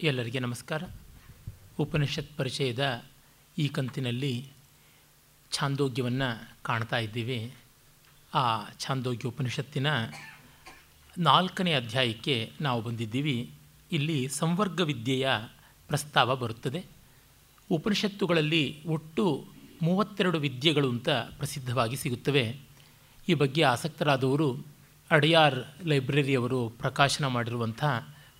ಎಲ್ಲರಿಗೆ ನಮಸ್ಕಾರ. ಉಪನಿಷತ್ ಪರಿಚಯದ ಈ ಕಂತಿನಲ್ಲಿ ಛಾಂದೋಗ್ಯವನ್ನು ಕಾಣ್ತಾ ಇದ್ದೀವಿ. ಆ ಛಾಂದೋಗ್ಯ ಉಪನಿಷತ್ತಿನ ನಾಲ್ಕನೇ ಅಧ್ಯಾಯಕ್ಕೆ ನಾವು ಬಂದಿದ್ದೀವಿ. ಇಲ್ಲಿ ಸಂವರ್ಗ ವಿದ್ಯೆಯ ಪ್ರಸ್ತಾವ ಬರುತ್ತದೆ. ಉಪನಿಷತ್ತುಗಳಲ್ಲಿ ಒಟ್ಟು ಮೂವತ್ತೆರಡು ವಿದ್ಯೆಗಳು ಅಂತ ಪ್ರಸಿದ್ಧವಾಗಿ ಸಿಗುತ್ತವೆ. ಈ ಬಗ್ಗೆ ಆಸಕ್ತರಾದವರು ಅಡಿಯಾರ್ ಲೈಬ್ರರಿಯವರು ಪ್ರಕಾಶನ ಮಾಡಿರುವಂಥ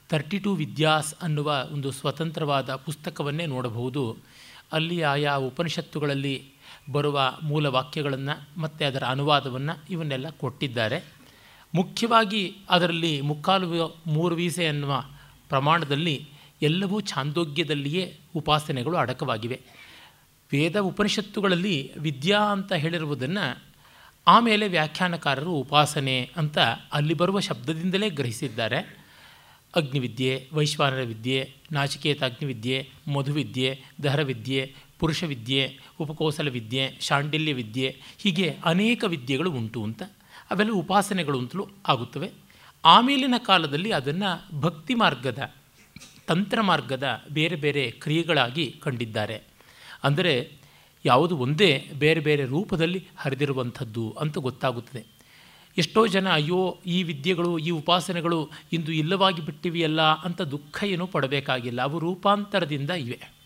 ತರ್ಟಿ ಟು ವಿದ್ಯಾಸ್ ಅನ್ನುವ ಒಂದು ಸ್ವತಂತ್ರವಾದ ಪುಸ್ತಕವನ್ನೇ ನೋಡಬಹುದು. ಅಲ್ಲಿ ಆಯಾ ಉಪನಿಷತ್ತುಗಳಲ್ಲಿ ಬರುವ ಮೂಲ ವಾಕ್ಯಗಳನ್ನು ಮತ್ತು ಅದರ ಅನುವಾದವನ್ನು ಇವನ್ನೆಲ್ಲ ಕೊಟ್ಟಿದ್ದಾರೆ. ಮುಖ್ಯವಾಗಿ ಅದರಲ್ಲಿ ಮುಕ್ಕಾಲು ಮೂರು ವೀಸೆ ಅನ್ನುವ ಪ್ರಮಾಣದಲ್ಲಿ ಎಲ್ಲವೂ ಛಾಂದೋಗ್ಯದಲ್ಲಿಯೇ ಉಪಾಸನೆಗಳು ಅಡಕವಾಗಿವೆ. ವೇದ ಉಪನಿಷತ್ತುಗಳಲ್ಲಿ ವಿದ್ಯಾ ಅಂತ ಹೇಳಿರುವುದನ್ನು ಆಮೇಲೆ ವ್ಯಾಖ್ಯಾನಕಾರರು ಉಪಾಸನೆ ಅಂತ ಅಲ್ಲಿ ಬರುವ ಶಬ್ದದಿಂದಲೇ ಗ್ರಹಿಸಿದ್ದಾರೆ. ಅಗ್ನಿವಿದ್ಯೆ, ವೈಶ್ವಾನರ ವಿದ್ಯೆ, ನಾಚಿಕೇತ ಅಗ್ನಿವಿದ್ಯೆ, ಮಧುವಿದ್ಯೆ, ದಹರವಿದ್ಯೆ, ಪುರುಷವಿದ್ಯೆ, ಉಪಕೋಸಲ ವಿದ್ಯೆ, ಶಾಂಡಿಲ್ಯ ವಿದ್ಯೆ, ಹೀಗೆ ಅನೇಕ ವಿದ್ಯೆಗಳು ಉಂಟು ಅಂತ. ಅವೆಲ್ಲ ಉಪಾಸನೆಗಳು ಅಂತಲೂ ಆಗುತ್ತವೆ. ಆಮೇಲಿನ ಕಾಲದಲ್ಲಿ ಅದನ್ನು ಭಕ್ತಿ ಮಾರ್ಗದ, ತಂತ್ರ ಮಾರ್ಗದ ಬೇರೆ ಬೇರೆ ಕ್ರಿಯೆಗಳಾಗಿ ಕಂಡಿದ್ದಾರೆ. ಅಂದರೆ ಯಾವುದು ಒಂದೇ ಬೇರೆ ಬೇರೆ ರೂಪದಲ್ಲಿ ಹರಿದಿರುವಂಥದ್ದು ಅಂತ ಗೊತ್ತಾಗುತ್ತದೆ. ಎಷ್ಟೋ ಜನ ಅಯ್ಯೋ, ಈ ವಿದ್ಯೆಗಳು, ಈ ಉಪಾಸನೆಗಳು ಇಂದು ಇಲ್ಲವಾಗಿ ಬಿಟ್ಟಿವೆಯಲ್ಲ ಅಂತ ದುಃಖ ಏನೂ ಪಡಬೇಕಾಗಿಲ್ಲ. ಅವು ರೂಪಾಂತರದಿಂದ ಇವೆ.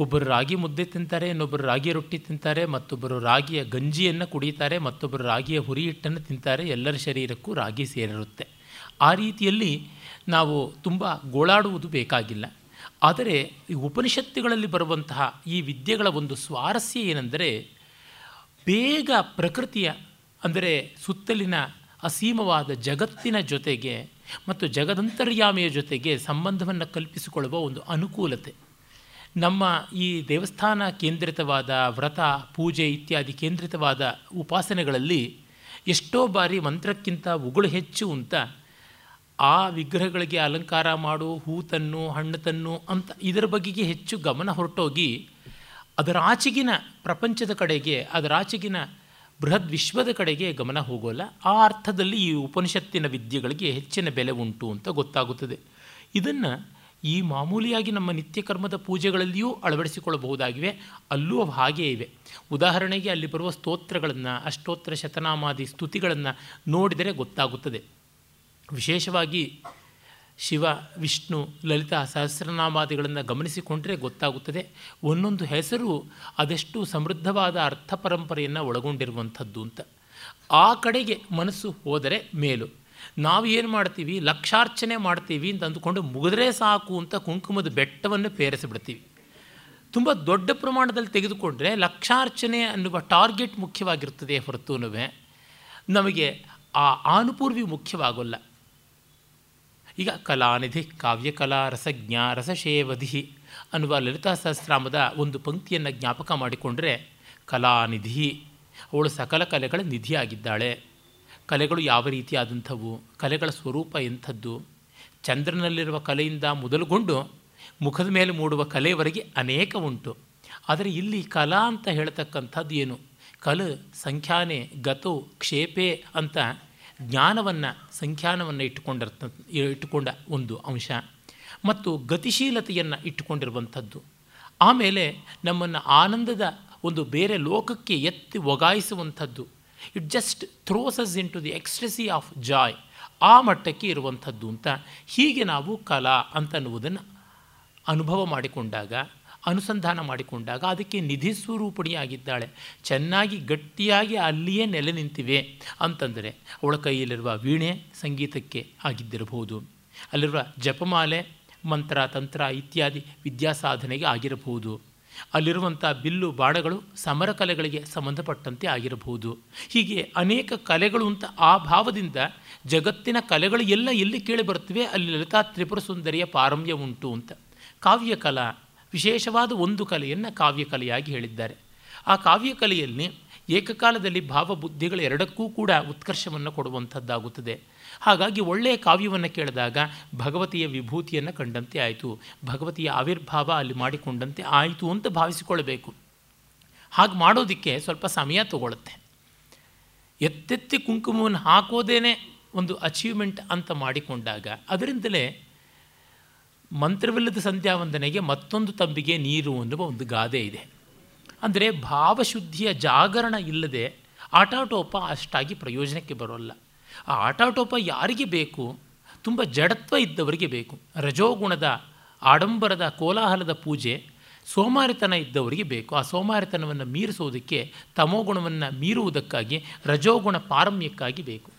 ಒಬ್ಬರು ರಾಗಿ ಮುದ್ದೆ ತಿಂತಾರೆ, ಇನ್ನೊಬ್ಬರು ರಾಗಿ ರೊಟ್ಟಿ ತಿಂತಾರೆ, ಮತ್ತೊಬ್ಬರು ರಾಗಿಯ ಗಂಜಿಯನ್ನು ಕುಡಿಯುತ್ತಾರೆ ಮತ್ತೊಬ್ಬರು ರಾಗಿಯ ಹುರಿ ಹಿಟ್ಟನ್ನು ತಿಂತಾರೆ, ಎಲ್ಲರ ಶರೀರಕ್ಕೂ ರಾಗಿ ಸೇರಿರುತ್ತೆ. ಆ ರೀತಿಯಲ್ಲಿ ನಾವು ತುಂಬ ಗೋಳಾಡುವುದು ಬೇಕಾಗಿಲ್ಲ. ಆದರೆ ಈ ಉಪನಿಷತ್ತುಗಳಲ್ಲಿ ಬರುವಂತಹ ಈ ವಿದ್ಯೆಗಳ ಒಂದು ಸ್ವಾರಸ್ಯ ಏನೆಂದರೆ ಬೇಗ ಪ್ರಕೃತಿಯ ಅಂದರೆ ಸುತ್ತಲಿನ ಅಸೀಮವಾದ ಜಗತ್ತಿನ ಜೊತೆಗೆ ಮತ್ತು ಜಗದಂತರ್ಯಾಮಿಯ ಜೊತೆಗೆ ಸಂಬಂಧವನ್ನು ಕಲ್ಪಿಸಿಕೊಳ್ಳುವ ಒಂದು ಅನುಕೂಲತೆ. ನಮ್ಮ ಈ ದೇವಸ್ಥಾನ ಕೇಂದ್ರಿತವಾದ ವ್ರತ, ಪೂಜೆ ಇತ್ಯಾದಿ ಕೇಂದ್ರಿತವಾದ ಉಪಾಸನೆಗಳಲ್ಲಿ ಎಷ್ಟೋ ಬಾರಿ ಮಂತ್ರಕ್ಕಿಂತ ಉಗುಳು ಹೆಚ್ಚು ಅಂತ, ಆ ವಿಗ್ರಹಗಳಿಗೆ ಅಲಂಕಾರ ಮಾಡು, ಹೂ ತನ್ನು, ಹಣ್ಣು ತನ್ನು ಅಂತ ಇದರ ಬಗೆಗೆ ಹೆಚ್ಚು ಗಮನ ಹೊರಟೋಗಿ ಅದರಾಚೆಗಿನ ಪ್ರಪಂಚದ ಕಡೆಗೆ ಅದರ ಆಚೆಗಿನ ಬೃಹದ್ ವಿಶ್ವದ ಕಡೆಗೆ ಗಮನ ಹೋಗೋಲ್ಲ, ಆ ಅರ್ಥದಲ್ಲಿ ಈ ಉಪನಿಷತ್ತಿನ ವಿದ್ಯೆಗಳಿಗೆ ಹೆಚ್ಚಿನ ಬೆಲೆ ಉಂಟು ಅಂತ ಗೊತ್ತಾಗುತ್ತದೆ. ಇದನ್ನು ಈ ಮಾಮೂಲಿಯಾಗಿ ನಮ್ಮ ನಿತ್ಯ ಕರ್ಮದ ಪೂಜೆಗಳಲ್ಲಿಯೂ ಅಳವಡಿಸಿಕೊಳ್ಳಬಹುದಾಗಿವೆ, ಅಲ್ಲೂ ಅವು ಹಾಗೇ ಇವೆ. ಉದಾಹರಣೆಗೆ ಅಲ್ಲಿ ಬರುವ ಸ್ತೋತ್ರಗಳನ್ನು ಅಷ್ಟೋತ್ತರ ಶತನಾಮಾದಿ ಸ್ತುತಿಗಳನ್ನು ನೋಡಿದರೆ ಗೊತ್ತಾಗುತ್ತದೆ. ವಿಶೇಷವಾಗಿ ಶಿವ, ವಿಷ್ಣು, ಲಲಿತಾ ಸಹಸ್ರನಾಮಾದಿಗಳನ್ನು ಗಮನಿಸಿಕೊಂಡರೆ ಗೊತ್ತಾಗುತ್ತದೆ. ಒಂದೊಂದು ಹೆಸರು ಅದೆಷ್ಟು ಸಮೃದ್ಧವಾದ ಅರ್ಥ ಪರಂಪರೆಯನ್ನು ಒಳಗೊಂಡಿರುವಂಥದ್ದು ಅಂತ. ಆ ಕಡೆಗೆ ಮನಸ್ಸು ಹೋದರೆ ಮೇಲು. ನಾವು ಏನು ಮಾಡ್ತೀವಿ? ಲಕ್ಷಾರ್ಚನೆ ಮಾಡ್ತೀವಿ ಅಂತ ಅಂದುಕೊಂಡು ಮುಗಿದ್ರೆ ಸಾಕು ಅಂತ ಕುಂಕುಮದ ಬೆಟ್ಟವನ್ನು ಪೇರಿಸಿಬಿಡ್ತೀವಿ. ತುಂಬ ದೊಡ್ಡ ಪ್ರಮಾಣದಲ್ಲಿ ತೆಗೆದುಕೊಂಡ್ರೆ ಲಕ್ಷಾರ್ಚನೆ ಅನ್ನುವ ಟಾರ್ಗೆಟ್ ಮುಖ್ಯವಾಗಿರ್ತದೆ ಹೊರತು ನಮಗೆ ಆ ಆನುಪೂರ್ವಿ ಮುಖ್ಯವಾಗೋಲ್ಲ. ಈಗ ಕಲಾನಿಧಿ ಕಾವ್ಯಕಲಾ ರಸಜ್ಞ ರಸಶೇವಧಿ ಅನ್ನುವ ಲಲಿತಾ ಸಹಸ್ರಾಮದ ಒಂದು ಪಂಕ್ತಿಯನ್ನು ಜ್ಞಾಪಕ ಮಾಡಿಕೊಂಡರೆ ಕಲಾನಿಧಿ ಅವಳು ಸಕಲ ಕಲೆಗಳ ನಿಧಿಯಾಗಿದ್ದಾಳೆ. ಕಲೆಗಳು ಯಾವ ರೀತಿಯಾದಂಥವು? ಕಲೆಗಳ ಸ್ವರೂಪ ಎಂಥದ್ದು? ಚಂದ್ರನಲ್ಲಿರುವ ಕಲೆಯಿಂದ ಮೊದಲುಗೊಂಡು ಮುಖದ ಮೇಲೆ ಮೂಡುವ ಕಲೆಯವರೆಗೆ ಅನೇಕ ಉಂಟು. ಆದರೆ ಇಲ್ಲಿ ಕಲಾ ಅಂತ ಹೇಳ್ತಕ್ಕಂಥದ್ದು ಏನು? ಕಲು, ಸಂಖ್ಯಾನೆ, ಗತು, ಕ್ಷೇಪೆ ಅಂತ ಜ್ಞಾನವನ್ನು, ಸಂಖ್ಯಾನವನ್ನು ಇಟ್ಟುಕೊಂಡಿರ್ತ, ಇಟ್ಟುಕೊಂಡ ಒಂದು ಅಂಶ. ಮತ್ತು ಗತಿಶೀಲತೆಯನ್ನು ಇಟ್ಟುಕೊಂಡಿರುವಂಥದ್ದು. ಆಮೇಲೆ ನಮ್ಮನ್ನು ಆನಂದದ ಒಂದು ಬೇರೆ ಲೋಕಕ್ಕೆ ಎತ್ತಿ ಒಗಾಯಿಸುವಂಥದ್ದು. It just throws us into the ecstasy of joy ಆ ಮಟ್ಟಕ್ಕೆ ಇರುವಂಥದ್ದು ಅಂತ ಹೀಗೆ ನಾವು ಕಲಾ ಅಂತನ್ನುವುದನ್ನು ಅನುಭವ ಮಾಡಿಕೊಂಡಾಗ ಅನುಸಂಧಾನ ಮಾಡಿಕೊಂಡಾಗ ಅದಕ್ಕೆ ನಿಧಿ ಸ್ವರೂಪಣಿಯಾಗಿದ್ದಾಳೆ ಚೆನ್ನಾಗಿ ಗಟ್ಟಿಯಾಗಿ ಅಲ್ಲಿಯೇ ನೆಲೆ ನಿಂತಿವೆ ಅಂತಂದರೆ ಅವಳ ಕೈಯಲ್ಲಿರುವ ವೀಣೆ ಸಂಗೀತಕ್ಕೆ ಆಗಿದ್ದಿರಬಹುದು. ಅಲ್ಲಿರುವ ಜಪಮಾಲೆ, ಮಂತ್ರ, ತಂತ್ರ ಇತ್ಯಾದಿ ವಿದ್ಯಾಸಾಧನೆಗೆ ಆಗಿರಬಹುದು. ಅಲ್ಲಿರುವಂಥ ಬಿಲ್ಲು ಬಾಡಗಳು ಸಮರ ಕಲೆಗಳಿಗೆ ಸಂಬಂಧಪಟ್ಟಂತೆ ಆಗಿರಬಹುದು. ಹೀಗೆ ಅನೇಕ ಕಲೆಗಳು ಅಂತ ಆ ಭಾವದಿಂದ ಜಗತ್ತಿನ ಕಲೆಗಳು ಎಲ್ಲ ಎಲ್ಲಿ ಕೇಳಿ ಬರ್ತವೆ ಅಲ್ಲಿ ಲಲಿತಾ ತ್ರಿಪುರ ಸುಂದರಿಯ ಪಾರಮ್ಯ ಉಂಟು ಅಂತ. ಕಾವ್ಯಕಲಾ ವಿಶೇಷವಾದ ಒಂದು ಕಲೆಯನ್ನು ಕಾವ್ಯಕಲೆಯಾಗಿ ಹೇಳಿದ್ದಾರೆ. ಆ ಕಾವ್ಯಕಲೆಯಲ್ಲಿ ಏಕಕಾಲದಲ್ಲಿ ಭಾವಬುದ್ಧಿಗಳು ಎರಡಕ್ಕೂ ಕೂಡ ಉತ್ಕರ್ಷವನ್ನು ಕೊಡುವಂಥದ್ದಾಗುತ್ತದೆ. ಹಾಗಾಗಿ ಒಳ್ಳೆಯ ಕಾವ್ಯವನ್ನು ಕೇಳಿದಾಗ ಭಗವತಿಯ ವಿಭೂತಿಯನ್ನು ಕಂಡಂತೆ ಆಯಿತು, ಭಗವತಿಯ ಆವಿರ್ಭಾವ ಅಲ್ಲಿ ಮಾಡಿಕೊಂಡಂತೆ ಆಯಿತು ಅಂತ ಭಾವಿಸಿಕೊಳ್ಳಬೇಕು. ಹಾಗೆ ಮಾಡೋದಕ್ಕೆ ಸ್ವಲ್ಪ ಸಮಯ ತಗೊಳ್ಳುತ್ತೆ ಎತ್ತೆತ್ತಿ ಕುಂಕುಮವನ್ನು ಹಾಕೋದೇನೆ ಒಂದು ಅಚೀವ್ಮೆಂಟ್ ಅಂತ ಮಾಡಿಕೊಂಡಾಗ ಅದರಿಂದಲೇ ಮಂತ್ರವಿಲ್ಲದ ಸಂಧ್ಯಾವಂದನೆಗೆ ಮತ್ತೊಂದು ತಂಬಿಗೆ ನೀರು ಅನ್ನುವ ಒಂದು ಗಾದೆ ಇದೆ. ಅಂದರೆ ಭಾವಶುದ್ಧಿಯ ಜಾಗರಣ ಇಲ್ಲದೆ ಆಟಾಟೋಪ ಅಷ್ಟಾಗಿ ಪ್ರಯೋಜನಕ್ಕೆ ಬರೋಲ್ಲ. ಆ ಆಟಾಟೋಪ ಯಾರಿಗೆ ಬೇಕು? ತುಂಬ ಜಡತ್ವ ಇದ್ದವರಿಗೆ ಬೇಕು. ರಜೋಗುಣದ ಆಡಂಬರದ ಕೋಲಾಹಲದ ಪೂಜೆ ಸೋಮಾರಿತನ ಇದ್ದವರಿಗೆ ಬೇಕು. ಆ ಸೋಮಾರಿತನವನ್ನು ಮೀರಿಸೋದಕ್ಕೆ ತಮೋಗುಣವನ್ನು ಮೀರುವುದಕ್ಕಾಗಿ ರಜೋಗುಣ ಪಾರಮ್ಯಕ್ಕಾಗಿ ಬೇಕು.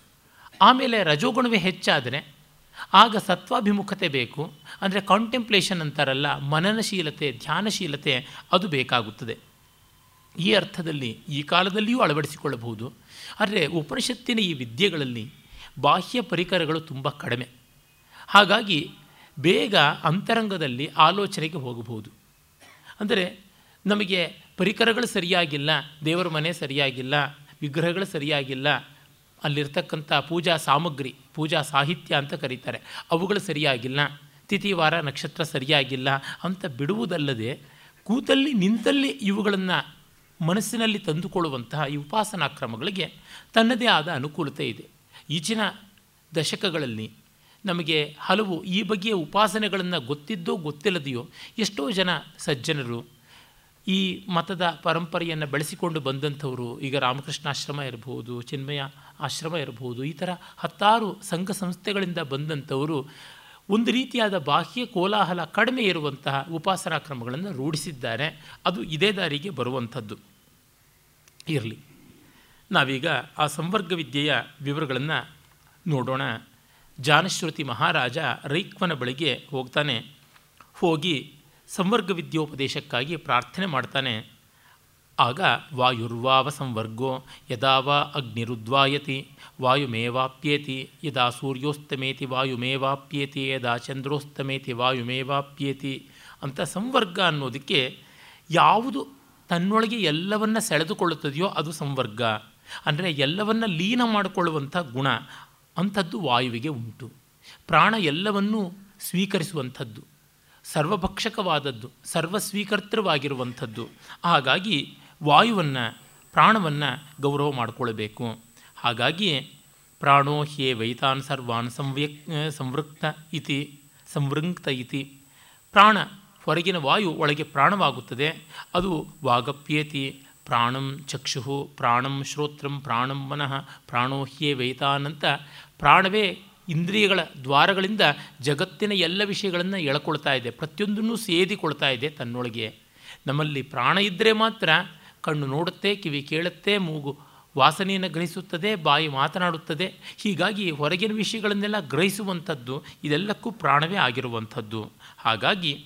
ಆಮೇಲೆ ರಜೋಗುಣವೇ ಹೆಚ್ಚಾದರೆ ಆಗ ಸತ್ವಾಭಿಮುಖತೆ ಬೇಕು. ಅಂದರೆ ಕಾಂಟೆಂಪ್ಲೇಷನ್ ಅಂತಾರಲ್ಲ, ಮನನಶೀಲತೆ, ಧ್ಯಾನಶೀಲತೆ, ಅದು ಬೇಕಾಗುತ್ತದೆ. ಈ ಅರ್ಥದಲ್ಲಿ ಈ ಕಾಲದಲ್ಲಿಯೂ ಅಳವಡಿಸಿಕೊಳ್ಳಬಹುದು. ಆದರೆ ಉಪನಿಷತ್ತಿನ ಈ ವಿದ್ಯೆಗಳಲ್ಲಿ ಬಾಹ್ಯ ಪರಿಕರಗಳು ತುಂಬ ಕಡಿಮೆ. ಹಾಗಾಗಿ ಬೇಗ ಅಂತರಂಗದಲ್ಲಿ ಆಲೋಚನೆಗೆ ಹೋಗಬಹುದು. ಅಂದರೆ ನಮಗೆ ಪರಿಕರಗಳು ಸರಿಯಾಗಿಲ್ಲ, ದೇವರ ಮನೆ ಸರಿಯಾಗಿಲ್ಲ, ವಿಗ್ರಹಗಳು ಸರಿಯಾಗಿಲ್ಲ, ಅಲ್ಲಿರ್ತಕ್ಕಂಥ ಪೂಜಾ ಸಾಮಗ್ರಿ ಪೂಜಾ ಸಾಹಿತ್ಯ ಅಂತ ಕರೀತಾರೆ. ಅವುಗಳು ಸರಿಯಾಗಿಲ್ಲ. ತಿಥಿವಾರ ನಕ್ಷತ್ರ ಸರಿಯಾಗಿಲ್ಲ ಅಂತ ಬಿಡುವುದಲ್ಲದೆ ಕೂತಲ್ಲಿ ನಿಂತಲ್ಲಿ ಇವುಗಳನ್ನು ಮನಸ್ಸಿನಲ್ಲಿ ತಂದುಕೊಳ್ಳುವಂತಹ ಈ ಉಪಾಸನಾ ಕ್ರಮಗಳಿಗೆ ತನ್ನದೇ ಆದ ಅನುಕೂಲತೆ ಇದೆ. ಈಚಿನ ದಶಕಗಳಲ್ಲಿ ನಮಗೆ ಹಲವು ಈ ಬಗೆಯ ಉಪಾಸನೆಗಳನ್ನು ಗೊತ್ತಿದ್ದೋ ಗೊತ್ತಿಲ್ಲದೆಯೋ ಎಷ್ಟೋ ಜನ ಸಜ್ಜನರು ಈ ಮತದ ಪರಂಪರೆಯನ್ನು ಬೆಳೆಸಿಕೊಂಡು ಬಂದಂಥವರು ಈಗ ರಾಮಕೃಷ್ಣಾಶ್ರಮ ಇರಬಹುದು, ಚಿನ್ಮಯ ಆಶ್ರಮ ಇರಬಹುದು. ಈ ಥರ ಹತ್ತಾರು ಸಂಘ ಸಂಸ್ಥೆಗಳಿಂದ ಬಂದಂಥವರು ಒಂದು ರೀತಿಯಾದ ಬಾಹ್ಯ ಕೋಲಾಹಲ ಕಡಿಮೆ ಇರುವಂತಹ ಉಪಾಸನಾ ಕ್ರಮಗಳನ್ನು ರೂಢಿಸಿದ್ದಾರೆ. ಅದು ಇದೇ ದಾರಿಗೆ ಬರುವಂಥದ್ದು. ಇರಲಿ. ನಾವೀಗ ಆ ಸಂವರ್ಗ ವಿದ್ಯೆಯ ವಿವರಗಳನ್ನು ನೋಡೋಣ. ಜಾನಶ್ರುತಿ ಮಹಾರಾಜ ರೈಕ್ವನ ಬಳಿಗೆ ಹೋಗ್ತಾನೆ. ಹೋಗಿ ಸಂವರ್ಗ ವಿದ್ಯೋಪದೇಶಕ್ಕಾಗಿ ಪ್ರಾರ್ಥನೆ ಮಾಡ್ತಾನೆ. ಆಗ ವಾಯುರ್ವಾವ ಸಂವರ್ಗೋ ಯದಾವ ಅಗ್ನಿರುದ್ವಾಯತಿ, ವಾಯುಮೇವಾಪ್ಯೇತಿ, ಯದಾ ಸೂರ್ಯೋಸ್ತಮೇತಿ ವಾಯುಮೇವಾಪ್ಯೇತಿ, ಯದಾ ಚಂದ್ರೋಸ್ತಮೇತಿ ವಾಯುಮೇವಾಪ್ಯೇತಿ ಅಂತ ಸಂವರ್ಗ ಅನ್ನೋದಕ್ಕೆ ಯಾವುದು ತನ್ನೊಳಗೆ ಎಲ್ಲವನ್ನ ಸೆಳೆದುಕೊಳ್ಳುತ್ತದೆಯೋ ಅದು ಸಂವರ್ಗ. ಅಂದರೆ ಎಲ್ಲವನ್ನ ಲೀನ ಮಾಡಿಕೊಳ್ಳುವಂಥ ಗುಣ ಅಂಥದ್ದು ವಾಯುವಿಗೆ ಉಂಟು. ಪ್ರಾಣ ಎಲ್ಲವನ್ನೂ ಸ್ವೀಕರಿಸುವಂಥದ್ದು, ಸರ್ವಭಕ್ಷಕವಾದದ್ದು, ಸರ್ವಸ್ವೀಕರ್ತೃವಾಗಿರುವಂಥದ್ದು. ಹಾಗಾಗಿ ವಾಯುವನ್ನು, ಪ್ರಾಣವನ್ನು ಗೌರವ ಮಾಡಿಕೊಳ್ಬೇಕು. ಹಾಗಾಗಿ ಪ್ರಾಣೋ ಹ್ಯೇ ವೈತಾನ್ ಸರ್ವಾನ್ ಸಂವ್ಯಕ್ ಸಂವೃಕ್ತ ಇತಿ ಸಂವೃಕ್ತ ಇತಿ. ಪ್ರಾಣ, ಹೊರಗಿನ ವಾಯು ಒಳಗೆ ಪ್ರಾಣವಾಗುತ್ತದೆ. ಅದು ವಾಗಪ್ಯೇತಿ, ಪ್ರಾಣಂ ಚಕ್ಷು, ಪ್ರಾಣಂ ಶ್ರೋತ್ರಂ, ಪ್ರಾಣಂ ಮನಃ, ಪ್ರಾಣೋ ಹ್ಯೇ ವೈತಾನ್ ಅಂತ ಪ್ರಾಣವೇ ಇಂದ್ರಿಯಗಳ ದ್ವಾರಗಳಿಂದ ಜಗತ್ತಿನ ಎಲ್ಲ ವಿಷಯಗಳನ್ನು ಎಳ್ಕೊಳ್ತಾ ಇದೆ. ಪ್ರತಿಯೊಂದನ್ನು ಸೇದಿಕೊಳ್ತಾ ಇದೆ ತನ್ನೊಳಗೆ. ನಮ್ಮಲ್ಲಿ ಪ್ರಾಣ ಇದ್ದರೆ ಮಾತ್ರ ಕಣ್ಣು ನೋಡುತ್ತೆ, ಕಿವಿ ಕೇಳುತ್ತೆ, ಮೂಗು ವಾಸನೆಯನ್ನು ಗ್ರಹಿಸುತ್ತದೆ, ಬಾಯಿ ಮಾತನಾಡುತ್ತದೆ. ಹೀಗಾಗಿ ಹೊರಗಿನ ವಿಷಯಗಳನ್ನೆಲ್ಲ ಗ್ರಹಿಸುವಂಥದ್ದು ಇದೆಲ್ಲಕ್ಕೂ ಪ್ರಾಣವೇ ಆಗಿರುವಂಥದ್ದು. ಹಾಗಾಗಿ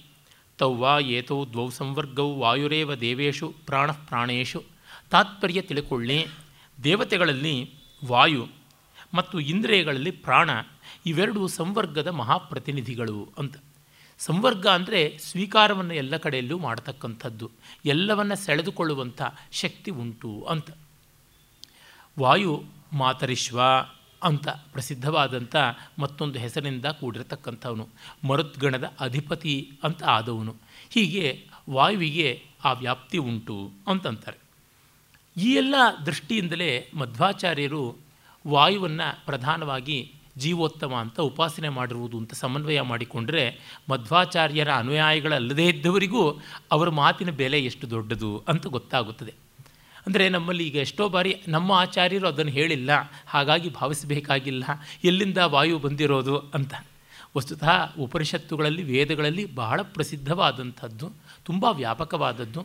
ತೌವಾ ಏತೌ ದ್ವೌ ಸಂವರ್ಗವು ವಾಯುರೇವ ದೇವೇಶು ಪ್ರಾಣ ಪ್ರಾಣೇಶು ತಾತ್ಪರ್ಯ ತಿಳ್ಕೊಳ್ಳಿ. ದೇವತೆಗಳಲ್ಲಿ ವಾಯು ಮತ್ತು ಇಂದ್ರಿಯಗಳಲ್ಲಿ ಪ್ರಾಣ ಇವೆರಡು ಸಂವರ್ಗದ ಮಹಾಪ್ರತಿನಿಧಿಗಳು ಅಂತ. ಸಂವರ್ಗ ಅಂದರೆ ಸ್ವೀಕಾರವನ್ನು ಎಲ್ಲ ಕಡೆಯಲ್ಲೂ ಮಾಡ್ತಕ್ಕಂಥದ್ದು. ಎಲ್ಲವನ್ನು ಸೆಳೆದುಕೊಳ್ಳುವಂಥ ಶಕ್ತಿ ಉಂಟು ಅಂತ. ವಾಯು ಮಾತರಿಶ್ವ ಅಂತ ಪ್ರಸಿದ್ಧವಾದಂಥ ಮತ್ತೊಂದು ಹೆಸರಿನಿಂದ ಕೂಡಿರತಕ್ಕಂಥವನು. ಮರುದ್ಗಣದ ಅಧಿಪತಿ ಅಂತ ಆದವನು. ಹೀಗೆ ವಾಯುವಿಗೆ ಆ ವ್ಯಾಪ್ತಿ ಉಂಟು ಅಂತಂತಾರೆ. ಈ ಎಲ್ಲ ದೃಷ್ಟಿಯಿಂದಲೇ ಮಧ್ವಾಚಾರ್ಯರು ವಾಯುವನ್ನು ಪ್ರಧಾನವಾಗಿ ಜೀವೋತ್ತಮ ಅಂತ ಉಪಾಸನೆ ಮಾಡಿರುವುದು ಅಂತ ಸಮನ್ವಯ ಮಾಡಿಕೊಂಡ್ರೆ ಮಧ್ವಾಚಾರ್ಯರ ಅನುಯಾಯಿಗಳಲ್ಲದೇ ಇದ್ದವರಿಗೂ ಅವರ ಮಾತಿನ ಬೆಲೆ ಎಷ್ಟು ದೊಡ್ಡದು ಅಂತ ಗೊತ್ತಾಗುತ್ತದೆ. ಅಂದರೆ ನಮ್ಮಲ್ಲಿ ಈಗ ಎಷ್ಟೋ ಬಾರಿ ನಮ್ಮ ಆಚಾರ್ಯರು ಅದನ್ನು ಹೇಳಿಲ್ಲ, ಹಾಗಾಗಿ ಭಾವಿಸಬೇಕಾಗಿಲ್ಲ, ಎಲ್ಲಿಂದ ವಾಯು ಬಂದಿರೋದು ಅಂತ. ವಸ್ತುತಃ ಉಪನಿಷತ್ತುಗಳಲ್ಲಿ, ವೇದಗಳಲ್ಲಿ ಬಹಳ ಪ್ರಸಿದ್ಧವಾದಂಥದ್ದು, ತುಂಬ ವ್ಯಾಪಕವಾದದ್ದು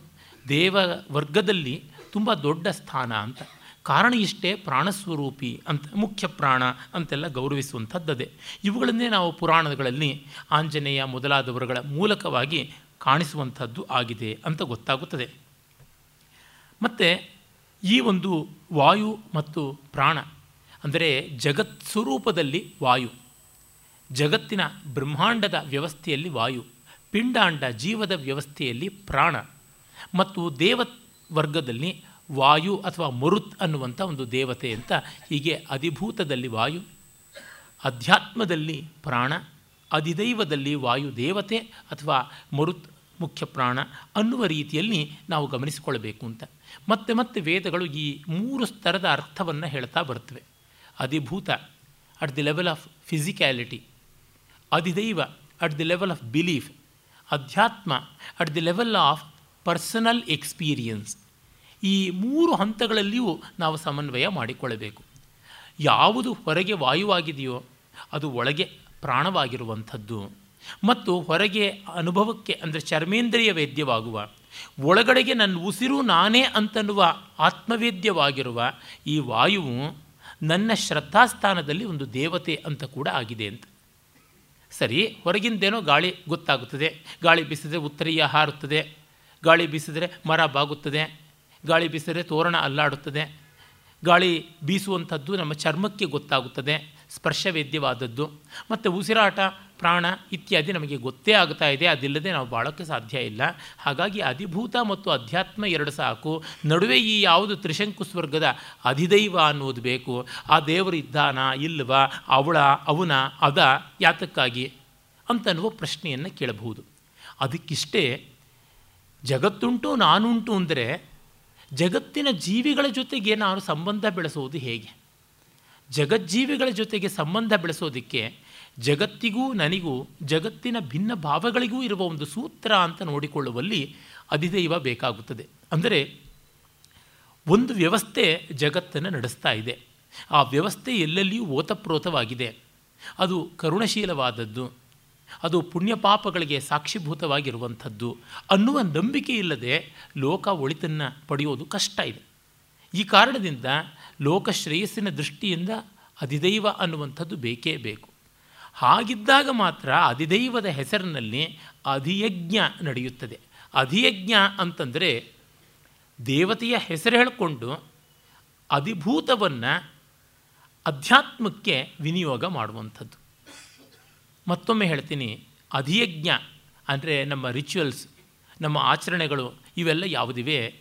ದೇವ ವರ್ಗದಲ್ಲಿ ತುಂಬ ದೊಡ್ಡ ಸ್ಥಾನ ಅಂತ. ಕಾರಣ ಇಷ್ಟೇ ಪ್ರಾಣಸ್ವರೂಪಿ ಅಂತ, ಮುಖ್ಯ ಪ್ರಾಣ ಅಂತೆಲ್ಲ ಗೌರವಿಸುವಂಥದ್ದದೇ. ಇವುಗಳನ್ನೇ ನಾವು ಪುರಾಣಗಳಲ್ಲಿ ಆಂಜನೇಯ ಮೊದಲಾದವರುಗಳ ಮೂಲಕವಾಗಿ ಕಾಣಿಸುವಂಥದ್ದು ಆಗಿದೆ ಅಂತ ಗೊತ್ತಾಗುತ್ತದೆ. ಮತ್ತು ಈ ಒಂದು ವಾಯು ಮತ್ತು ಪ್ರಾಣ, ಅಂದರೆ ಜಗತ್ ಸ್ವರೂಪದಲ್ಲಿ ವಾಯು, ಜಗತ್ತಿನ ಬ್ರಹ್ಮಾಂಡದ ವ್ಯವಸ್ಥೆಯಲ್ಲಿ ವಾಯು, ಪಿಂಡಾಂಡ ಜೀವದ ವ್ಯವಸ್ಥೆಯಲ್ಲಿ ಪ್ರಾಣ ಮತ್ತು ದೇವ ವರ್ಗದಲ್ಲಿ ವಾಯು ಅಥವಾ ಮರುತ್ ಅನ್ನುವಂಥ ಒಂದು ದೇವತೆ ಅಂತ ಹೀಗೆ ಅಧಿಭೂತದಲ್ಲಿ ವಾಯು, ಅಧ್ಯಾತ್ಮದಲ್ಲಿ ಪ್ರಾಣ, ಅಧಿದೈವದಲ್ಲಿ ವಾಯು ದೇವತೆ ಅಥವಾ ಮರುತ್ ಮುಖ್ಯ ಪ್ರಾಣ ಅನ್ನುವ ರೀತಿಯಲ್ಲಿ ನಾವು ಗಮನಿಸಿಕೊಳ್ಬೇಕು ಅಂತ. ಮತ್ತೆ ಮತ್ತೆ ವೇದಗಳು ಈ ಮೂರು ಸ್ತರದ ಅರ್ಥವನ್ನು ಹೇಳ್ತಾ ಬರ್ತವೆ ಅಧಿಭೂತ at the level of physicality ಅಧಿದೈವ at the level of belief ಅಧ್ಯಾತ್ಮ at the level of personal experience ಈ ಮೂರು ಹಂತಗಳಲ್ಲಿಯೂ ನಾವು ಸಮನ್ವಯ ಮಾಡಿಕೊಳ್ಳಬೇಕು. ಯಾವುದು ಹೊರಗೆ ವಾಯುವಾಗಿದೆಯೋ ಅದು ಒಳಗೆ ಪ್ರಾಣವಾಗಿರುವಂಥದ್ದು. ಮತ್ತು ಹೊರಗೆ ಅನುಭವಕ್ಕೆ ಅಂದರೆ ಚರ್ಮೇಂದ್ರಿಯ ವೇದ್ಯವಾಗುವ, ಒಳಗಡೆಗೆ ನನ್ನ ಉಸಿರು ನಾನೇ ಅಂತನ್ನುವ ಆತ್ಮವೇದ್ಯವಾಗಿರುವ ಈ ವಾಯುವು ನನ್ನ ಶ್ರದ್ಧಾಸ್ಥಾನದಲ್ಲಿ ಒಂದು ದೇವತೆ ಅಂತ ಕೂಡ ಆಗಿದೆ ಅಂತ. ಸರಿ, ಹೊರಗಿಂದೇನೋ ಗಾಳಿ ಗೊತ್ತಾಗುತ್ತದೆ. ಗಾಳಿ ಬೀಸಿದರೆ ಉತ್ತರೀಯ ಹಾರುತ್ತದೆ. ಗಾಳಿ ಬೀಸಿದರೆ ಮರ ಬಾಗುತ್ತದೆ. ಗಾಳಿ ಬೀಸಿದರೆ ತೋರಣ ಅಲ್ಲಾಡುತ್ತದೆ. ಗಾಳಿ ಬೀಸುವಂಥದ್ದು ನಮ್ಮ ಚರ್ಮಕ್ಕೆ ಗೊತ್ತಾಗುತ್ತದೆ, ಸ್ಪರ್ಶವೇದ್ಯವಾದದ್ದು. ಮತ್ತು ಉಸಿರಾಟ, ಪ್ರಾಣ ಇತ್ಯಾದಿ ನಮಗೆ ಗೊತ್ತೇ ಆಗ್ತಾ ಇದೆ, ಅದಿಲ್ಲದೆ ನಾವು ಬಾಳೋಕ್ಕೆ ಸಾಧ್ಯ ಇಲ್ಲ. ಹಾಗಾಗಿ ಅಧಿಭೂತ ಮತ್ತು ಅಧ್ಯಾತ್ಮ ಎರಡು ಸಾಕು. ನಡುವೆ ಈ ಯಾವುದು ತ್ರಿಶಂಕು ಸ್ವರ್ಗದ ಅಧಿದೈವ ಅನ್ನೋದು ಬೇಕು. ಆ ದೇವರು ಇದ್ದಾನ, ಇಲ್ವ, ಅವಳ, ಅವನ, ಅದ, ಯಾತಕ್ಕಾಗಿ? ಅಂತನ್ನುವ ಪ್ರಶ್ನೆಯನ್ನು ಕೇಳಬಹುದು. ಅದಕ್ಕಿಷ್ಟೇ ಜಗತ್ತುಂಟು ನಾನುಂಟು ಅಂದರೆ ಜಗತ್ತಿನ ಜೀವಿಗಳ ಜೊತೆಗೆ ನಾನು ಸಂಬಂಧ ಬೆಳೆಸೋದು ಹೇಗೆ? ಜಗಜ್ಜೀವಿಗಳ ಜೊತೆಗೆ ಸಂಬಂಧ ಬೆಳೆಸೋದಕ್ಕೆ ಜಗತ್ತಿಗೂ ನನಗೂ ಜಗತ್ತಿನ ಭಿನ್ನ ಭಾವಗಳಿಗೂ ಇರುವ ಒಂದು ಸೂತ್ರ ಅಂತ ನೋಡಿಕೊಳ್ಳುವಲ್ಲಿ ಅಧಿದೈವ ಬೇಕಾಗುತ್ತದೆ. ಅಂದರೆ ಒಂದು ವ್ಯವಸ್ಥೆ ಜಗತ್ತನ್ನು ನಡೆಸ್ತಾ ಇದೆ. ಆ ವ್ಯವಸ್ಥೆ ಎಲ್ಲೆಲ್ಲಿಯೂ ಓತಪ್ರೋತವಾಗಿದೆ. ಅದು ಕರುಣಶೀಲವಾದದ್ದು. ಅದು ಪುಣ್ಯ ಪಾಪಗಳಿಗೆ ಸಾಕ್ಷಿಭೂತವಾಗಿರುವಂಥದ್ದು ಅನ್ನುವ ನಂಬಿಕೆ ಇಲ್ಲದೆ ಲೋಕ ಒಳಿತನ್ನು ಪಡೆಯೋದು ಕಷ್ಟ ಇದೆ. ಈ ಕಾರಣದಿಂದ ಲೋಕ ಶ್ರೇಯಸ್ಸಿನ ದೃಷ್ಟಿಯಿಂದ ಅಧಿದೈವ ಅನ್ನುವಂಥದ್ದು ಬೇಕೇ ಬೇಕು. ಹಾಗಿದ್ದಾಗ ಮಾತ್ರ ಅಧಿದೈವದ ಹೆಸರಿನಲ್ಲಿ ಅಧಿಯಜ್ಞ ನಡೆಯುತ್ತದೆ. ಅಧಿಯಜ್ಞ ಅಂತಂದರೆ ದೇವತೆಯ ಹೆಸರು ಹೇಳಿಕೊಂಡು ಅಧಿಭೂತವನ್ನು ಅಧ್ಯಾತ್ಮಕ್ಕೆ ವಿನಿಯೋಗ ಮಾಡುವಂಥದ್ದು. ಮತ್ತೊಮ್ಮೆ ಹೇಳ್ತೀನಿ, ಅಧಿಯಜ್ಞ ಅಂದರೆ ನಮ್ಮ ರಿಚುವಲ್ಸ್ ನಮ್ಮ ಆಚರಣೆಗಳು, ಇವೆಲ್ಲ ಯಾವುದಿವೆ?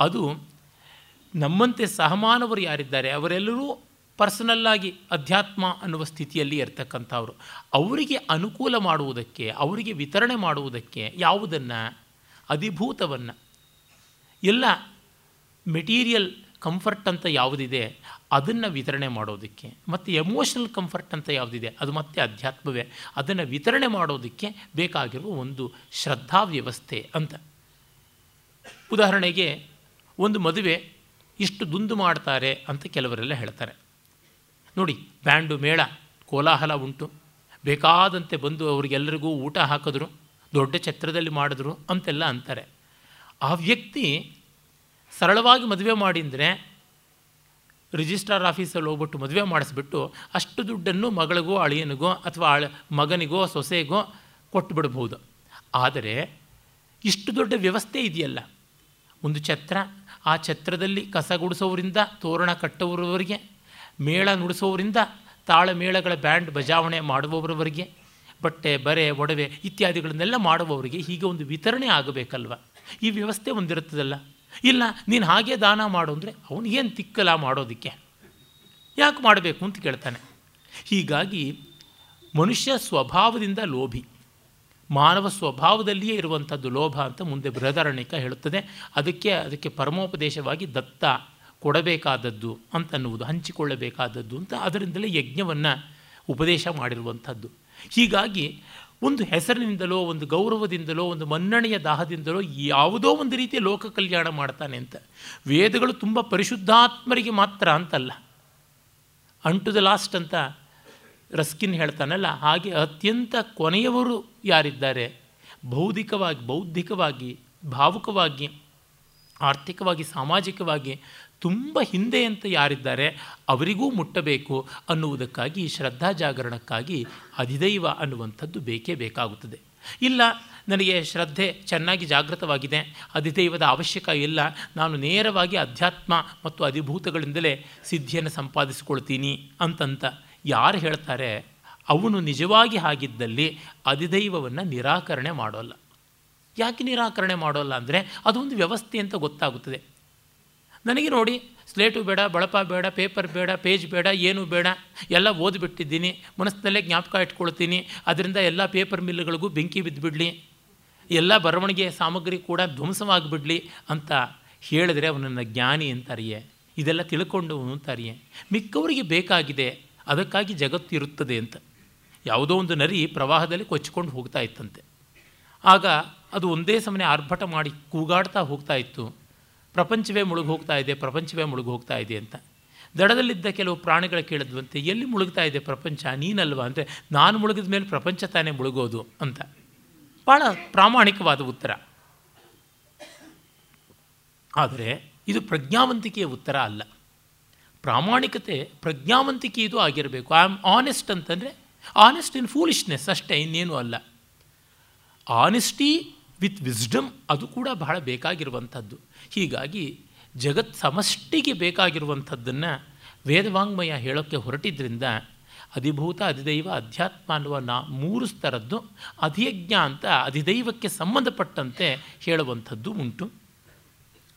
ಅದು ನಮ್ಮಂತೆ ಸಹಮಾನವರು ಯಾರಿದ್ದಾರೆ? ಅವರೆಲ್ಲರೂ ಪರ್ಸನಲ್ಲಾಗಿ ಅಧ್ಯಾತ್ಮ ಅನ್ನುವ ಸ್ಥಿತಿಯಲ್ಲಿ ಇರ್ತಕ್ಕಂಥವ್ರು. ಅವರಿಗೆ ಅನುಕೂಲ ಮಾಡುವುದಕ್ಕೆ, ಅವರಿಗೆ ವಿತರಣೆ ಮಾಡುವುದಕ್ಕೆ ಯಾವುದನ್ನು? ಅಧಿಭೂತವನ್ನು. ಎಲ್ಲ ಮೆಟೀರಿಯಲ್ ಕಂಫರ್ಟ್ ಅಂತ ಯಾವುದಿದೆ? ಅದನ್ನು ವಿತರಣೆ ಮಾಡೋದಕ್ಕೆ. ಮತ್ತು ಎಮೋಷನಲ್ ಕಂಫರ್ಟ್ ಅಂತ ಯಾವುದಿದೆ? ಅದು ಮತ್ತೆ ಅಧ್ಯಾತ್ಮವೇ. ಅದನ್ನು ವಿತರಣೆ ಮಾಡೋದಕ್ಕೆ ಬೇಕಾಗಿರುವ ಒಂದು ಶ್ರದ್ಧಾ ವ್ಯವಸ್ಥೆ ಅಂತ. ಉದಾಹರಣೆಗೆ ಒಂದು ಮದುವೆ ಇಷ್ಟು ದುಂದು ಮಾಡ್ತಾರೆ ಅಂತ ಕೆಲವರೆಲ್ಲ ಹೇಳ್ತಾರೆ. ನೋಡಿ, ಬ್ಯಾಂಡು ಮೇಳ, ಕೋಲಾಹಲ ಉಂಟು. ಬೇಕಾದಂತೆ ಬಂದು ಅವರಿಗೆಲ್ಲರಿಗೂ ಊಟ ಹಾಕಿದ್ರು, ದೊಡ್ಡ ಛತ್ರದಲ್ಲಿ ಮಾಡಿದ್ರು ಅಂತೆಲ್ಲ ಅಂತಾರೆ. ಆ ವ್ಯಕ್ತಿ ಸರಳವಾಗಿ ಮದುವೆ ಮಾಡಿದರೆ ರಿಜಿಸ್ಟ್ರಾರ್ ಆಫೀಸಲ್ಲಿ ಹೋಗ್ಬಿಟ್ಟು ಮದುವೆ ಮಾಡಿಸ್ಬಿಟ್ಟು ಅಷ್ಟು ದುಡ್ಡನ್ನು ಮಗಳಿಗೋ, ಅಳಿಯನಿಗೋ ಅಥವಾ ಅಳ, ಮಗನಿಗೋ, ಸೊಸೆಗೋ ಕೊಟ್ಟುಬಿಡ್ಬೋದು ಆದರೆ ಇಷ್ಟು ದೊಡ್ಡ ವ್ಯವಸ್ಥೆ ಇದೆಯಲ್ಲ. ಒಂದು ಛತ್ರ, ಆ ಛತ್ರದಲ್ಲಿ ಕಸ ಗುಡಿಸೋರಿಂದ ತೋರಣ ಕಟ್ಟೋರವರೆಗೆ ಮೇಳ ನುಡಿಸೋರಿಂದ ತಾಳಮೇಳಗಳ ಬ್ಯಾಂಡ್ ಬಜಾವಣೆ ಮಾಡುವವರವರೆಗೆ, ಬಟ್ಟೆ, ಬರೆ, ಒಡವೆ ಇತ್ಯಾದಿಗಳನ್ನೆಲ್ಲ ಮಾಡುವವರಿಗೆ ಹೀಗೆ ಒಂದು ವಿತರಣೆ ಆಗಬೇಕಲ್ವ? ಈ ವ್ಯವಸ್ಥೆ ಒಂದಿರುತ್ತದಲ್ಲ. ಇಲ್ಲ, ನೀನು ಹಾಗೆ ದಾನ ಮಾಡು ಅಂದರೆ ಅವನಿಗೇನು ತಿಕ್ಕಲ್ಲ ಮಾಡೋದಕ್ಕೆ? ಯಾಕೆ ಮಾಡಬೇಕು ಅಂತ ಕೇಳ್ತಾನೆ. ಹೀಗಾಗಿ ಮನುಷ್ಯ ಸ್ವಭಾವದಿಂದ ಲೋಭಿ. ಮಾನವ ಸ್ವಭಾವದಲ್ಲಿಯೇ ಇರುವಂಥದ್ದು ಲೋಭ ಅಂತ ಮುಂದೆ ಬೃಹದಾರಣ್ಯಕ ಹೇಳುತ್ತದೆ. ಅದಕ್ಕೆ ಅದಕ್ಕೆ ಪರಮೋಪದೇಶವಾಗಿ ದತ್ತ ಕೊಡಬೇಕಾದದ್ದು ಅಂತನ್ನುವುದು, ಹಂಚಿಕೊಳ್ಳಬೇಕಾದದ್ದು ಅಂತ ಅದರಿಂದಲೇ ಯಜ್ಞವನ್ನು ಉಪದೇಶ ಮಾಡಿರುವಂಥದ್ದು. ಹೀಗಾಗಿ ಒಂದು ಹೆಸರಿನಿಂದಲೋ, ಒಂದು ಗೌರವದಿಂದಲೋ, ಒಂದು ಮನ್ನಣೆಯ ದಾಹದಿಂದಲೋ ಯಾವುದೋ ಒಂದು ರೀತಿಯ ಲೋಕ ಕಲ್ಯಾಣ ಮಾಡ್ತಾನೆ ಅಂತ. ವೇದಗಳು ತುಂಬ ಪರಿಶುದ್ಧಾತ್ಮರಿಗೆ ಮಾತ್ರ ಅಂತಲ್ಲ. ಅನ್ ಟು ದ ಲಾಸ್ಟ್ ಅಂತ ರಸ್ಕಿನ್ ಹೇಳ್ತಾನಲ್ಲ, ಹಾಗೆ ಅತ್ಯಂತ ಕೊನೆಯವರು ಯಾರಿದ್ದಾರೆ? ಬೌದ್ಧಿಕವಾಗಿ ಬೌದ್ಧಿಕವಾಗಿ, ಭಾವುಕವಾಗಿ, ಆರ್ಥಿಕವಾಗಿ, ಸಾಮಾಜಿಕವಾಗಿ ತುಂಬ ಹಿಂದೆ ಅಂತ ಯಾರಿದ್ದಾರೆ ಅವರಿಗೂ ಮುಟ್ಟಬೇಕು ಅನ್ನುವುದಕ್ಕಾಗಿ, ಶ್ರದ್ಧಾ ಜಾಗರಣಕ್ಕಾಗಿ ಅಧಿದೈವ ಅನ್ನುವಂಥದ್ದು ಬೇಕೇ ಬೇಕಾಗುತ್ತದೆ. ಇಲ್ಲ, ನನಗೆ ಶ್ರದ್ಧೆ ಚೆನ್ನಾಗಿ ಜಾಗೃತವಾಗಿದೆ, ಅಧಿದೈವದ ಅವಶ್ಯಕ ಇಲ್ಲ, ನಾನು ನೇರವಾಗಿ ಅಧ್ಯಾತ್ಮ ಮತ್ತು ಅಧಿಭೂತಗಳಿಂದಲೇ ಸಿದ್ಧಿಯನ್ನು ಸಂಪಾದಿಸಿಕೊಳ್ತೀನಿ ಅಂತಂತ ಯಾರು ಹೇಳ್ತಾರೆ, ಅವನು ನಿಜವಾಗಿ ಹಾಗಿದ್ದಲ್ಲಿ ಅಧಿದೈವವನ್ನು ನಿರಾಕರಣೆ ಮಾಡೋಲ್ಲ. ಯಾಕೆ ನಿರಾಕರಣೆ ಮಾಡೋಲ್ಲ ಅಂದರೆ ಅದೊಂದು ವ್ಯವಸ್ಥೆ ಅಂತ ಗೊತ್ತಾಗುತ್ತದೆ. ನನಗೆ ನೋಡಿ, ಸ್ಲೇಟು ಬೇಡ, ಬಳಪ ಬೇಡ, ಪೇಪರ್ ಬೇಡ, ಪೇಜ್ ಬೇಡ, ಏನು ಬೇಡ, ಎಲ್ಲ ಓದಿಬಿಟ್ಟಿದ್ದೀನಿ, ಮನಸ್ಸಿನಲ್ಲೇ ಜ್ಞಾಪಕ ಇಟ್ಕೊಳ್ತೀನಿ, ಅದರಿಂದ ಎಲ್ಲ ಪೇಪರ್ ಮಿಲ್ಗಳಿಗೂ ಬೆಂಕಿ ಬಿದ್ದುಬಿಡಲಿ ಎಲ್ಲ ಬರವಣಿಗೆ ಸಾಮಗ್ರಿ ಕೂಡ ಧ್ವಂಸವಾಗಿಬಿಡಲಿ ಅಂತ ಹೇಳಿದ್ರೆ ಅವನನ್ನು ಜ್ಞಾನಿ ಅಂತಾರಿಯೇ, ಇದೆಲ್ಲ ತಿಳ್ಕೊಂಡು ಅಂತಾರಿಯೇ, ಮಿಕ್ಕವರಿಗೆ ಬೇಕಾಗಿದೆ, ಅದಕ್ಕಾಗಿ ಜಗತ್ತು ಇರುತ್ತದೆ ಅಂತ. ಯಾವುದೋ ಒಂದು ನರಿ ಪ್ರವಾಹದಲ್ಲಿ ಕೊಚ್ಚಿಕೊಂಡು ಹೋಗ್ತಾ ಇತ್ತಂತೆ. ಆಗ ಅದು ಒಂದೇ ಸಮನೆ ಆರ್ಭಟ ಮಾಡಿ ಕೂಗಾಡ್ತಾ ಹೋಗ್ತಾ ಇತ್ತು. ಪ್ರಪಂಚವೇ ಮುಳುಗೋಗ್ತಾ ಇದೆ, ಪ್ರಪಂಚವೇ ಮುಳುಗೋಗ್ತಾ ಇದೆ ಅಂತ. ದಡದಲ್ಲಿದ್ದ ಕೆಲವು ಪ್ರಾಣಿಗಳು ಕೇಳಿದ್ವಂತೆ, ಎಲ್ಲಿ ಮುಳುಗ್ತಾ ಇದೆ ಪ್ರಪಂಚ? ನೀನಲ್ವಾ? ಅಂದರೆ ನಾನು ಮುಳುಗಿದ ಮೇಲೆ ಪ್ರಪಂಚ ತಾನೇ ಮುಳುಗೋದು ಅಂತ. ಭಾಳ ಪ್ರಾಮಾಣಿಕವಾದ ಉತ್ತರ. ಆದರೆ ಇದು ಪ್ರಜ್ಞಾವಂತಿಕೆಯ ಉತ್ತರ ಅಲ್ಲ. ಪ್ರಾಮಾಣಿಕತೆ ಪ್ರಜ್ಞಾವಂತಿಕೆಯದು ಆಗಿರಬೇಕು. ಐ ಆಮ್ ಆನೆಸ್ಟ್ ಅಂತಂದರೆ ಆನೆಸ್ಟ್ ಇನ್ ಫೂಲಿಶ್ನೆಸ್ ಅಷ್ಟೇ, ಇನ್ನೇನು ಅಲ್ಲ. ಆನೆಸ್ಟಿ ವಿತ್ ವಿಸ್ಡಮ್ ಅದು ಕೂಡ ಬಹಳ ಬೇಕಾಗಿರುವಂಥದ್ದು. ಹೀಗಾಗಿ ಜಗತ್ ಸಮಷ್ಟಿಗೆ ಬೇಕಾಗಿರುವಂಥದ್ದನ್ನು ವೇದವಾಂಗ್ಮಯ ಹೇಳೋಕ್ಕೆ ಹೊರಟಿದ್ದರಿಂದ ಅಧಿಭೂತ, ಅಧಿದೈವ, ಅಧ್ಯಾತ್ಮ ಅನ್ನುವ ನಾ ಮೂರು ಸ್ತರದ್ದು ಅಧಿಯಜ್ಞ ಅಂತ ಅಧಿದೈವಕ್ಕೆ ಸಂಬಂಧಪಟ್ಟಂತೆ ಹೇಳುವಂಥದ್ದು ಉಂಟು.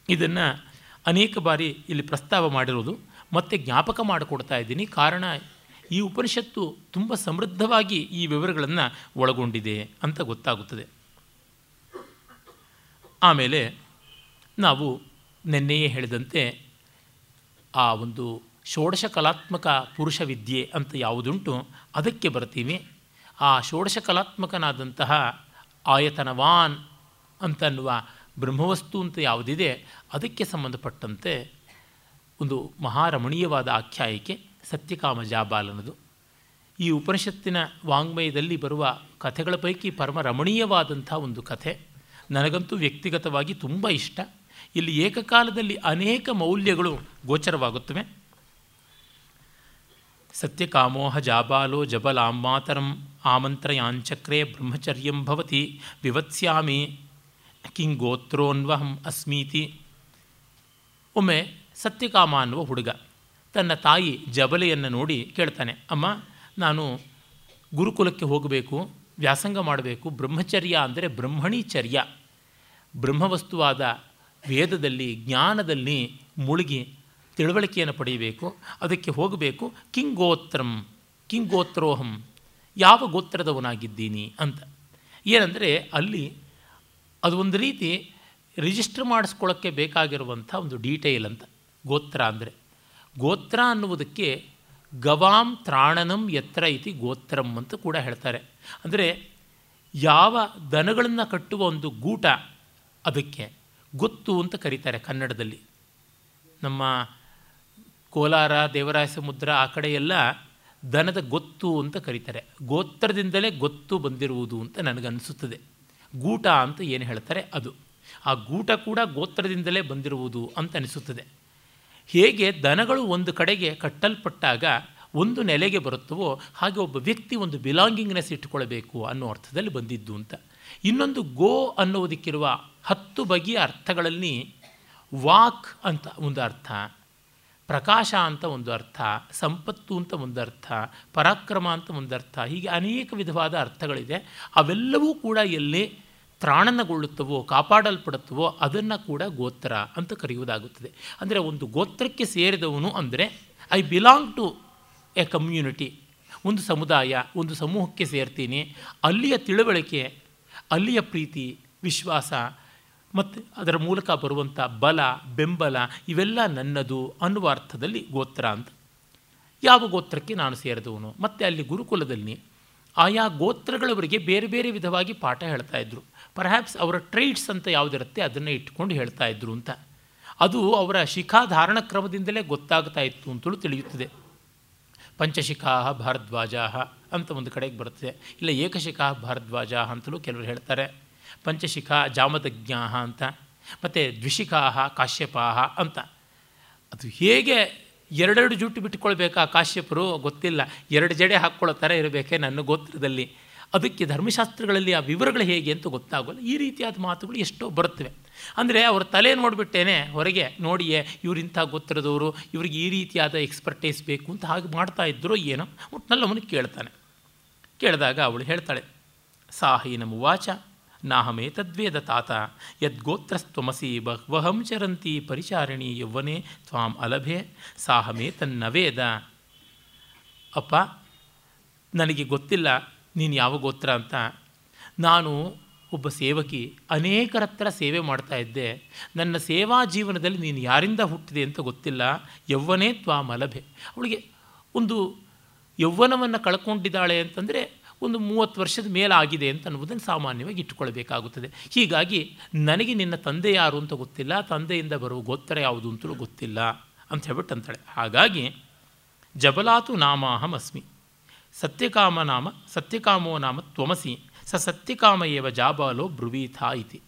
ಇದನ್ನು ಅನೇಕ ಬಾರಿ ಇಲ್ಲಿ ಪ್ರಸ್ತಾವ ಮಾಡಿರೋದು. ಮತ್ತೆ ಜ್ಞಾಪಕ ಮಾಡಿಕೊಡ್ತಾ ಇದ್ದೀನಿ. ಕಾರಣ ಈ ಉಪನಿಷತ್ತು ತುಂಬ ಸಮೃದ್ಧವಾಗಿ ಈ ವಿವರಗಳನ್ನು ಒಳಗೊಂಡಿದೆ ಅಂತ ಗೊತ್ತಾಗುತ್ತದೆ. ಆಮೇಲೆ ನಾವು ನಿನ್ನೆಯೇ ಹೇಳಿದಂತೆ ಆ ಒಂದು ಷೋಡಶ ಕಲಾತ್ಮಕ ಪುರುಷ ವಿದ್ಯೆ ಅಂತ ಯಾವುದುಂಟು, ಅದಕ್ಕೆ ಬರ್ತೀವಿ. ಆ ಷೋಡಶ ಕಲಾತ್ಮಕನಾದಂತಹ ಆಯತನವಾನ್ ಅಂತನ್ನುವ ಬ್ರಹ್ಮವಸ್ತು ಅಂತ ಯಾವುದಿದೆ, ಅದಕ್ಕೆ ಸಂಬಂಧಪಟ್ಟಂತೆ ಒಂದು ಮಹಾರಮಣೀಯವಾದ ಆಖ್ಯಾಯಿಕೆ ಸತ್ಯಕಾಮ ಜಾಬಾಲನದು. ಈ ಉಪನಿಷತ್ತಿನ ವಾಂಗ್ಮಯದಲ್ಲಿ ಬರುವ ಕಥೆಗಳ ಪೈಕಿ ಪರಮ ರಮಣೀಯವಾದಂಥ ಒಂದು ಕಥೆ. ನನಗಂತೂ ವ್ಯಕ್ತಿಗತವಾಗಿ ತುಂಬ ಇಷ್ಟ. ಇಲ್ಲಿ ಏಕಕಾಲದಲ್ಲಿ ಅನೇಕ ಮೌಲ್ಯಗಳು ಗೋಚರವಾಗುತ್ತವೆ. ಸತ್ಯಕಾಮೋಹ ಜಾಬಾಲೋ ಜಬಲಾಂಬಾತರಂ ಆಮಂತ್ರಯಾಂಚಕ್ರೆ ಬ್ರಹ್ಮಚರ್ಯಂ ಭವತಿ ವಿವತ್ಸ್ಯಾಮಿ ಕಿಂಗೋತ್ರೋನ್ವಹಂ ಅಸ್ಮೀತಿ. ಒಮ್ಮೆ ಸತ್ಯಕಾಮ ಅನ್ನುವ ಹುಡುಗ ತನ್ನ ತಾಯಿ ಜಬಲೆಯನ್ನು ನೋಡಿ ಕೇಳ್ತಾನೆ, ಅಮ್ಮ, ನಾನು ಗುರುಕುಲಕ್ಕೆ ಹೋಗಬೇಕು, ವ್ಯಾಸಂಗ ಮಾಡಬೇಕು, ಬ್ರಹ್ಮಚರ್ಯ ಅಂದರೆ ಬ್ರಹ್ಮಣಿಚರ್ಯ. ಬ್ರಹ್ಮವಸ್ತುವಾದ ವೇದದಲ್ಲಿ, ಜ್ಞಾನದಲ್ಲಿ ಮುಳುಗಿ ತಿಳುವಳಿಕೆಯನ್ನು ಪಡೆಯಬೇಕು, ಅದಕ್ಕೆ ಹೋಗಬೇಕು. ಕಿಂಗೋತ್ರಂ, ಕಿಂಗೋತ್ರೋಹಂ, ಯಾವ ಗೋತ್ರದವನಾಗಿದ್ದೀನಿ ಅಂತ. ಏನಂದರೆ ಅಲ್ಲಿ ಅದು ಒಂದು ರೀತಿ ರಿಜಿಸ್ಟರ್ ಮಾಡಿಸ್ಕೊಳ್ಳೋಕ್ಕೆ ಬೇಕಾಗಿರುವಂಥ ಒಂದು ಡೀಟೇಲ್ ಅಂತ, ಗೋತ್ರ ಅಂದರೆ. ಗೋತ್ರ ಅನ್ನುವುದಕ್ಕೆ ಗವಾಂ ತ್ರಾಣನಂ ಎತ್ತರ ಇತಿ ಗೋತ್ರಂ ಅಂತ ಕೂಡ ಹೇಳ್ತಾರೆ. ಅಂದರೆ ಯಾವ ದನಗಳನ್ನು ಕಟ್ಟುವ ಒಂದು ಗೂಟ ಅದಕ್ಕೆ. ಗೊತ್ತು ಅಂತ ಕರೀತಾರೆ ಕನ್ನಡದಲ್ಲಿ. ನಮ್ಮ ಕೋಲಾರ ದೇವರಾಯ ಸಮುದ್ರ ಆ ಕಡೆಯೆಲ್ಲ ದನದ ಗೊತ್ತು ಅಂತ ಕರೀತಾರೆ. ಗೋತ್ರದಿಂದಲೇ ಗೊತ್ತು ಬಂದಿರುವುದು ಅಂತ ನನಗನ್ನಿಸುತ್ತದೆ ಗೂಟ ಅಂತ ಏನು ಹೇಳ್ತಾರೆ ಅದು. ಆ ಗೂಟ ಕೂಡ ಗೋತ್ರದಿಂದಲೇ ಬಂದಿರುವುದು ಅಂತ ಅನಿಸುತ್ತದೆ. ಹೇಗೆ ದನಗಳು ಒಂದು ಕಡೆಗೆ ಕಟ್ಟಲ್ಪಟ್ಟಾಗ ಒಂದು ನೆಲೆಗೆ ಬರುತ್ತವೋ ಹಾಗೆ ಒಬ್ಬ ವ್ಯಕ್ತಿ ಒಂದು ಬಿಲಾಂಗಿಂಗ್ನೆಸ್ ಇಟ್ಟುಕೊಳ್ಬೇಕು ಅನ್ನೋ ಅರ್ಥದಲ್ಲಿ ಬಂದಿದ್ದು ಅಂತ. ಇನ್ನೊಂದು ಗೋ ಅನ್ನೋದಕ್ಕಿರುವ ಹತ್ತು ಬಗೆಯ ಅರ್ಥಗಳಲ್ಲಿ ವಾಕ್ ಅಂತ ಒಂದು ಅರ್ಥ, ಪ್ರಕಾಶ ಅಂತ ಒಂದು ಅರ್ಥ, ಸಂಪತ್ತು ಅಂತ ಒಂದು ಅರ್ಥ, ಪರಾಕ್ರಮ ಅಂತ ಒಂದು ಅರ್ಥ, ಹೀಗೆ ಅನೇಕ ವಿಧವಾದ ಅರ್ಥಗಳಿದೆ. ಅವೆಲ್ಲವೂ ಕೂಡ ಎಲ್ಲಿ ತ್ರಾಣನಗೊಳ್ಳುತ್ತವೋ, ಕಾಪಾಡಲ್ಪಡುತ್ತವೋ, ಅದನ್ನು ಕೂಡ ಗೋತ್ರ ಅಂತ ಕರೆಯುವುದಾಗುತ್ತದೆ. ಅಂದರೆ ಒಂದು ಗೋತ್ರಕ್ಕೆ ಸೇರಿದವನು ಅಂದರೆ I belong to a community ಒಂದು ಸಮುದಾಯ, ಒಂದು ಸಮೂಹಕ್ಕೆ ಸೇರ್ತೀನಿ. ಅಲ್ಲಿಯ ತಿಳುವಳಿಕೆ ಅಲ್ಲಿಯ ಪ್ರೀತಿ, ವಿಶ್ವಾಸ ಮತ್ತು ಅದರ ಮೂಲಕ ಬರುವಂಥ ಬಲ, ಬೆಂಬಲ ಇವೆಲ್ಲ ನನ್ನದು ಅನ್ನುವ ಅರ್ಥದಲ್ಲಿ ಗೋತ್ರ ಅಂತ. ಯಾವ ಗೋತ್ರಕ್ಕೆ ನಾನು ಸೇರಿದವನು? ಮತ್ತು ಅಲ್ಲಿ ಗುರುಕುಲದಲ್ಲಿ ಆಯಾ ಗೋತ್ರಗಳವರಿಗೆ ಬೇರೆ ಬೇರೆ ವಿಧವಾಗಿ ಪಾಠ ಹೇಳ್ತಾ ಇದ್ದರು ಪರ್ಹ್ಯಾಪ್ಸ್ ಅವರ ಟ್ರೈಟ್ಸ್ ಅಂತ ಯಾವುದಿರುತ್ತೆ ಅದನ್ನು ಇಟ್ಕೊಂಡು ಹೇಳ್ತಾ ಇದ್ದರು ಅಂತ. ಅದು ಅವರ ಶಿಖಾಧಾರಣ ಕ್ರಮದಿಂದಲೇ ಗೊತ್ತಾಗ್ತಾ ಇತ್ತು ಅಂತಲೂ ತಿಳಿಯುತ್ತದೆ. ಪಂಚಶಿಖಾ ಭಾರದ್ವಾಜ ಅಂತ ಒಂದು ಕಡೆಗೆ ಬರುತ್ತದೆ ಇಲ್ಲ, ಏಕಶಿಖಾ ಭಾರದ್ವಾಜ ಅಂತಲೂ ಕೆಲವರು ಹೇಳ್ತಾರೆ. ಪಂಚಶಿಖಾ ಜಾಮದಜ್ಞ ಅಂತ, ಮತ್ತು ದ್ವಿಷಿಖಾಹ ಕಾಶ್ಯಪಾಹ ಅಂತ. ಅದು ಹೇಗೆ ಎರಡೆರಡು ಜುಟ್ಟು ಬಿಟ್ಕೊಳ್ಬೇಕಾ ಕಾಶ್ಯಪರು ಗೊತ್ತಿಲ್ಲ. ಎರಡು ಜಡೆ ಹಾಕ್ಕೊಳ್ಳೋ ಥರ ಇರಬೇಕೆ ನನ್ನ ಗೋತ್ರದಲ್ಲಿ. ಅದಕ್ಕೆ ಧರ್ಮಶಾಸ್ತ್ರಗಳಲ್ಲಿ ಆ ವಿವರಗಳು ಹೇಗೆ ಅಂತ ಗೊತ್ತಾಗೋಲ್ಲ. ಈ ರೀತಿಯಾದ ಮಾತುಗಳು ಎಷ್ಟೋ ಬರುತ್ತವೆ. ಅಂದರೆ ಅವ್ರ ತಲೆ ನೋಡಿಬಿಟ್ಟೇನೆ ಹೊರಗೆ, ನೋಡಿಯೇ ಇವರಿಂಥ ಗೊತ್ತಿರೋದವರು ಇವ್ರಿಗೆ ಈ ರೀತಿಯಾದ ಎಕ್ಸ್ಪರ್ಟೈಸ್ ಬೇಕು ಅಂತ ಹಾಗೆ ಮಾಡ್ತಾ ಏನೋ ಒಟ್ಟಿನಲ್ಲಿ ಅವನಿಗೆ ಕೇಳ್ತಾನೆ. ಕೇಳಿದಾಗ ಅವಳು ಹೇಳ್ತಾಳೆ ಸಾಹೀನಮುವಾಚ ನಾಹಮೇತದ್ವೇದ ತಾತ, ಯದ್ಗೋತ್ರಸ್ತ್ವಮಸಿ ಬಹ್ವಹಂ ಚರಂತಿ ಪರಿಚಾರಿಣಿ ಯೌವನೆ ತ್ವಾಂ ಅಲಭೆ ಸಾಹಮೇ ತನ್ನವೇದ ಅಪ್ಪ, ನನಗೆ ಗೊತ್ತಿಲ್ಲ ನೀನು ಯಾವ ಗೋತ್ರ ಅಂತ. ನಾನು ಒಬ್ಬ ಸೇವಕಿ, ಅನೇಕರ ಹತ್ರ ಸೇವೆ ಮಾಡ್ತಾ ಇದ್ದೆ. ನನ್ನ ಸೇವಾ ಜೀವನದಲ್ಲಿ ನೀನು ಯಾರಿಂದ ಹುಟ್ಟಿದೆ ಅಂತ ಗೊತ್ತಿಲ್ಲ. ಯೌವನೇ ತ್ವಾ ಮಲಭೆ ಅವಳಿಗೆ ಒಂದು ಯೌವನವನ್ನು ಕಳ್ಕೊಂಡಿದ್ದಾಳೆ ಅಂತಂದರೆ ಒಂದು ಮೂವತ್ತು ವರ್ಷದ ಮೇಲಾಗಿದೆ ಅಂತ ಅನ್ನುವುದನ್ನು ಸಾಮಾನ್ಯವಾಗಿ ಇಟ್ಟುಕೊಳ್ಬೇಕಾಗುತ್ತದೆ ಹೀಗಾಗಿ ನನಗೆ ನಿನ್ನ ತಂದೆ ಯಾರು ಅಂತ ಗೊತ್ತಿಲ್ಲ, ತಂದೆಯಿಂದ ಬರುವ ಗೋತ್ರ ಯಾವುದು ಅಂತಲೂ ಗೊತ್ತಿಲ್ಲ ಅಂತ ಹೇಳ್ಬಿಟ್ಟು ಅಂತಾಳೆ ಹಾಗಾಗಿ ಜಬಲಾತು ನಾಮಾಹಂ ಅಸ್ಮಿ, ಸತ್ಯಕಾಮ ನಾಮ, ಸತ್ಯಕಾಮೋ ನಾಮ ತ್ವಮಸಿ, ಸ ಸತ್ಯಕಾಮ ಏವ ಜಾಬಾಲೋ ಬ್ರುವೀಥಾ ಇತಿ.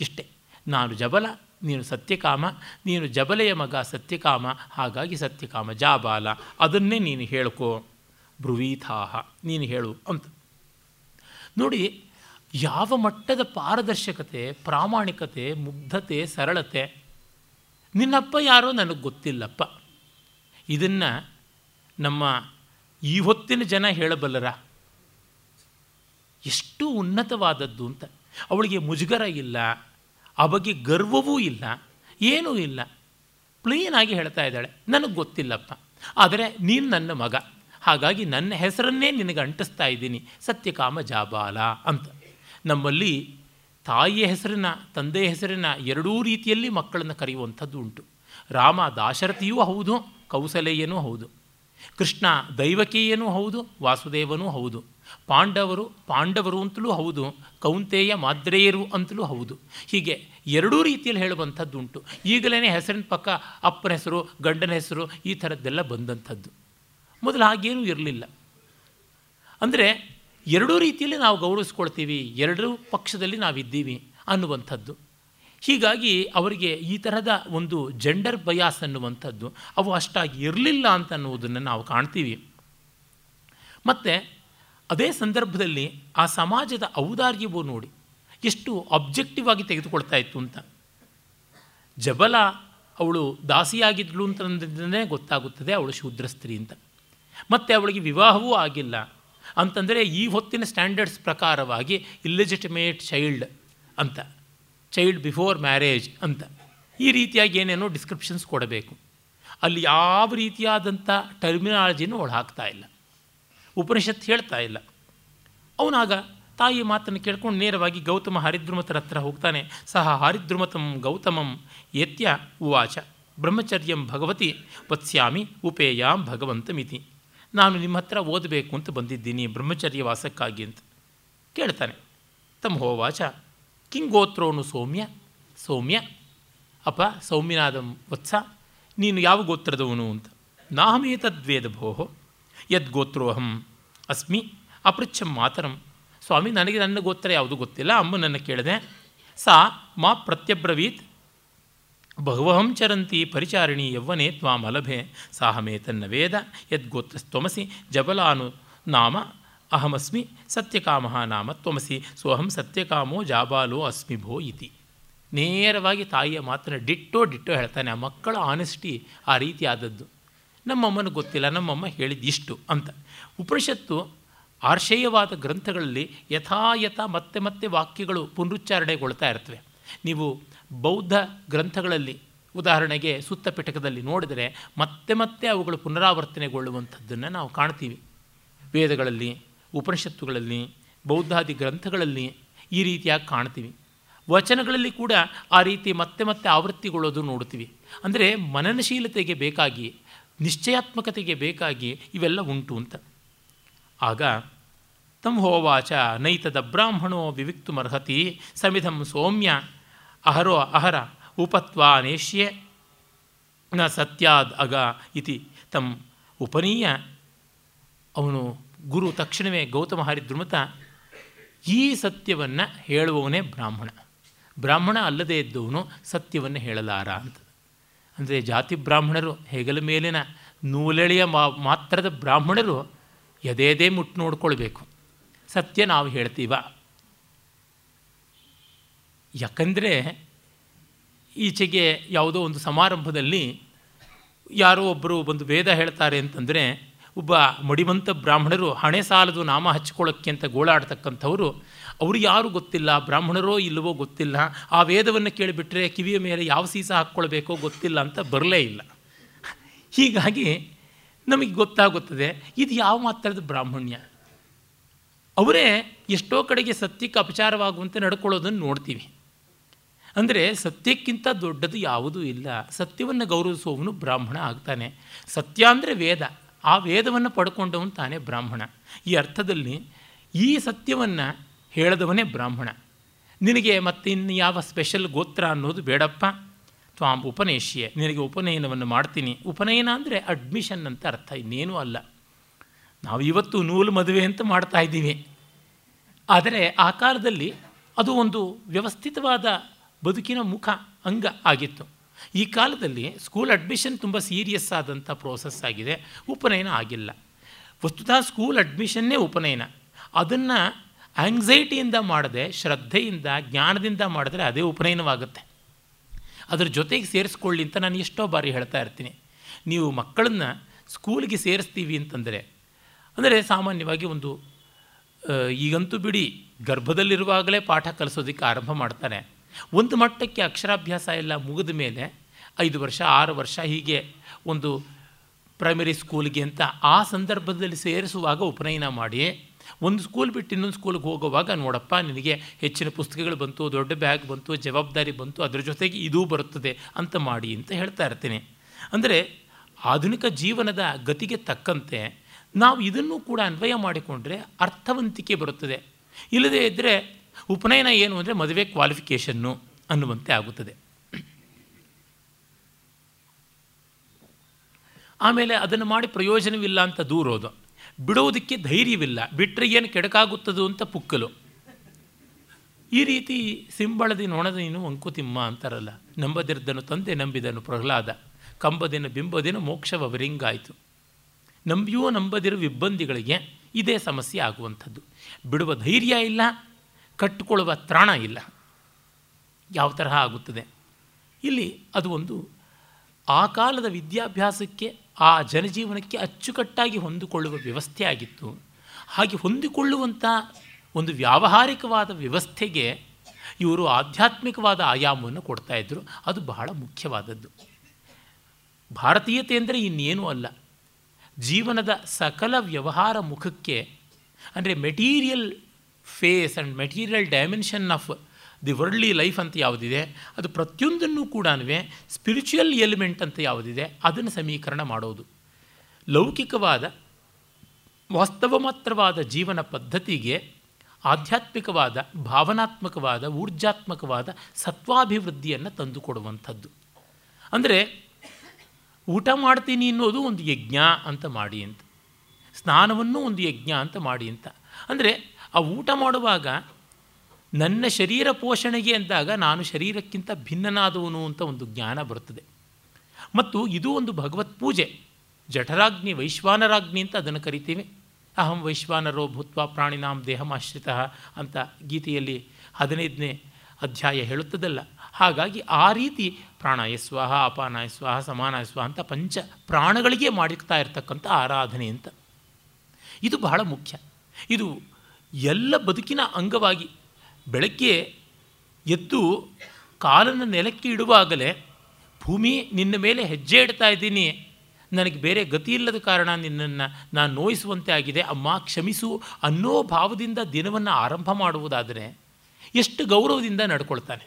ಇಷ್ಟೇ, ನಾನು ಜಬಲ, ನೀನು ಸತ್ಯಕಾಮ, ನೀನು ಜಬಲೆಯ ಮಗ ಸತ್ಯಕಾಮ, ಹಾಗಾಗಿ ಸತ್ಯಕಾಮ ಜಾಬಾಲ, ಅದನ್ನೇ ನೀನು ಹೇಳ್ಕೋ. ಬ್ರುವೀಥಾಹ, ನೀನು ಹೇಳು ಅಂತ. ನೋಡಿ, ಯಾವ ಮಟ್ಟದ ಪಾರದರ್ಶಕತೆ, ಪ್ರಾಮಾಣಿಕತೆ, ಮುಗ್ಧತೆ, ಸರಳತೆ, ನಿನ್ನಪ್ಪ ಯಾರೋ ನನಗೆ ಗೊತ್ತಿಲ್ಲಪ್ಪ. ಇದನ್ನು ನಮ್ಮ ಈ ಹೊತ್ತಿನ ಜನ ಹೇಳಬಲ್ಲರ? ಎಷ್ಟು ಉನ್ನತವಾದದ್ದು ಅಂತ. ಅವಳಿಗೆ ಮುಜುಗರ ಇಲ್ಲ ಆ ಬಗ್ಗೆ ಗರ್ವವೂ ಇಲ್ಲ, ಏನೂ ಇಲ್ಲ. ಪ್ಲೀನಾಗಿ ಹೇಳ್ತಾ ಇದ್ದಾಳೆ, ನನಗೆ ಗೊತ್ತಿಲ್ಲಪ್ಪ. ಆದರೆ ನೀನು ನನ್ನ ಮಗ. ಹಾಗಾಗಿ ನನ್ನ ಹೆಸರನ್ನೇ ನಿನಗೆ ಅಂಟಿಸ್ತಾ ಇದ್ದೀನಿ. ಸತ್ಯಕಾಮ ಜಾಬಾಲ ಅಂತ. ನಮ್ಮಲ್ಲಿ ತಾಯಿಯ ಹೆಸರಿನ, ತಂದೆಯ ಹೆಸರಿನ ಎರಡೂ ರೀತಿಯಲ್ಲಿ ಮಕ್ಕಳನ್ನು ಕರೆಯುವಂಥದ್ದು ಉಂಟು. ರಾಮ ದಾಶರಥಿಯೂ ಹೌದು, ಕೌಸಲೆಯನೂ ಹೌದು. ಕೃಷ್ಣ ದೈವಕೀಯನೂ ಹೌದು, ವಾಸುದೇವನೂ ಹೌದು. ಪಾಂಡವರು ಪಾಂಡವರು ಅಂತಲೂ ಹೌದು, ಕೌಂತೆಯ ಮಾದ್ರೇಯರು ಅಂತಲೂ ಹೌದು. ಹೀಗೆ ಎರಡೂ ರೀತಿಯಲ್ಲಿ ಹೇಳುವಂಥದ್ದು ಉಂಟು. ಈಗಲೇ ಹೆಸರಿನ ಪಕ್ಕ ಅಪ್ಪನ ಹೆಸರು, ಗಂಡನ ಹೆಸರು ಈ ಥರದ್ದೆಲ್ಲ ಬಂದಂಥದ್ದು. ಮೊದಲು ಹಾಗೇನೂ ಇರಲಿಲ್ಲ. ಅಂದರೆ ಎರಡೂ ರೀತಿಯಲ್ಲಿ ನಾವು ಗೌರವಿಸ್ಕೊಳ್ತೀವಿ, ಎರಡೂ ಪಕ್ಷದಲ್ಲಿ ನಾವಿದ್ದೀವಿ ಅನ್ನುವಂಥದ್ದು. ಹೀಗಾಗಿ ಅವರಿಗೆ ಈ ತರಹದ ಒಂದು ಜೆಂಡರ್ ಬಯಾಸ್ ಅನ್ನುವಂಥದ್ದು, ಅವು ಅಷ್ಟಾಗಿ ಇರಲಿಲ್ಲ ಅಂತ ಅನ್ನುವುದನ್ನು ನಾವು ಕಾಣ್ತೀವಿ. ಮತ್ತು ಅದೇ ಸಂದರ್ಭದಲ್ಲಿ ಆ ಸಮಾಜದ ಔದಾರ್ಯವೂ ನೋಡಿ, ಎಷ್ಟು ಅಬ್ಜೆಕ್ಟಿವ್ ಆಗಿ ತೆಗೆದುಕೊಳ್ತಾ ಇತ್ತು ಅಂತ. ಜಬಲ ಅವಳು ದಾಸಿಯಾಗಿದ್ಳು ಅಂತಂದ್ರೆ ಗೊತ್ತಾಗುತ್ತದೆ, ಅವಳು ಶೂದ್ರ ಸ್ತ್ರೀ ಅಂತ. ಮತ್ತು ಅವಳಿಗೆ ವಿವಾಹವೂ ಆಗಿಲ್ಲ. ಅಂತಂದರೆ ಈ ಹೊತ್ತಿನ ಸ್ಟ್ಯಾಂಡರ್ಡ್ಸ್ ಪ್ರಕಾರವಾಗಿ ಇಲ್ಲಿಜಿಟಿಮೇಟ್ ಚೈಲ್ಡ್ ಅಂತ ಚೈಲ್ಡ್ ಬಿಫೋರ್ ಮ್ಯಾರೇಜ್ ಅಂತ, ಈ ರೀತಿಯಾಗಿ ಏನೇನೋ ಡಿಸ್ಕ್ರಿಪ್ಷನ್ಸ್ ಕೊಡಬೇಕು. ಅಲ್ಲಿ ಯಾವ ರೀತಿಯಾದಂಥ ಟರ್ಮಿನಾಲಜಿನೂ ಅವಳು ಹಾಕ್ತಾ ಇಲ್ಲ. ಉಪನಿಷತ್ ಹೇಳ್ತಾ ಇಲ್ಲ. ಅವನಾಗ ತಾಯಿ ಮಾತನ್ನು ಕೇಳ್ಕೊಂಡು ನೇರವಾಗಿ ಗೌತಮ ಹರಿದ್ರುಮತರ ಹತ್ರ ಹೋಗ್ತಾನೆ. ಸಹ ಹರಿದ್ರುಮತಂ ಗೌತಮಂ ಎತ್ಯ ಉವಾಚ, ಬ್ರಹ್ಮಚರ್ಯಂ ಭಗವತಿ ವತ್ಸ್ಯಾಮಿ ಉಪೇಯಾಂ ಭಗವಂತಮಿತಿ. ನಾನು ನಿಮ್ಮ ಹತ್ರ ಓದಬೇಕು ಅಂತ ಬಂದಿದ್ದೀನಿ, ಬ್ರಹ್ಮಚರ್ಯ ವಾಸಕ್ಕಾಗಿ ಅಂತ ಕೇಳ್ತಾನೆ. ತಮ್ಮ ಹೋವಾಚ, ಕಿಂಗೋತ್ರೋನು ಸೌಮ್ಯ ಸೌಮ್ಯ ಅಪ್ಪ ಸೌಮ್ಯನಾದ ವತ್ಸ, ನೀನು ಯಾವ ಗೋತ್ರದವನು ಅಂತ. ನಾಹಮೇತದ್ವೇದ ಭೋಹೋ, ಯದ್ಗೋತ್ರೋಹಂ ಅಸ್ಮಿ, ಅಪೃಚ್ಛಂ ಮಾತರಂ. ಸ್ವಾಮಿ, ನನಗೆ ನನ್ನ ಗೋತ್ರ ಯಾವುದು ಗೊತ್ತಿಲ್ಲ ಅಮ್ಮನನ್ನು ಕೇಳಿದೆ. ಸಾ, ಮಾ ಪ್ರತ್ಯಬ್ರವೀತ್ ಬಹವಹಂ ಚರಂತಿ ಪರಿಚಾರಿಣಿ ಯವ್ವನೆ ತ್ವಾಮಲಭೆ ಸಾಹಮೇ ತನ್ನ ವೇದ ಯದ್ಗೋತ್ರಸ್ತ್ವಮಸಿ ಜಬಲಾನು ನಾಮ ಅಹಮಸ್ಮಿ, ಸತ್ಯಕಾಮ ನಾಮ ತ್ವಮಸಿ ಸೋಹಂ ಸತ್ಯಕಾಮೋ ಜಾಬಾಲೋ ಅಸ್ಮಿ ಭೋ ಇತಿ. ನೇರವಾಗಿ ತಾಯಿಯ ಮಾತನ್ನು ಡಿಟ್ಟೋ ಡಿಟ್ಟೋ ಹೇಳ್ತಾನೆ, ಆ ಮಕ್ಕಳ ಆನೆಸ್ಟಿ ಆ ರೀತಿಯಾದದ್ದು. ನಮ್ಮಮ್ಮನಿಗೆ ಗೊತ್ತಿಲ್ಲ, ನಮ್ಮಮ್ಮ ಹೇಳಿದ್ದು ಇಷ್ಟು ಅಂತ. ಉಪನಿಷತ್ತು ಆರ್ಷೇಯವಾದ ಗ್ರಂಥಗಳಲ್ಲಿ ಯಥಾಯಥ ಮತ್ತೆ ಮತ್ತೆ ವಾಕ್ಯಗಳು ಪುನರುಚ್ಚಾರಣೆಗೊಳ್ತಾ ಇರ್ತವೆ. ನೀವು ಬೌದ್ಧ ಗ್ರಂಥಗಳಲ್ಲಿ ಉದಾಹರಣೆಗೆ ಸುತ್ತ ಪಿಟಕದಲ್ಲಿ ನೋಡಿದರೆ ಮತ್ತೆ ಮತ್ತೆ ಅವುಗಳು ಪುನರಾವರ್ತನೆಗೊಳ್ಳುವಂಥದ್ದನ್ನು ನಾವು ಕಾಣ್ತೀವಿ. ವೇದಗಳಲ್ಲಿ, ಉಪನಿಷತ್ತುಗಳಲ್ಲಿ, ಬೌದ್ಧಾದಿ ಗ್ರಂಥಗಳಲ್ಲಿ ಈ ರೀತಿಯಾಗಿ ಕಾಣ್ತೀವಿ. ವಚನಗಳಲ್ಲಿ ಕೂಡ ಆ ರೀತಿ ಮತ್ತೆ ಮತ್ತೆ ಆವೃತ್ತಿಗೊಳ್ಳೋದು ನೋಡ್ತೀವಿ. ಅಂದರೆ ಮನನಶೀಲತೆಗೆ ಬೇಕಾಗಿ, ನಿಶ್ಚಯಾತ್ಮಕತೆಗೆ ಬೇಕಾಗಿ ಇವೆಲ್ಲ ಉಂಟು ಅಂತ. ಆಗ, ತಂ ಹೋವಾಚ ನೈತದ ಬ್ರಾಹ್ಮಣೋ ವಿವಿಕ್ತುಮರ್ಹತಿ, ಸಮಿಧಂ ಸೌಮ್ಯ ಅಹರೋ ಅಹರ ಉಪತ್ವಾನೇಷ್ಯೆ ನ ಸತ್ಯಾದ್ ಅಗ ಇತಿ. ತಮ್ಮ ಉಪನೀಯ ಅವನು ಗುರು ತಕ್ಷಣವೇ ಗೌತಮ ಹರಿದ್ರುಮತ ಈ ಸತ್ಯವನ್ನು ಹೇಳುವವನೇ ಬ್ರಾಹ್ಮಣ. ಬ್ರಾಹ್ಮಣ ಅಲ್ಲದೇ ಇದ್ದವನು ಸತ್ಯವನ್ನು ಹೇಳಲಾರ ಅಂತ ಅಂದರೆ ಜಾತಿ ಬ್ರಾಹ್ಮಣರು ಹೆಗಲ ಮೇಲಿನ ನೂಲೆಳೆಯ ಮಾತ್ರದ ಬ್ರಾಹ್ಮಣರು ಎದೇದೇ ಮುಟ್ಟು ನೋಡ್ಕೊಳ್ಬೇಕು. ಸತ್ಯ ನಾವು ಹೇಳ್ತೀವ. ಯಾಕಂದರೆ ಈಚೆಗೆ ಯಾವುದೋ ಒಂದು ಸಮಾರಂಭದಲ್ಲಿ ಯಾರೋ ಒಬ್ಬರು ಒಂದು ವೇದ ಹೇಳ್ತಾರೆ ಅಂತಂದರೆ, ಒಬ್ಬ ಮಡಿವಂತ ಬ್ರಾಹ್ಮಣರು ಹಣೆ ಸಾಲದು ನಾಮ ಹಚ್ಕೊಳ್ಳೋಕ್ಕೆ ಅಂತ ಗೋಳಾಡ್ತಕ್ಕಂಥವ್ರು, ಅವರು ಯಾರು ಗೊತ್ತಿಲ್ಲ, ಬ್ರಾಹ್ಮಣರೋ ಇಲ್ಲವೋ ಗೊತ್ತಿಲ್ಲ, ಆ ವೇದವನ್ನು ಕೇಳಿಬಿಟ್ರೆ ಕಿವಿಯ ಮೇಲೆ ಯಾವ ಸೀಸ ಹಾಕ್ಕೊಳ್ಬೇಕೋ ಗೊತ್ತಿಲ್ಲ ಅಂತ ಬರಲೇ ಇಲ್ಲ. ಹೀಗಾಗಿ ನಮಗೆ ಗೊತ್ತಾಗುತ್ತದೆ, ಇದು ಯಾವ ಮಾತ್ರದ ಬ್ರಾಹ್ಮಣ್ಯ? ಅವರೇ ಎಷ್ಟೋ ಕಡೆಗೆ ಸತ್ಯಕ್ಕೆ ಅಪಚಾರವಾಗುವಂತೆ ನಡ್ಕೊಳ್ಳೋದನ್ನು ನೋಡ್ತೀವಿ. ಅಂದರೆ ಸತ್ಯಕ್ಕಿಂತ ದೊಡ್ಡದು ಯಾವುದೂ ಇಲ್ಲ. ಸತ್ಯವನ್ನು ಗೌರವಿಸುವವನು ಬ್ರಾಹ್ಮಣ ಆಗ್ತಾನೆ. ಸತ್ಯ ಅಂದರೆ ವೇದ. ಆ ವೇದವನ್ನು ಪಡ್ಕೊಂಡವನು ತಾನೇ ಬ್ರಾಹ್ಮಣ. ಈ ಅರ್ಥದಲ್ಲಿ ಈ ಸತ್ಯವನ್ನು ಹೇಳಿದವನೇ ಬ್ರಾಹ್ಮಣ. ನಿನಗೆ ಮತ್ತಿನ್ನು ಯಾವ ಸ್ಪೆಷಲ್ ಗೋತ್ರ ಅನ್ನೋದು ಬೇಡಪ್ಪ. ತ್ವಾಂ ಉಪನೇಶ್ಯೆ. ನಿನಗೆ ಉಪನಯನವನ್ನು ಮಾಡ್ತೀನಿ. ಉಪನಯನ ಅಂದರೆ ಅಡ್ಮಿಷನ್ ಅಂತ ಅರ್ಥ. ಇನ್ನೇನೂ ಅಲ್ಲ. ನಾವು ಇವತ್ತು ನೂಲು ಮದುವೆ ಅಂತ ಮಾಡ್ತಾ ಇದ್ದೀವಿ. ಆದರೆ ಆ ಕಾಲದಲ್ಲಿ ಅದು ಒಂದು ವ್ಯವಸ್ಥಿತವಾದ ಬದುಕಿನ ಮುಖ ಅಂಗ ಆಗಿತ್ತು. ಈ ಕಾಲದಲ್ಲಿ ಸ್ಕೂಲ್ ಅಡ್ಮಿಷನ್ ತುಂಬ ಸೀರಿಯಸ್ ಆದಂಥ ಪ್ರೋಸೆಸ್ ಆಗಿದೆ. ಉಪನಯನ ಆಗಿಲ್ಲ. ವಸ್ತುತಃ ಸ್ಕೂಲ್ ಅಡ್ಮಿಷನ್ನೇ ಉಪನಯನ. ಅದನ್ನು ಆಂಗ್ಸೈಟಿಯಿಂದ ಮಾಡದೆ, ಶ್ರದ್ಧೆಯಿಂದ, ಜ್ಞಾನದಿಂದ ಮಾಡಿದ್ರೆ ಅದೇ ಉಪನಯನವಾಗುತ್ತೆ. ಅದರ ಜೊತೆಗೆ ಸೇರಿಸ್ಕೊಳ್ಳಿ ಅಂತ ನಾನು ಎಷ್ಟೋ ಬಾರಿ ಹೇಳ್ತಾ ಇರ್ತೀನಿ. ನೀವು ಮಕ್ಕಳನ್ನು ಸ್ಕೂಲ್ಗೆ ಸೇರಿಸ್ತೀವಿ ಅಂತಂದರೆ, ಅಂದರೆ ಸಾಮಾನ್ಯವಾಗಿ ಒಂದು ಈಗಂತೂ ಬಿಡಿ ಗರ್ಭದಲ್ಲಿರುವಾಗಲೇ ಪಾಠ ಕಲಿಸೋದಕ್ಕೆ ಆರಂಭ ಮಾಡ್ತಾರೆ. ಒಂದು ಮಟ್ಟಕ್ಕೆ ಅಕ್ಷರಾಭ್ಯಾಸ ಎಲ್ಲ ಮುಗಿದ ಮೇಲೆ ಐದು ವರ್ಷ, ಆರು ವರ್ಷ ಹೀಗೆ ಒಂದು ಪ್ರೈಮರಿ ಸ್ಕೂಲ್ಗೆ ಅಂತ ಆ ಸಂದರ್ಭದಲ್ಲಿ ಸೇರಿಸುವಾಗ ಉಪನಯನ ಮಾಡಿ ಒಂದು ಸ್ಕೂಲ್ ಬಿಟ್ಟು ಇನ್ನೊಂದು ಸ್ಕೂಲ್ಗೆ ಹೋಗುವಾಗ ನೋಡಪ್ಪ, ನಿನಗೆ ಹೆಚ್ಚಿನ ಪುಸ್ತಕಗಳು ಬಂತು, ದೊಡ್ಡ ಬ್ಯಾಗ್ ಬಂತು, ಜವಾಬ್ದಾರಿ ಬಂತು, ಅದರ ಜೊತೆಗೆ ಇದೂ ಬರುತ್ತದೆ ಅಂತ ಮಾಡಿ ಅಂತ ಹೇಳ್ತಾ ಇರ್ತೀನಿ. ಅಂದರೆ ಆಧುನಿಕ ಜೀವನದ ಗತಿಗೆ ತಕ್ಕಂತೆ ನಾವು ಇದನ್ನು ಕೂಡ ಅನ್ವಯ ಮಾಡಿಕೊಂಡ್ರೆ ಅರ್ಥವಂತಿಕೆ ಬರುತ್ತದೆ. ಇಲ್ಲದೇ ಇದ್ದರೆ ಉಪನಯನ ಏನು ಅಂದರೆ ಮದುವೆ ಕ್ವಾಲಿಫಿಕೇಷನ್ನು ಅನ್ನುವಂತೆ ಆಗುತ್ತದೆ. ಆಮೇಲೆ ಅದನ್ನು ಮಾಡಿ ಪ್ರಯೋಜನವಿಲ್ಲ ಅಂತ ದೂರೋದು ಬಿಡೋದಕ್ಕೆ ಧೈರ್ಯವಿಲ್ಲ. ಬಿಟ್ಟರೆ ಏನು ಕೆಡಕಾಗುತ್ತದೋ ಅಂತ ಪುಕ್ಕಲು. ಈ ರೀತಿ ಸಿಂಬಳದಿ ನೊಣದ ನೀನು ಅಂಕುತಿಮ್ಮ ಅಂತಾರಲ್ಲ. ನಂಬದಿರ್ದನು ತಂದೆ ನಂಬಿದನು ಪ್ರಹ್ಲಾದ. ಕಂಬದಿನ ಬಿಂಬದಿನ ಮೋಕ್ಷವರಿಂಗಾಯಿತು ನಂಬಿಯೂ ನಂಬದಿರುವ ಇಬ್ಬಂದಿಗಳಿಗೆ ಇದೇ ಸಮಸ್ಯೆ ಆಗುವಂಥದ್ದು. ಬಿಡುವ ಧೈರ್ಯ ಇಲ್ಲ ಕಟ್ಟಿಕೊಳ್ಳುವ ತ್ರಾಣ ಇಲ್ಲ. ಯಾವ ತರಹ ಆಗುತ್ತದೆ? ಇಲ್ಲಿ ಅದು ಒಂದು ಆ ಕಾಲದ ವಿದ್ಯಾಭ್ಯಾಸಕ್ಕೆ, ಆ ಜನಜೀವನಕ್ಕೆ ಅಚ್ಚುಕಟ್ಟಾಗಿ ಹೊಂದಿಕೊಳ್ಳುವ ವ್ಯವಸ್ಥೆ ಆಗಿತ್ತು. ಹಾಗೆ ಹೊಂದಿಕೊಳ್ಳುವಂಥ ಒಂದು ವ್ಯಾವಹಾರಿಕವಾದ ವ್ಯವಸ್ಥೆಗೆ ಇವರು ಆಧ್ಯಾತ್ಮಿಕವಾದ ಆಯಾಮವನ್ನು ಕೊಡ್ತಾಯಿದ್ರು ಅದು ಬಹಳ ಮುಖ್ಯವಾದದ್ದು. ಭಾರತೀಯತೆ ಅಂದರೆ ಇನ್ನೇನೂ ಅಲ್ಲ. ಜೀವನದ ಸಕಲ ವ್ಯವಹಾರ ಮುಖಕ್ಕೆ, ಅಂದರೆ material face and material dimension of the worldly life ಅಂತ ಯಾವುದಿದೆ, ಅದು ಪ್ರತಿಯೊಂದನ್ನು ಕೂಡ ಸ್ಪಿರಿಚುವಲ್ ಎಲಿಮೆಂಟ್ ಅಂತ ಯಾವುದಿದೆ, ಅದನ್ನು ಸಮೀಕರಣ ಮಾಡೋದು. ಲೌಕಿಕವಾದ, ವಾಸ್ತವ ಮಾತ್ರವಾದ ಜೀವನ ಪದ್ಧತಿಗೆ ಆಧ್ಯಾತ್ಮಿಕವಾದ, ಭಾವನಾತ್ಮಕವಾದ, ಊರ್ಜಾತ್ಮಕವಾದ ಸತ್ವಾಭಿವೃದ್ಧಿಯನ್ನು ತಂದುಕೊಡುವಂಥದ್ದು. ಅಂದರೆ, ಊಟ ಮಾಡ್ತೀನಿ ಅನ್ನೋದು ಒಂದು ಯಜ್ಞ ಅಂತ ಮಾಡಿ ಅಂತ, ಸ್ನಾನವನ್ನು ಒಂದು ಯಜ್ಞ ಅಂತ ಮಾಡಿ ಅಂತ. ಅಂದರೆ ಆ ಊಟ ಮಾಡುವಾಗ ನನ್ನ ಶರೀರ ಪೋಷಣೆಗೆ ಅಂದಾಗ ನಾನು ಶರೀರಕ್ಕಿಂತ ಭಿನ್ನನಾದವನು ಅಂತ ಒಂದು ಜ್ಞಾನ ಬರುತ್ತದೆ. ಮತ್ತು ಇದು ಒಂದು ಭಗವತ್ ಪೂಜೆ. ಜಠರಾಗ್ನಿ, ವೈಶ್ವಾನರಾಗ್ನಿ ಅಂತ ಅದನ್ನು ಕರಿತೀವಿ. ಅಹಂ ವೈಶ್ವಾನರೋ ಭೂತ್ವ ಪ್ರಾಣಿನಾಂ ದೇಹಮಾಶ್ರಿತ ಅಂತ ಗೀತೆಯಲ್ಲಿ ಹದಿನೈದನೇ ಅಧ್ಯಾಯ ಹೇಳುತ್ತದಲ್ಲ. ಹಾಗಾಗಿ ಆ ರೀತಿ ಪ್ರಾಣಾಯ ಸ್ವಾಹ, ಅಪಾನಾಯ ಸ್ವಾಹ, ಸಮಾನಾಯ ಸ್ವಾಹ ಅಂತ ಪಂಚ ಪ್ರಾಣಗಳಿಗೆ ಮಾಡಿರ್ತಾ ಇರ್ತಕ್ಕಂಥ ಆರಾಧನೆ ಅಂತ. ಇದು ಬಹಳ ಮುಖ್ಯ. ಇದು ಎಲ್ಲ ಬದುಕಿನ ಅಂಗವಾಗಿ ಬೆಳಗ್ಗೆ ಎದ್ದು ಕಾಲನ್ನು ನೆಲಕ್ಕೆ ಇಡುವಾಗಲೇ ಭೂಮಿ ನಿನ್ನ ಮೇಲೆ ಹೆಜ್ಜೆ ಇಡ್ತಾ ಇದ್ದೀನಿ. ನನಗೆ ಬೇರೆ ಗತಿ ಇಲ್ಲದ ಕಾರಣ ನಿನ್ನನ್ನು ನಾನು ನೋಯಿಸುವಂತೆ ಆಗಿದೆ. ಅಮ್ಮ, ಕ್ಷಮಿಸು ಅನ್ನೋ ಭಾವದಿಂದ ದಿನವನ್ನು ಆರಂಭ ಮಾಡುವುದಾದರೆ ಎಷ್ಟು ಗೌರವದಿಂದ ನಡ್ಕೊಳ್ತಾನೆ.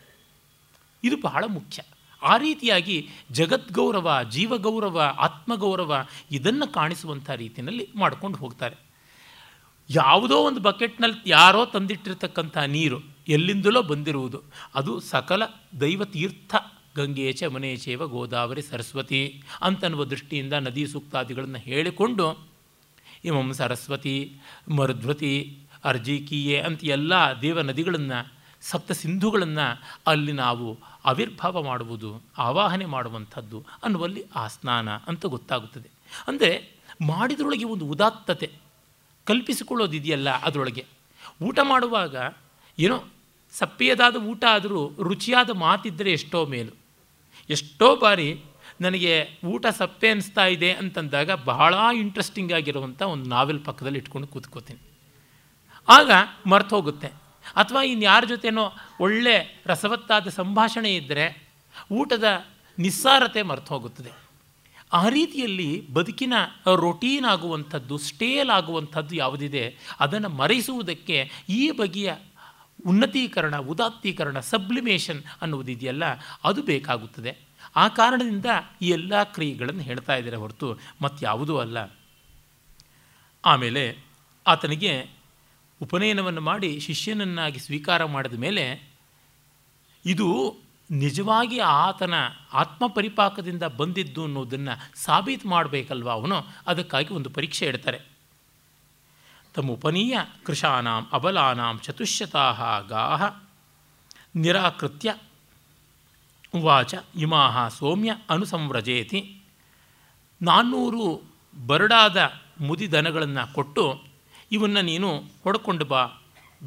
ಇದು ಬಹಳ ಮುಖ್ಯ. ಆ ರೀತಿಯಾಗಿ ಜಗದ್ಗೌರವ, ಜೀವಗೌರವ, ಆತ್ಮಗೌರವ ಇದನ್ನು ಕಾಣಿಸುವಂಥ ರೀತಿಯಲ್ಲಿ ಮಾಡ್ಕೊಂಡು ಹೋಗ್ತಾರೆ. ಯಾವುದೋ ಒಂದು ಬಕೆಟ್ನಲ್ಲಿ ಯಾರೋ ತಂದಿಟ್ಟಿರ್ತಕ್ಕಂಥ ನೀರು ಎಲ್ಲಿಂದಲೋ ಬಂದಿರುವುದು. ಅದು ಸಕಲ ದೈವ ತೀರ್ಥ ಚ ಚಮನೇಚೇವ ಗೋದಾವರಿ ಸರಸ್ವತಿ ಅಂತನ್ನುವ ದೃಷ್ಟಿಯಿಂದ ನದಿ ಸೂಕ್ತಾದಿಗಳನ್ನು ಹೇಳಿಕೊಂಡು, ಇಮಂ ಸರಸ್ವತಿ, ಮರುಧ್ವತಿ ಅರ್ಜಿಕೀಯೆ ಅಂತ ಎಲ್ಲ ದೇವ ನದಿಗಳನ್ನು, ಸಪ್ತ ಸಿಂಧುಗಳನ್ನು ಅಲ್ಲಿ ನಾವು ಆವಿರ್ಭಾವ ಮಾಡುವುದು, ಆವಾಹನೆ ಮಾಡುವಂಥದ್ದು ಅನ್ನುವಲ್ಲಿ ಆ ಸ್ನಾನ ಅಂತ ಗೊತ್ತಾಗುತ್ತದೆ. ಅಂದರೆ ಮಾಡಿದ್ರೊಳಗೆ ಒಂದು ಉದಾತ್ತತೆ. ಕಲ್ಪಿಸಿಕೊಳ್ಳೋದಿದೆಯಲ್ಲ ಅದರೊಳಗೆ. ಊಟ ಮಾಡುವಾಗ, ಏನೋ ಸಪ್ಪೆಯದಾದ ಊಟ ಆದರೂ ರುಚಿಯಾದ ಮಾತಿದ್ದರೆ ಎಷ್ಟೋ ಮೇಲು. ಎಷ್ಟೋ ಬಾರಿ ನನಗೆ ಊಟ ಸಪ್ಪೆ ಅನಿಸ್ತಾ ಇದೆ ಅಂತಂದಾಗ ಬಹಳ ಇಂಟ್ರೆಸ್ಟಿಂಗ್ ಆಗಿರುವಂಥ ಒಂದು ನಾವೆಲ್ ಪಕ್ಕದಲ್ಲಿ ಇಟ್ಕೊಂಡು ಕೂತ್ಕೋತೀನಿ. ಆಗ ಮರ್ತು ಹೋಗುತ್ತೆ. ಅಥವಾ ಯಾರ ಜೊತೆನೋ ಒಳ್ಳೆ ರಸವತ್ತಾದ ಸಂಭಾಷಣೆ ಇದ್ದರೆ ಊಟದ ನಿಸ್ಸಾರತೆ ಮರ್ತು ಹೋಗುತ್ತದೆ. ಆ ರೀತಿಯಲ್ಲಿ ಬದುಕಿನ ರೊಟೀನ್ ಆಗುವಂಥದ್ದು ಸ್ಟೇಲ್ ಆಗುವಂಥದ್ದು ಯಾವುದಿದೆ, ಅದನ್ನು ಮರೆಸುವುದಕ್ಕೆ ಈ ಬಗೆಯ ಉನ್ನತೀಕರಣ, ಉದಾತ್ತೀಕರಣ ಸಬ್ಲಿಮೇಷನ್ ಅನ್ನುವುದಿದೆಯಲ್ಲ ಅದು ಬೇಕಾಗುತ್ತದೆ. ಆ ಕಾರಣದಿಂದ ಈ ಎಲ್ಲ ಕ್ರಿಯೆಗಳನ್ನು ಹೇಳ್ತಾ ಇದ್ದಾರೆ ಹೊರತು ಮತ್ತಾವುದೂ ಅಲ್ಲ. ಆಮೇಲೆ ಆತನಿಗೆ ಉಪನಯನವನ್ನು ಮಾಡಿ ಶಿಷ್ಯನನ್ನಾಗಿ ಸ್ವೀಕಾರ ಮಾಡಿದ ಮೇಲೆ ಇದು ನಿಜವಾಗಿ ಆತನ ಆತ್ಮ ಪರಿಪಾಕದಿಂದ ಬಂದಿದ್ದು ಅನ್ನೋದನ್ನು ಸಾಬೀತು ಮಾಡಬೇಕಲ್ವ ಅವನು? ಅದಕ್ಕಾಗಿ ಒಂದು ಪರೀಕ್ಷೆ ಇಡ್ತಾರೆ. ತಮ್ಮುಪನೀಯ ಕೃಷಾನಾಂ ಅಬಲಾನಾಂ ಚತುಶ್ಶತಾ ಗಾಹ ನಿರಾಕೃತ್ಯ ಉವಾಚ ಇಮಾಹ ಸೌಮ್ಯ ಅನುಸಂವ್ರಜೇತಿ ನಾನ್ನೂರು ಬರಡಾದ ಮುದಿ ದನಗಳನ್ನು ಕೊಟ್ಟು ಇವನ್ನು ನೀನು ಹೊಡ್ಕೊಂಡು ಬಾ,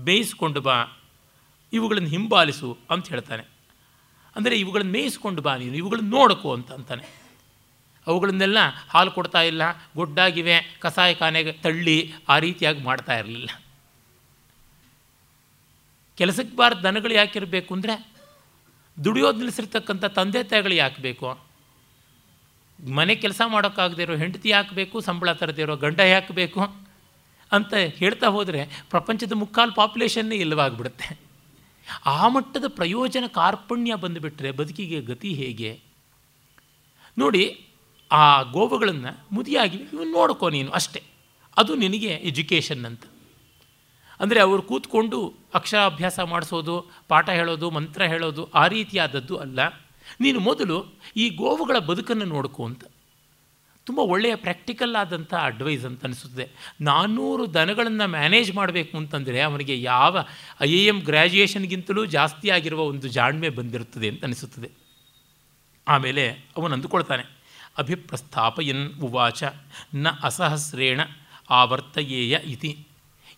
ಬೇಯಿಸ್ಕೊಂಡು ಬಾ, ಇವುಗಳನ್ನು ಹಿಂಬಾಲಿಸು ಅಂತ ಹೇಳ್ತಾನೆ. ಅಂದರೆ ಇವುಗಳನ್ನು ಮೇಯಿಸ್ಕೊಂಡು ಬಾ ನೀನು, ಇವುಗಳನ್ನು ನೋಡ್ಕೋ ಅಂತ ಅಂತಾನೆ. ಅವುಗಳನ್ನೆಲ್ಲ ಹಾಲು ಕೊಡ್ತಾ ಇಲ್ಲ, ಗೊಡ್ಡಾಗಿವೆ, ಕಸಾಯ ಖಾನೆಗೆ ತಳ್ಳಿ ಆ ರೀತಿಯಾಗಿ ಮಾಡ್ತಾ ಇರಲಿಲ್ಲ. ಕೆಲಸಕ್ಕೆ ಬಾರದ ದನಗಳು ಯಾಕಿರಬೇಕು ಅಂದರೆ ದುಡಿಯೋದು ನಿಲ್ಲಿಸಿರ್ತಕ್ಕಂಥ ತಂದೆ ತಾಯಿಗಳು ಯಾಕೆ ಬೇಕು ಮನೆ ಕೆಲಸ ಮಾಡೋಕ್ಕಾಗದೇ ಇರೋ ಹೆಂಡತಿ ಹಾಕಬೇಕು ಸಂಬಳ ತರದೇ ಇರೋ ಗಂಡ ಯಾಕಬೇಕು? ಅಂತ ಹೇಳ್ತಾ ಹೋದರೆ ಪ್ರಪಂಚದ ಮುಕ್ಕಾಲು ಪಾಪ್ಯುಲೇಷನ್ನೇ ಇಲ್ಲವಾಗಿಬಿಡುತ್ತೆ. ಆ ಮಟ್ಟದ ಪ್ರಯೋಜನ ಕಾರ್ಪಣ್ಯ ಬಂದುಬಿಟ್ರೆ ಬದುಕಿಗೆ ಗತಿ ಹೇಗೆ? ನೋಡಿ, ಆ ಗೋವುಗಳನ್ನು ಮುದಿಯಾಗಿ ಇವನು ನೋಡ್ಕೋ ನೀನು ಅಷ್ಟೇ. ಅದು ನಿನಗೆ ಎಜುಕೇಷನ್ ಅಂತ. ಅಂದರೆ ಅವರು ಕೂತ್ಕೊಂಡು ಅಕ್ಷರಾಭ್ಯಾಸ ಮಾಡಿಸೋದು, ಪಾಠ ಹೇಳೋದು, ಮಂತ್ರ ಹೇಳೋದು ಆ ರೀತಿಯಾದದ್ದು ಅಲ್ಲ. ನೀನು ಮೊದಲು ಈ ಗೋವುಗಳ ಬದುಕನ್ನು ನೋಡ್ಕೋ ಅಂತ. ತುಂಬ ಒಳ್ಳೆಯ ಪ್ರಾಕ್ಟಿಕಲ್ ಆದಂಥ ಅಡ್ವೈಸ್ ಅಂತ ಅನಿಸುತ್ತದೆ ನಾನ್ನೂರು ದನಗಳನ್ನು ಮ್ಯಾನೇಜ್ ಮಾಡಬೇಕು ಅಂತಂದರೆ ಅವನಿಗೆ ಯಾವ ಐ ಎ ಎಂ ಗ್ರ್ಯಾಜುಯೇಷನ್ಗಿಂತಲೂ ಜಾಸ್ತಿ ಆಗಿರುವ ಒಂದು ಜಾಣ್ಮೆ ಬಂದಿರುತ್ತದೆ ಅಂತ ಅನಿಸುತ್ತದೆ. ಆಮೇಲೆ ಅವನು ಅಂದುಕೊಳ್ತಾನೆ ಅಭಿಪ್ರಸ್ಥಾಪಯನ್ ಉವಾಚ, ನ ಅಸಹಸ್ರೇಣ ಆವರ್ತಯೇಯ ಇತಿ.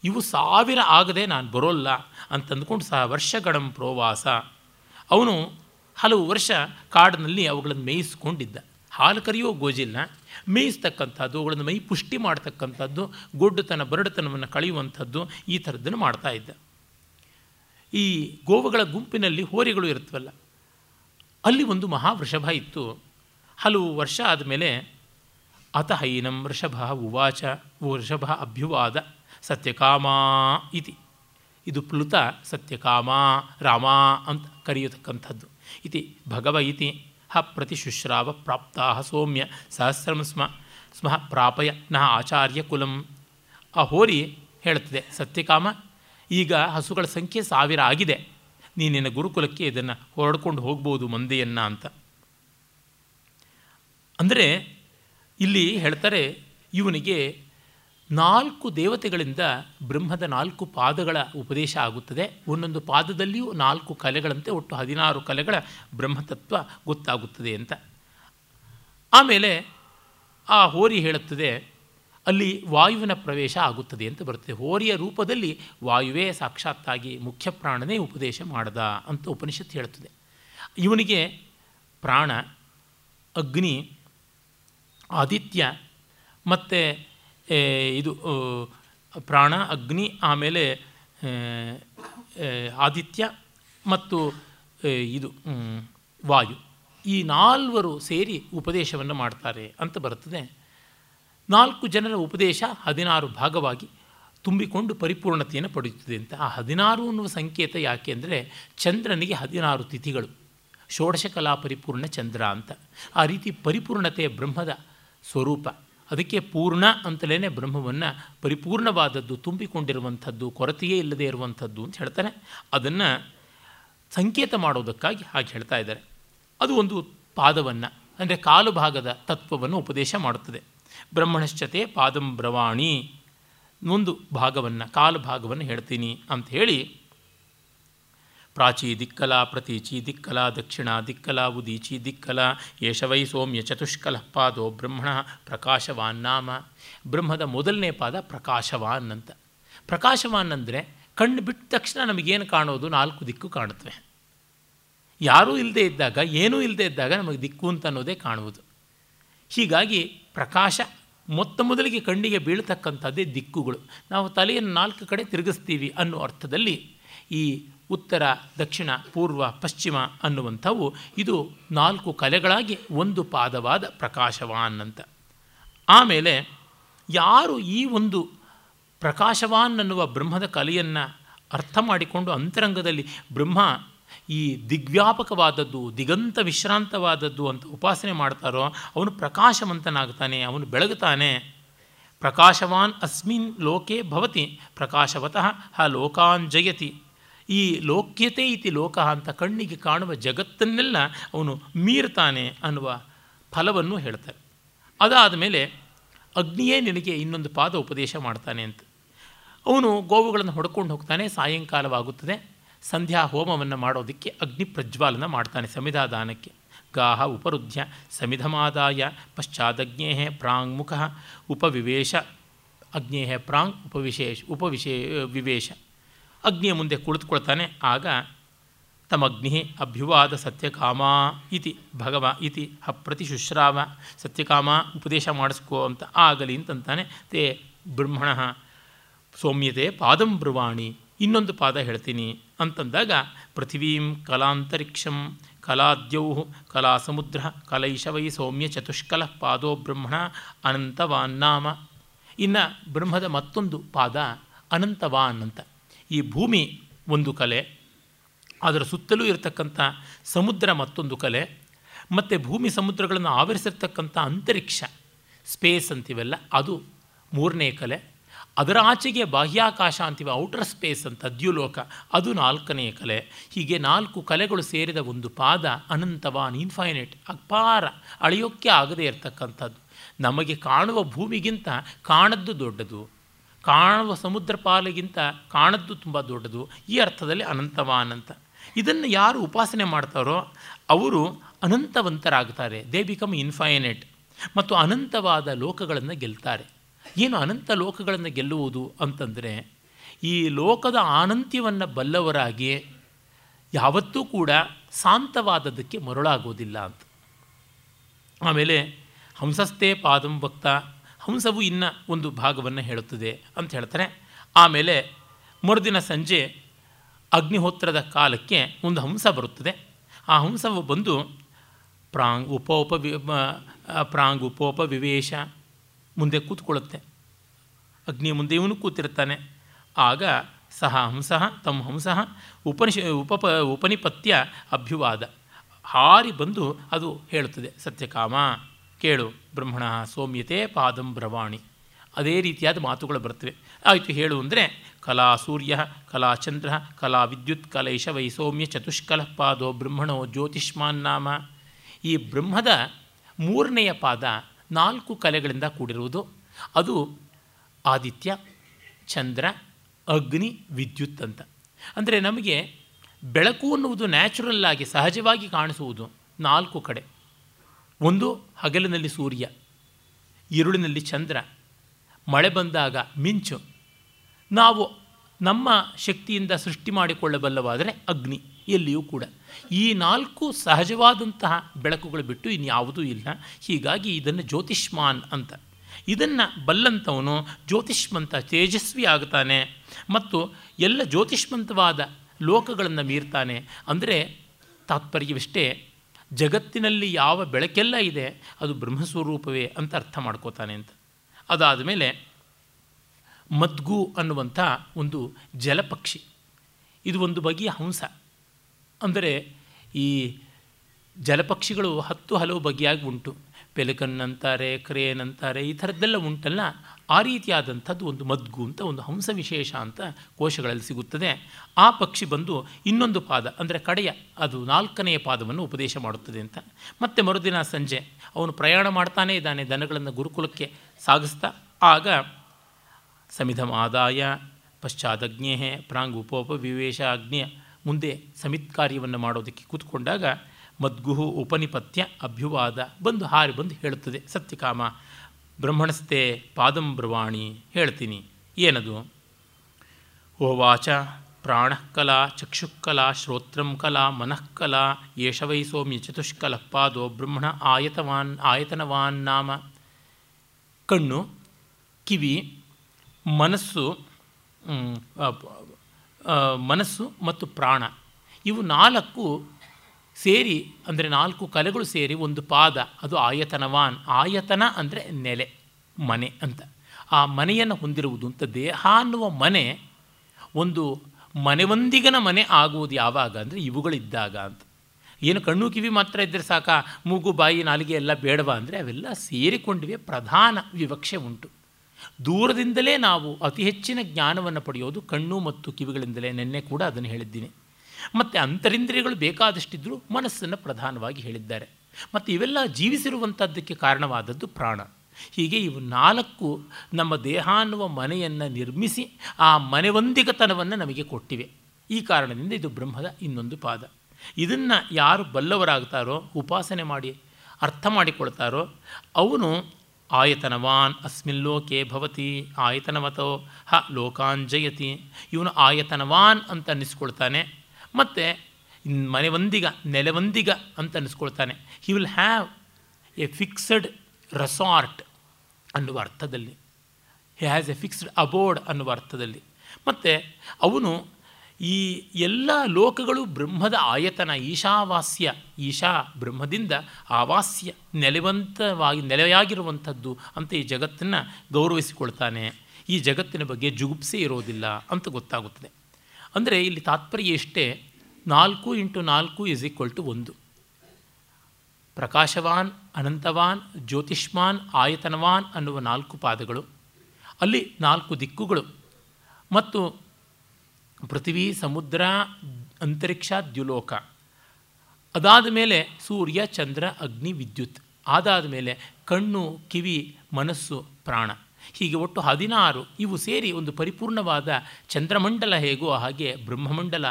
ಇವು ಸಾವಿರ ಆಗದೆ ನಾನು ಬರೋಲ್ಲ ಅಂತಂದ್ಕೊಂಡು ಸಹ ವರ್ಷಗಳಂ ಪ್ರೋವಾಸ. ಅವನು ಹಲವು ವರ್ಷ ಕಾಡಿನಲ್ಲಿ ಅವುಗಳನ್ನು ಮೇಯಿಸ್ಕೊಂಡಿದ್ದ. ಹಾಲು ಕರೆಯೋ ಗೋಜಿಲ್ಲ ಮೇಯಿಸ್ತಕ್ಕಂಥದ್ದು ಅವುಗಳನ್ನು ಮೈ ಪುಷ್ಟಿ ಮಾಡ್ತಕ್ಕಂಥದ್ದು, ಗೊಡ್ಡುತನ, ಬರಡುತನವನ್ನು ಕಳೆಯುವಂಥದ್ದು ಈ ಥರದ್ದನ್ನು ಮಾಡ್ತಾ ಇದ್ದ. ಈ ಗೋವುಗಳ ಗುಂಪಿನಲ್ಲಿ ಹೋರಿಗಳು ಇರುತ್ತವಲ್ಲ ಅಲ್ಲಿ ಒಂದು ಮಹಾವೃಷಭ ಇತ್ತು. ಹಲವು ವರ್ಷ ಆದಮೇಲೆ ಅತ ಹೈನಂ ವೃಷಭ ಉವಾಚ ವೃಷಭ ಅಭ್ಯುವಾದ ಸತ್ಯಕಾಮ ಇತಿ. ಇದು ಪ್ಲುತ ಸತ್ಯಕಾಮ, ರಾಮ ಅಂತ ಕರೆಯತಕ್ಕಂಥದ್ದು. ಇತಿ ಭಗವ ಇತಿ. ಹ ಪ್ರತಿಶುಶ್ರಾವ ಪ್ರಾಪ್ತಾ ಸೌಮ್ಯ ಸಹಸ್ರಂ ಸ್ಮ ಸ್ಮ ಪ್ರಾಪಯ ನಃ ಆಚಾರ್ಯ ಕುಲಂ ಆ ಹೋರಿ ಹೇಳುತ್ತದೆ, ಸತ್ಯಕಾಮ, ಈಗ ಹಸುಗಳ ಸಂಖ್ಯೆ ಸಾವಿರ ಆಗಿದೆ ನೀನಿನ ಗುರುಕುಲಕ್ಕೆ ಇದನ್ನು ಹೊರಡ್ಕೊಂಡು ಹೋಗ್ಬೋದು ಮಂದೆಯನ್ನು ಅಂತ. ಅಂದರೆ ಇಲ್ಲಿ ಹೇಳ್ತಾರೆ, ಇವನಿಗೆ ನಾಲ್ಕು ದೇವತೆಗಳಿಂದ ಬ್ರಹ್ಮದ ನಾಲ್ಕು ಪಾದಗಳ ಉಪದೇಶ ಆಗುತ್ತದೆ. ಒಂದೊಂದು ಪಾದದಲ್ಲಿಯೂ ನಾಲ್ಕು ಕಲೆಗಳಂತೆ ಒಟ್ಟು ಹದಿನಾರು ಕಲೆಗಳ ಬ್ರಹ್ಮತತ್ವ ಗೊತ್ತಾಗುತ್ತದೆ ಅಂತ. ಆಮೇಲೆ ಆ ಹೋರಿ ಹೇಳುತ್ತದೆ, ಅಲ್ಲಿ ವಾಯುವಿನ ಪ್ರವೇಶ ಆಗುತ್ತದೆ ಅಂತ ಬರುತ್ತದೆ ಹೋರಿಯ ರೂಪದಲ್ಲಿ ವಾಯುವೇ ಸಾಕ್ಷಾತ್ತಾಗಿ ಮುಖ್ಯ ಪ್ರಾಣನೇ ಉಪದೇಶ ಮಾಡದ ಅಂತ ಉಪನಿಷತ್ತು ಹೇಳುತ್ತದೆ. ಇವನಿಗೆ ಪ್ರಾಣ, ಅಗ್ನಿ, ಆದಿತ್ಯ ಮತ್ತು ಇದು ಪ್ರಾಣ, ಅಗ್ನಿ, ಆಮೇಲೆ ಆದಿತ್ಯ ಮತ್ತು ಇದು ವಾಯು. ಈ ನಾಲ್ವರು ಸೇರಿ ಉಪದೇಶವನ್ನು ಮಾಡ್ತಾರೆ ಅಂತ ಬರುತ್ತದೆ. ನಾಲ್ಕು ಜನರ ಉಪದೇಶ ಹದಿನಾರು ಭಾಗವಾಗಿ ತುಂಬಿಕೊಂಡು ಪರಿಪೂರ್ಣತೆಯನ್ನು ಪಡೆಯುತ್ತದೆ ಅಂತ. ಆ ಹದಿನಾರು ಅನ್ನುವ ಸಂಕೇತ ಯಾಕೆ ಅಂದರೆ ಚಂದ್ರನಿಗೆ ಹದಿನಾರು ತಿಥಿಗಳು. ಷೋಡಶ ಕಲಾ ಪರಿಪೂರ್ಣ ಚಂದ್ರ ಅಂತ. ಆ ರೀತಿ ಪರಿಪೂರ್ಣತೆ ಬ್ರಹ್ಮದ ಸ್ವರೂಪ. ಅದಕ್ಕೆ ಪೂರ್ಣ ಅಂತಲೇ ಬ್ರಹ್ಮವನ್ನು ಪರಿಪೂರ್ಣವಾದದ್ದು, ತುಂಬಿಕೊಂಡಿರುವಂಥದ್ದು, ಕೊರತೆಯೇ ಇಲ್ಲದೆ ಇರುವಂಥದ್ದು ಅಂತ ಹೇಳ್ತಾನೆ. ಅದನ್ನು ಸಂಕೇತ ಮಾಡೋದಕ್ಕಾಗಿ ಹಾಗೆ ಹೇಳ್ತಾ ಇದ್ದಾರೆ. ಅದು ಒಂದು ಪಾದವನ್ನು, ಅಂದರೆ ಕಾಲು ಭಾಗದ ತತ್ವವನ್ನು ಉಪದೇಶ ಮಾಡುತ್ತದೆ. ಬ್ರಹ್ಮಣಶ್ಚತೆ ಪಾದಂಬ್ರವಾಣಿ ಒಂದು ಭಾಗವನ್ನು, ಕಾಲು ಭಾಗವನ್ನು ಹೇಳ್ತೀನಿ ಅಂತ ಹೇಳಿ ಪ್ರಾಚೀ ದಿಕ್ಕಲ ಪ್ರತೀಚಿ ದಿಕ್ಕಲ, ದಕ್ಷಿಣ ದಿಕ್ಕಲ ಉದೀಚಿ ದಿಕ್ಕಲ ಯಶವೈ ಸೌಮ್ಯ ಚತುಷ್ಕಲ ಪಾದೋ ಬ್ರಹ್ಮಣ ಪ್ರಕಾಶವಾನ್ ನಾಮ. ಬ್ರಹ್ಮದ ಮೊದಲನೇ ಪಾದ ಪ್ರಕಾಶವಾನ್ ಅಂತ. ಪ್ರಕಾಶವಾನ್ ಅಂದರೆ ಕಣ್ಣು ಬಿಟ್ಟ ತಕ್ಷಣ ನಮಗೇನು ಕಾಣೋದು? ನಾಲ್ಕು ದಿಕ್ಕು ಕಾಣುತ್ತವೆ. ಯಾರೂ ಇಲ್ಲದೆ ಇದ್ದಾಗ, ಏನೂ ಇಲ್ಲದೆ ಇದ್ದಾಗ ನಮಗೆ ದಿಕ್ಕು ಅಂತ ಅನ್ನೋದೇ ಕಾಣುವುದು. ಹೀಗಾಗಿ ಪ್ರಕಾಶ ಮೊತ್ತ ಮೊದಲಿಗೆ ಕಣ್ಣಿಗೆ ಬೀಳ್ತಕ್ಕಂಥದ್ದೇ ದಿಕ್ಕುಗಳು. ನಾವು ತಲೆಯನ್ನು ನಾಲ್ಕು ಕಡೆ ತಿರುಗಿಸ್ತೀವಿ ಅನ್ನೋ ಅರ್ಥದಲ್ಲಿ ಈ ಉತ್ತರ, ದಕ್ಷಿಣ, ಪೂರ್ವ, ಪಶ್ಚಿಮ ಅನ್ನುವಂಥವು ಇದು ನಾಲ್ಕು ಕಲೆಗಳಾಗಿ ಒಂದು ಪಾದವಾದ ಪ್ರಕಾಶವಾನ್ ಅಂತ ಆಮೇಲೆ ಯಾರು ಈ ಒಂದು ಪ್ರಕಾಶವಾನ್ ಅನ್ನುವ ಬ್ರಹ್ಮದ ಕಲೆಯನ್ನು ಅರ್ಥ ಮಾಡಿಕೊಂಡು ಅಂತರಂಗದಲ್ಲಿ ಬ್ರಹ್ಮ ಈ ದಿಗ್ವ್ಯಾಪಕವಾದದ್ದು, ದಿಗಂತ ವಿಶ್ರಾಂತವಾದದ್ದು ಅಂತ ಉಪಾಸನೆ ಮಾಡ್ತಾರೋ ಅವನು ಪ್ರಕಾಶವಂತನಾಗ್ತಾನೆ, ಅವನು ಬೆಳಗುತ್ತಾನೆ. ಪ್ರಕಾಶವಾನ್ ಅಸ್ಮಿನ್ ಲೋಕೆ ಭವತಿ, ಪ್ರಕಾಶವತಃ ಆ ಲೋಕಾನ್ ಜಯತಿ. ಈ ಲೋಕ್ಯತೆ ಇತಿ ಲೋಕ ಅಂತ ಕಣ್ಣಿಗೆ ಕಾಣುವ ಜಗತ್ತನ್ನೆಲ್ಲ ಅವನು ಮೀರ್ತಾನೆ ಅನ್ನುವ ಫಲವನ್ನು ಹೇಳ್ತಾರೆ. ಅದಾದ ಮೇಲೆ ಅಗ್ನಿಯೇ ನಿನಗೆ ಇನ್ನೊಂದು ಪಾದ ಉಪದೇಶ ಮಾಡ್ತಾನೆ ಅಂತ. ಅವನು ಗೋವುಗಳನ್ನು ಹೊಡ್ಕೊಂಡು ಹೋಗ್ತಾನೆ, ಸಾಯಂಕಾಲವಾಗುತ್ತದೆ. ಸಂಧ್ಯಾ ಹೋಮವನ್ನು ಮಾಡೋದಕ್ಕೆ ಅಗ್ನಿ ಪ್ರಜ್ವಾಲನ ಮಾಡ್ತಾನೆ ಸಮಿಧಾದಾನಕ್ಕೆ. ಗಾಹ ಉಪರುಧ್ಯ ಸಮಿಧಮಾದಾಯ ಪಶ್ಚಾದಗ್ನೇ ಪ್ರಾಂಗ್ಮುಖ ಉಪವಿವೇಶ ಅಗ್ನೇಹ ಪ್ರಾಂಗ್ ಉಪವಿಶೇಷ ಉಪವಿಶೇ ವಿವೇಶ. ಅಗ್ನಿಯ ಮುಂದೆ ಕುಳಿತುಕೊಳ್ತಾನೆ. ಆಗ ತಮಗ್ನಿ ಅಭ್ಯುವಾದ ಸತ್ಯಕಾಮ ಇತಿ ಭಗವ ಇತಿ ಹ ಪ್ರತಿಶುಶ್ರಾವ ಸತ್ಯಕಾಮ ಉಪದೇಶ ಮಾಡಿಸ್ಕೋ ಅಂತ ಆಗಲಿ ಅಂತಂತಾನೆ. ತೇ ಬ್ರಹ್ಮಣ ಸೌಮ್ಯತೆ ಪಾದಂ ಬ್ರುವಾಣಿ ಇನ್ನೊಂದು ಪಾದ ಹೇಳ್ತೀನಿ ಅಂತಂದಾಗ ಪೃಥಿವೀಂ ಕಲಾಂತರಿಕ್ಷಂ ಕಲಾದ್ಯೌ ಕಲಾ ಸಮುದ್ರ ಕಲೈಶವೈ ಸೌಮ್ಯ ಚತುಷ್ಕಲ ಪಾದೋ ಬ್ರಹ್ಮಣ ಅನಂತವಾನ್ನಾಮ ಇನ್ನು ಬ್ರಹ್ಮದ ಮತ್ತೊಂದು ಪಾದ ಅನಂತವಾನ್ ಅಂತ. ಈ ಭೂಮಿ ಒಂದು ಕಲೆ, ಅದರ ಸುತ್ತಲೂ ಇರತಕ್ಕಂಥ ಸಮುದ್ರ ಮತ್ತೊಂದು ಕಲೆ, ಮತ್ತು ಭೂಮಿ ಸಮುದ್ರಗಳನ್ನು ಆವರಿಸಿರ್ತಕ್ಕಂಥ ಅಂತರಿಕ್ಷ ಸ್ಪೇಸ್ ಅಂತೀವಲ್ಲ, ಅದು ಮೂರನೇ ಕಲೆ. ಅದರ ಆಚೆಗೆ ಬಾಹ್ಯಾಕಾಶ ಅಂತೀವಿ ಔಟರ್ ಸ್ಪೇಸ್ ಅಂತ ದ್ಯುಲೋಕ ಅದು ನಾಲ್ಕನೆಯ ಕಲೆ. ಹೀಗೆ ನಾಲ್ಕು ಕಲೆಗಳು ಸೇರಿದ ಒಂದು ಪಾದ ಅನಂತವಾನ್ ಇನ್ಫೈನೈಟ್ ಅಪಾರ ಅಳೆಯೋಕ್ಕೆ ಆಗದೇ ಇರತಕ್ಕಂಥದ್ದು. ನಮಗೆ ಕಾಣುವ ಭೂಮಿಗಿಂತ ಕಾಣದ್ದು ದೊಡ್ಡದು. ಕಾಣುವ ಸಮುದ್ರ ಪಾಲಿಗಿಂತ ಕಾಣದ್ದು ತುಂಬ ದೊಡ್ಡದು. ಈ ಅರ್ಥದಲ್ಲಿ ಅನಂತವ ಅನಂತ ಇದನ್ನು ಯಾರು ಉಪಾಸನೆ ಮಾಡ್ತಾರೋ ಅವರು ಅನಂತವಂತರಾಗ್ತಾರೆ. ದೇ ಬಿಕಮ್ ಇನ್ಫೈನೈಟ್ ಮತ್ತು ಅನಂತವಾದ ಲೋಕಗಳನ್ನು ಗೆಲ್ತಾರೆ. ಏನು ಅನಂತ ಲೋಕಗಳನ್ನು ಗೆಲ್ಲುವುದು ಅಂತಂದರೆ, ಈ ಲೋಕದ ಆನಂತ್ಯವನ್ನು ಬಲ್ಲವರಾಗಿ ಯಾವತ್ತೂ ಕೂಡ ಶಾಂತವಾದದಕ್ಕೆ ಮರುಳಾಗೋದಿಲ್ಲ ಅಂತ. ಆಮೇಲೆ ಹಂಸಸ್ಥೆ ಪಾದಂ ಭಕ್ತ ಹಂಸವು ಇನ್ನ ಒಂದು ಭಾಗವನ್ನು ಹೇಳುತ್ತದೆ ಅಂತ ಹೇಳ್ತಾರೆ ಆಮೇಲೆ ಮರುದಿನ ಸಂಜೆ ಅಗ್ನಿಹೋತ್ರದ ಕಾಲಕ್ಕೆ ಒಂದು ಹಂಸ ಬರುತ್ತದೆ. ಆ ಹಂಸವು ಬಂದು ಪ್ರಾಂಗ್ ಉಪೋಪ ವಿ ಪ್ರಾಂಗ್ ಉಪೋಪ ವಿವೇಶ ಮುಂದೆ ಕೂತ್ಕೊಳ್ಳುತ್ತೆ. ಅಗ್ನಿಯ ಮುಂದೆ ಇವನು ಕೂತಿರ್ತಾನೆ. ಆಗ ಸಹ ಹಂಸ ತಮ್ಮ ಹಂಸ ಉಪನಿಷ, ಉಪಪ, ಉಪನಿಪತ್ಯ ಅಭ್ಯುವಾದ ಹಾರಿ ಬಂದು ಅದು ಹೇಳುತ್ತದೆ, ಸತ್ಯಕಾಮ. ಕೇಳು ಬ್ರಹ್ಮಣ ಸೌಮ್ಯತೆ ಪಾದಂ ಬ್ರವಾಣಿ. ಅದೇ ರೀತಿಯಾದ ಮಾತುಗಳು ಬರ್ತವೆ. ಆಯಿತು ಹೇಳು ಅಂದರೆ, ಕಲಾ ಸೂರ್ಯ, ಕಲಾ ಚಂದ್ರ, ಕಲಾ ವಿದ್ಯುತ್, ಕಲೈಶ, ವೈ ಸೌಮ್ಯ, ಚತುಷ್ಕಲ, ಪಾದೋ ಬ್ರಹ್ಮಣೋ ಜ್ಯೋತಿಷ್ಮಾನ್ ನಾಮ. ಈ ಬ್ರಹ್ಮದ ಮೂರನೆಯ ಪಾದ ನಾಲ್ಕು ಕಲೆಗಳಿಂದ ಕೂಡಿರುವುದು. ಅದು ಆದಿತ್ಯ, ಚಂದ್ರ, ಅಗ್ನಿ, ವಿದ್ಯುತ್ ಅಂತ. ಅಂದರೆ ನಮಗೆ ಬೆಳಕು ಅನ್ನುವುದು ನ್ಯಾಚುರಲ್ ಆಗಿ ಸಹಜವಾಗಿ ಕಾಣಿಸುವುದು ನಾಲ್ಕು ಕಡೆ. ಒಂದು ಹಗಲಿನಲ್ಲಿ ಸೂರ್ಯ ഇരുಳಿನಲ್ಲಿ ಚಂದ್ರ, ಮಳೆ ಬಂದಾಗ ಮಿಂಚು. ನಾವು ನಮ್ಮ ಶಕ್ತಿಯಿಂದ ಸೃಷ್ಟಿ ಮಾಡಿಕೊಳ್ಳಬಲ್ಲವಾದರೆ ಅಗ್ನಿ ಎಲ್ಲಿಯೂ ಕೂಡ. ಈ ನಾಲ್ಕು ಸಹಜವಾದಂತಹ ಬೆಳಕುಗಳು ಬಿಟ್ಟು ಇನ್ಯಾವುದೂ ಇಲ್ಲ. ಹೀಗಾಗಿ ಇದನ್ನು ಜ್ಯೋತಿಷ್ಮಾನ್ ಅಂತ. ಇದನ್ನು ಬಲ್ಲಂಥವನು ಜ್ಯೋತಿಷ್ಮಂತ ತೇಜಸ್ವಿ ಆಗ್ತಾನೆ. ಮತ್ತು ಎಲ್ಲ ಜ್ಯೋತಿಷ್ಮಂತವಾದ ಲೋಕಗಳನ್ನು ಮೀರ್ತಾನೆ. ಅಂದರೆ ತಾತ್ಪರ್ಯವಿಷ್ಟೇ ಜಗತ್ತಿನಲ್ಲಿ ಯಾವ ಬೆಳಕೆಲ್ಲ ಇದೆ, ಅದು ಬ್ರಹ್ಮಸ್ವರೂಪವೇ ಅಂತ ಅರ್ಥ ಮಾಡ್ಕೋತಾನೆ ಅಂತ. ಅದಾದ ಮೇಲೆ ಮದ್ಗು ಅನ್ನುವಂಥ ಒಂದು ಜಲಪಕ್ಷಿ, ಇದು ಒಂದು ಬಗೆಯ ಹಂಸ. ಅಂದರೆ ಈ ಜಲಪಕ್ಷಿಗಳು ಹತ್ತು ಹಲವು ಬಗೆಯಾಗಿ ಉಂಟು. ಪೆಲಿಕನ್ ಅಂತಾರೆ ಕ್ರೇನ್ ಅಂತಾರೆ ಈ ಥರದ್ದೆಲ್ಲ ಉಂಟಲ್ಲ ಆ ರೀತಿಯಾದಂಥದ್ದು ಒಂದು ಮದ್ಗು ಅಂತ ಒಂದು ಹಂಸ ವಿಶೇಷ ಅಂತ ಕೋಶಗಳಲ್ಲಿ ಸಿಗುತ್ತದೆ. ಆ ಪಕ್ಷಿ ಬಂದು ಇನ್ನೊಂದು ಪಾದ, ಅಂದರೆ ಕಡೆಯ, ಅದು ನಾಲ್ಕನೆಯ ಪಾದವನ್ನು ಉಪದೇಶ ಮಾಡುತ್ತದೆ ಅಂತ. ಮತ್ತೆ ಮರುದಿನ ಸಂಜೆ, ಅವನು ಪ್ರಯಾಣ ಮಾಡ್ತಾನೇ ಇದ್ದಾನೆ, ದನಗಳನ್ನು ಗುರುಕುಲಕ್ಕೆ ಸಾಗಿಸ್ತಾ, ಆಗ ಸಮಿಧಮ ಆದಾಯ ಪಶ್ಚಾದಗ್ನೇ ಪ್ರಾಂಗ್ ಉಪೋಪ ವಿವೇಶ ಅಗ್ನಿಯ ಮುಂದೆ ಸಮಿತ್ ಕಾರ್ಯವನ್ನು ಮಾಡೋದಕ್ಕೆ ಕೂತ್ಕೊಂಡಾಗ ಮದ್ಗುಹು ಉಪನಿಪತ್ಯ ಅಭ್ಯುವಾದ ಬಂದು ಹಾರಿ ಬಂದು ಹೇಳುತ್ತದೆ, ಸತ್ಯಕಾಮ. ಬ್ರಹ್ಮಣಸ್ತೆ ಪಾದಂ ಬ್ರವಾಣಿ ಹೇಳ್ತೀನಿ. ಏನದು? ಓವಾಚ ಪ್ರಾಣಃಕಲಾ ಚಕ್ಷುಃಕಲಾ ಶ್ರೋತ್ರಂ ಕಲಾ ಮನಃಕಲಾ ಯೇಷ ವೈ ಸೌಮ್ಯ ಚತುಷ್ಕಲ ಪಾದೋ ಬ್ರಹ್ಮಣ ಆಯತವಾನ್ ಆಯತನವಾನ್ ನಾಮ. ಕಣ್ಣು, ಕಿವಿ, ಮನಸ್ಸು ಮನಸ್ಸು ಮತ್ತು ಪ್ರಾಣ. ಇವು ನಾಲ್ಕು ಸೇರಿ, ಅಂದರೆ ನಾಲ್ಕು ಕಲೆಗಳು ಸೇರಿ ಒಂದು ಪಾದ, ಅದು ಆಯತನವಾನ್. ಆಯತನ ಅಂದರೆ ನೆಲೆ, ಮನೆ ಅಂತ. ಆ ಮನೆಯನ್ನು ಹೊಂದಿರುವುದು ಅಂತ ದೇಹ ಅನ್ನುವ ಮನೆ, ಒಂದು ಮನೆಯೊಂದಿಗನ ಮನೆ ಆಗುವುದು ಯಾವಾಗ ಅಂದರೆ ಇವುಗಳಿದ್ದಾಗ ಅಂತ. ಏನು ಕಣ್ಣು ಕಿವಿ ಮಾತ್ರ ಇದ್ದರೆ ಸಾಕ? ಮೂಗು, ಬಾಯಿ, ನಾಲಿಗೆ ಎಲ್ಲ ಬೇಡವಾ ಅಂದರೆ ಅವೆಲ್ಲ ಸೇರಿಕೊಂಡಿವೆ ಪ್ರಧಾನ ವಿವಕ್ಷೆ ಉಂಟು. ದೂರದಿಂದಲೇ ನಾವು ಅತಿ ಹೆಚ್ಚಿನ ಜ್ಞಾನವನ್ನು ಪಡೆಯೋದು ಕಣ್ಣು ಮತ್ತು ಕಿವಿಗಳಿಂದಲೇ. ನಿನ್ನೆ ಕೂಡ ಅದನ್ನು ಹೇಳಿದ್ದೀನಿ. ಮತ್ತು ಅಂತರಿಂದ್ರಿಯಗಳು ಬೇಕಾದಷ್ಟಿದ್ದರೂ ಮನಸ್ಸನ್ನು ಪ್ರಧಾನವಾಗಿ ಹೇಳಿದ್ದಾರೆ. ಮತ್ತು ಇವೆಲ್ಲ ಜೀವಿಸಿರುವಂಥದ್ದಕ್ಕೆ ಕಾರಣವಾದದ್ದು ಪ್ರಾಣ. ಹೀಗೆ ಇವು ನಾಲ್ಕು ನಮ್ಮ ದೇಹ ಅನ್ನುವ ಮನೆಯನ್ನು ನಿರ್ಮಿಸಿ ಆ ಮನೆಯೊಂದಿಗತನವನ್ನು ನಮಗೆ ಕೊಟ್ಟಿವೆ. ಈ ಕಾರಣದಿಂದ ಇದು ಬ್ರಹ್ಮದ ಇನ್ನೊಂದು ಪಾದ. ಇದನ್ನು ಯಾರು ಬಲ್ಲವರಾಗ್ತಾರೋ, ಉಪಾಸನೆ ಮಾಡಿ, ಅರ್ಥ ಮಾಡಿಕೊಳ್ತಾರೋ, ಅವನು ಆಯತನವಾನ್ ಅಸ್ಮಿನ್ ಲೋಕೆ ಭವತಿ, ಆಯತನವತೋ ಹ ಲೋಕಾಂಜಯತಿ, ಇವನು ಆಯತನವಾನ್ ಅಂತ ಅನ್ನಿಸ್ಕೊಳ್ತಾನೆ. ಮತ್ತು ಮನೆವಂದಿಗ ನೆಲೆವಂದಿಗ ಅಂತ ಅನ್ನಿಸ್ಕೊಳ್ತಾನೆ he will have a fixed resort ಅನ್ನುವ ಅರ್ಥದಲ್ಲಿ. He has a fixed abode ಅನ್ನುವ ಅರ್ಥದಲ್ಲಿ. ಮತ್ತು ಅವನು ಈ ಎಲ್ಲ ಲೋಕಗಳು ಬ್ರಹ್ಮದ ಆಯತನ, ಈಶಾವಾಸ್ಯ, ಈಶಾ ಬ್ರಹ್ಮದಿಂದ ಆವಾಸ್ಯ, ನೆಲೆವಂತವಾಗಿ, ನೆಲೆಯಾಗಿರುವಂಥದ್ದು ಅಂತ ಈ ಜಗತ್ತನ್ನು ಗೌರವಿಸಿಕೊಳ್ತಾನೆ. ಈ ಜಗತ್ತಿನ ಬಗ್ಗೆ ಜುಗುಪ್ಸೆ ಇರೋದಿಲ್ಲ ಅಂತ ಗೊತ್ತಾಗುತ್ತದೆ. ಅಂದರೆ ಇಲ್ಲಿ ತಾತ್ಪರ್ಯ ಇಷ್ಟೇ ನಾಲ್ಕು ಇಂಟು ನಾಲ್ಕು ಇಸ್ ಈಕ್ವಲ್ ಟು ಒಂದು. ಪ್ರಕಾಶವಾನ್, ಅನಂತವಾನ್, ಜ್ಯೋತಿಷ್ಮಾನ್, ಆಯತನವಾನ್ ಅನ್ನುವ ನಾಲ್ಕು ಪಾದಗಳು, ಅಲ್ಲಿ ನಾಲ್ಕು ದಿಕ್ಕುಗಳು, ಮತ್ತು ಪೃಥ್ವಿ, ಸಮುದ್ರ, ಅಂತರಿಕ್ಷ, ದ್ಯುಲೋಕ. ಅದಾದ ಮೇಲೆ ಸೂರ್ಯ, ಚಂದ್ರ, ಅಗ್ನಿ, ವಿದ್ಯುತ್. ಅದಾದ ಮೇಲೆ ಕಣ್ಣು, ಕಿವಿ, ಮನಸ್ಸು, ಪ್ರಾಣ. ಹೀಗೆ ಒಟ್ಟು ಹದಿನಾರು. ಇವು ಸೇರಿ ಒಂದು ಪರಿಪೂರ್ಣವಾದ ಚಂದ್ರಮಂಡಲ ಹೇಗೋ ಹಾಗೆ ಬ್ರಹ್ಮಮಂಡಲ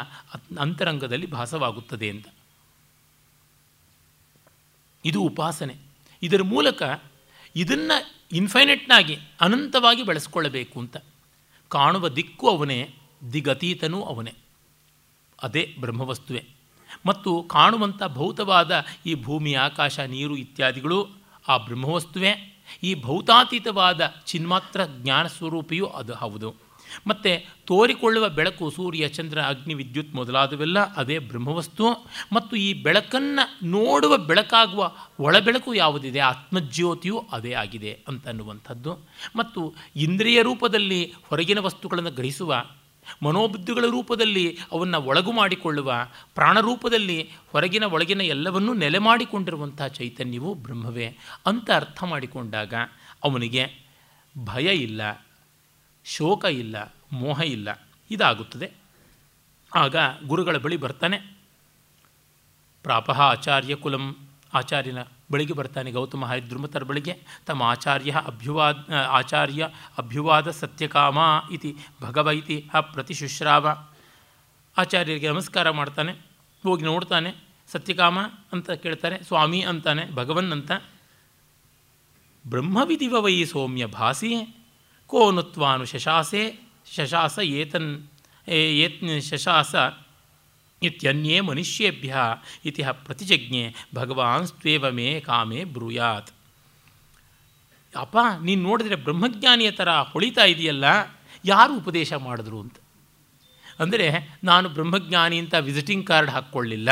ಅಂತರಂಗದಲ್ಲಿ ಭಾಸವಾಗುತ್ತದೆ ಅಂತ. ಇದು ಉಪಾಸನೆ. ಇದರ ಮೂಲಕ ಇದನ್ನು ಇನ್ಫೈನೆಟ್ನಾಗಿ ಅನಂತವಾಗಿ ಬೆಳೆಸ್ಕೊಳ್ಳಬೇಕು ಅಂತ. ಕಾಣುವ ದಿಕ್ಕು ಅವನೇ, ದಿಗತೀತನೂ ಅವನೇ. ಅದೇ ಬ್ರಹ್ಮವಸ್ತುವೆ. ಮತ್ತು ಕಾಣುವಂಥ ಭೌತವಾದ ಈ ಭೂಮಿ, ಆಕಾಶ, ನೀರು ಇತ್ಯಾದಿಗಳು ಆ ಬ್ರಹ್ಮವಸ್ತುವೆ. ಈ ಭೌತಾತೀತವಾದ ಚಿನ್ಮಾತ್ರ ಜ್ಞಾನ ಸ್ವರೂಪಿಯೂ ಅದು ಹೌದು. ಮತ್ತು ತೋರಿಕೊಳ್ಳುವ ಬೆಳಕು ಸೂರ್ಯ, ಚಂದ್ರ, ಅಗ್ನಿ, ವಿದ್ಯುತ್ ಮೊದಲಾದವೆಲ್ಲ ಅದೇ ಬ್ರಹ್ಮವಸ್ತು. ಮತ್ತು ಈ ಬೆಳಕನ್ನು ನೋಡುವ ಬೆಳಕಾಗುವ ಒಳಬೆಳಕು ಯಾವುದಿದೆ? ಆತ್ಮಜ್ಯೋತಿಯು ಅದೇ ಆಗಿದೆ ಅಂತನ್ನುವಂಥದ್ದು. ಮತ್ತು ಇಂದ್ರಿಯ ರೂಪದಲ್ಲಿ ಹೊರಗಿನ ವಸ್ತುಗಳನ್ನು ಗ್ರಹಿಸುವ ಮನೋಬುದ್ಧಿಗಳ ರೂಪದಲ್ಲಿ ಅವನ್ನು ಒಳಗು ಮಾಡಿಕೊಳ್ಳುವ ಪ್ರಾಣರೂಪದಲ್ಲಿ ಹೊರಗಿನ ಒಳಗಿನ ಎಲ್ಲವನ್ನೂ ನೆಲೆ ಮಾಡಿಕೊಂಡಿರುವಂಥ ಚೈತನ್ಯವು ಬ್ರಹ್ಮವೇ ಅಂತ ಅರ್ಥ ಮಾಡಿಕೊಂಡಾಗ ಅವನಿಗೆ ಭಯ ಇಲ್ಲ, ಶೋಕ ಇಲ್ಲ, ಮೋಹ ಇಲ್ಲ, ಇದಾಗುತ್ತದೆ. ಆಗ ಗುರುಗಳ ಬಳಿ ಬರ್ತಾನೆ. ಪ್ರಾಪಃ ಆಚಾರ್ಯ ಕುಲಂ ಆಚಾರ್ಯನ ಬಳಿಗೆ ಬರ್ತಾನೆ. ಗೌತಮ ಹರಿದ್ರುಮತರ ಬಳಿಗೆ ತಮ್ಮ ಆಚಾರ್ಯ ಅಭ್ಯುವಾದ ಆಚಾರ್ಯ ಅಭ್ಯುವಾದ ಸತ್ಯಕಾಮ ಇತಿ ಭಗವ ಇತಿ ಹ ಪ್ರತಿಶುಶ್ರಾವ ಆಚಾರ್ಯರಿಗೆ ನಮಸ್ಕಾರ ಮಾಡ್ತಾನೆ. ಹೋಗಿ ನೋಡ್ತಾನೆ. ಸತ್ಯಕಾಮ ಅಂತ ಕೇಳ್ತಾರೆ. ಸ್ವಾಮಿ ಅಂತಾನೆ, ಭಗವನ್ ಅಂತ. ಬ್ರಹ್ಮವಿಧಿವ ವೈ ಸೌಮ್ಯ ಭಾಸಿ ಕೋನುತ್ವಾನು ಶಶಾಸೆ ಶಶಾಸ ಏತನ್ ಏತ್, ಶಶಾಸ ಇತ್ಯನ್ಯೇ ಮನುಷ್ಯೇಭ್ಯ ಇತಿ ಪ್ರತಿಜಜ್ಞೆ ಭಗವಾನ್ ಸ್ವೇವ ಮೇ ಕಾಮೇ ಬ್ರೂಯಾತ್ ಅಪ್ಪ ನೀನು ನೋಡಿದ್ರೆ ಬ್ರಹ್ಮಜ್ಞಾನಿಯ ಥರ ಹೊಳಿತಾ ಇದೆಯಲ್ಲ, ಯಾರು ಉಪದೇಶ ಮಾಡಿದ್ರು ಅಂತ? ಅಂದರೆ, ನಾನು ಬ್ರಹ್ಮಜ್ಞಾನಿ ಅಂತ ವಿಸಿಟಿಂಗ್ ಕಾರ್ಡ್ ಹಾಕ್ಕೊಳ್ಳಿಲ್ಲ,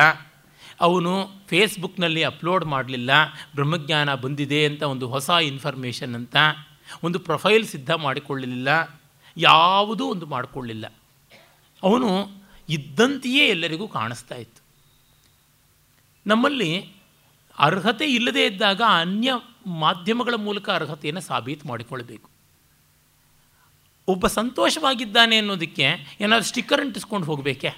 ಅವನು ಫೇಸ್ಬುಕ್ನಲ್ಲಿ ಅಪ್ಲೋಡ್ ಮಾಡಲಿಲ್ಲ, ಬ್ರಹ್ಮಜ್ಞಾನ ಬಂದಿದೆ ಅಂತ ಒಂದು ಹೊಸ ಇನ್ಫಾರ್ಮೇಷನ್ ಅಂತ, ಒಂದು ಪ್ರೊಫೈಲ್ ಸಿದ್ಧ ಮಾಡಿಕೊಳ್ಳಲಿಲ್ಲ, ಯಾವುದೂ ಒಂದು ಮಾಡಿಕೊಳ್ಳಿಲ್ಲ. ಅವನು ಇದ್ದಂತೆಯೇ ಎಲ್ಲರಿಗೂ ಕಾಣಿಸ್ತಾ ಇತ್ತು. ನಮ್ಮಲ್ಲಿ ಅರ್ಹತೆ ಇಲ್ಲದೇ ಇದ್ದಾಗ ಅನ್ಯ ಮಾಧ್ಯಮಗಳ ಮೂಲಕ ಅರ್ಹತೆಯನ್ನು ಸಾಬೀತು ಮಾಡಿಕೊಳ್ಬೇಕು ಒಬ್ಬ ಸಂತೋಷವಾಗಿದ್ದಾನೆ ಅನ್ನೋದಕ್ಕೆ ಏನಾದರೂ ಸ್ಟಿಕ್ಕರ್ ಅಂಟಿಸ್ಕೊಂಡು ಹೋಗಬೇಕೆ?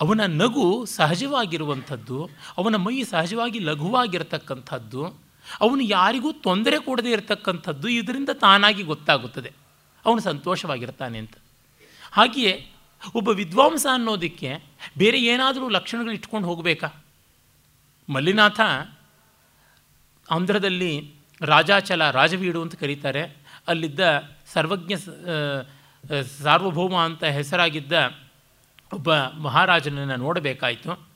ಅವನ ನಗು ಸಹಜವಾಗಿರುವಂಥದ್ದು, ಅವನ ಮೈ ಸಹಜವಾಗಿ ಲಘುವಾಗಿರತಕ್ಕಂಥದ್ದು, ಅವನು ಯಾರಿಗೂ ತೊಂದರೆ ಕೊಡದೇ ಇರತಕ್ಕಂಥದ್ದು ಇದರಿಂದ ತಾನಾಗಿ ಗೊತ್ತಾಗುತ್ತದೆ. ಅವನು ಸಂತೋಷವಾಗಿರ್ತಾನೆ ಅಂತ. ಹಾಗೆಯೇ ಒಬ್ಬ ವಿದ್ವಾಂಸ ಅನ್ನೋದಕ್ಕೆ ಬೇರೆ ಏನಾದರೂ ಲಕ್ಷಣಗಳು ಇಟ್ಕೊಂಡು ಹೋಗಬೇಕಾ? ಮಲ್ಲಿನಾಥ ಆಂಧ್ರದಲ್ಲಿ ರಾಜಾಚಲ ರಾಜವೀಡು ಅಂತ ಕರೀತಾರೆ. ಅಲ್ಲಿದ್ದ ಸರ್ವಜ್ಞ ಸಾರ್ವಭೌಮ ಅಂತ ಹೆಸರಾಗಿದ್ದ ಒಬ್ಬ ಮಹಾರಾಜನನ್ನು ನೋಡಬೇಕಾಯಿತು.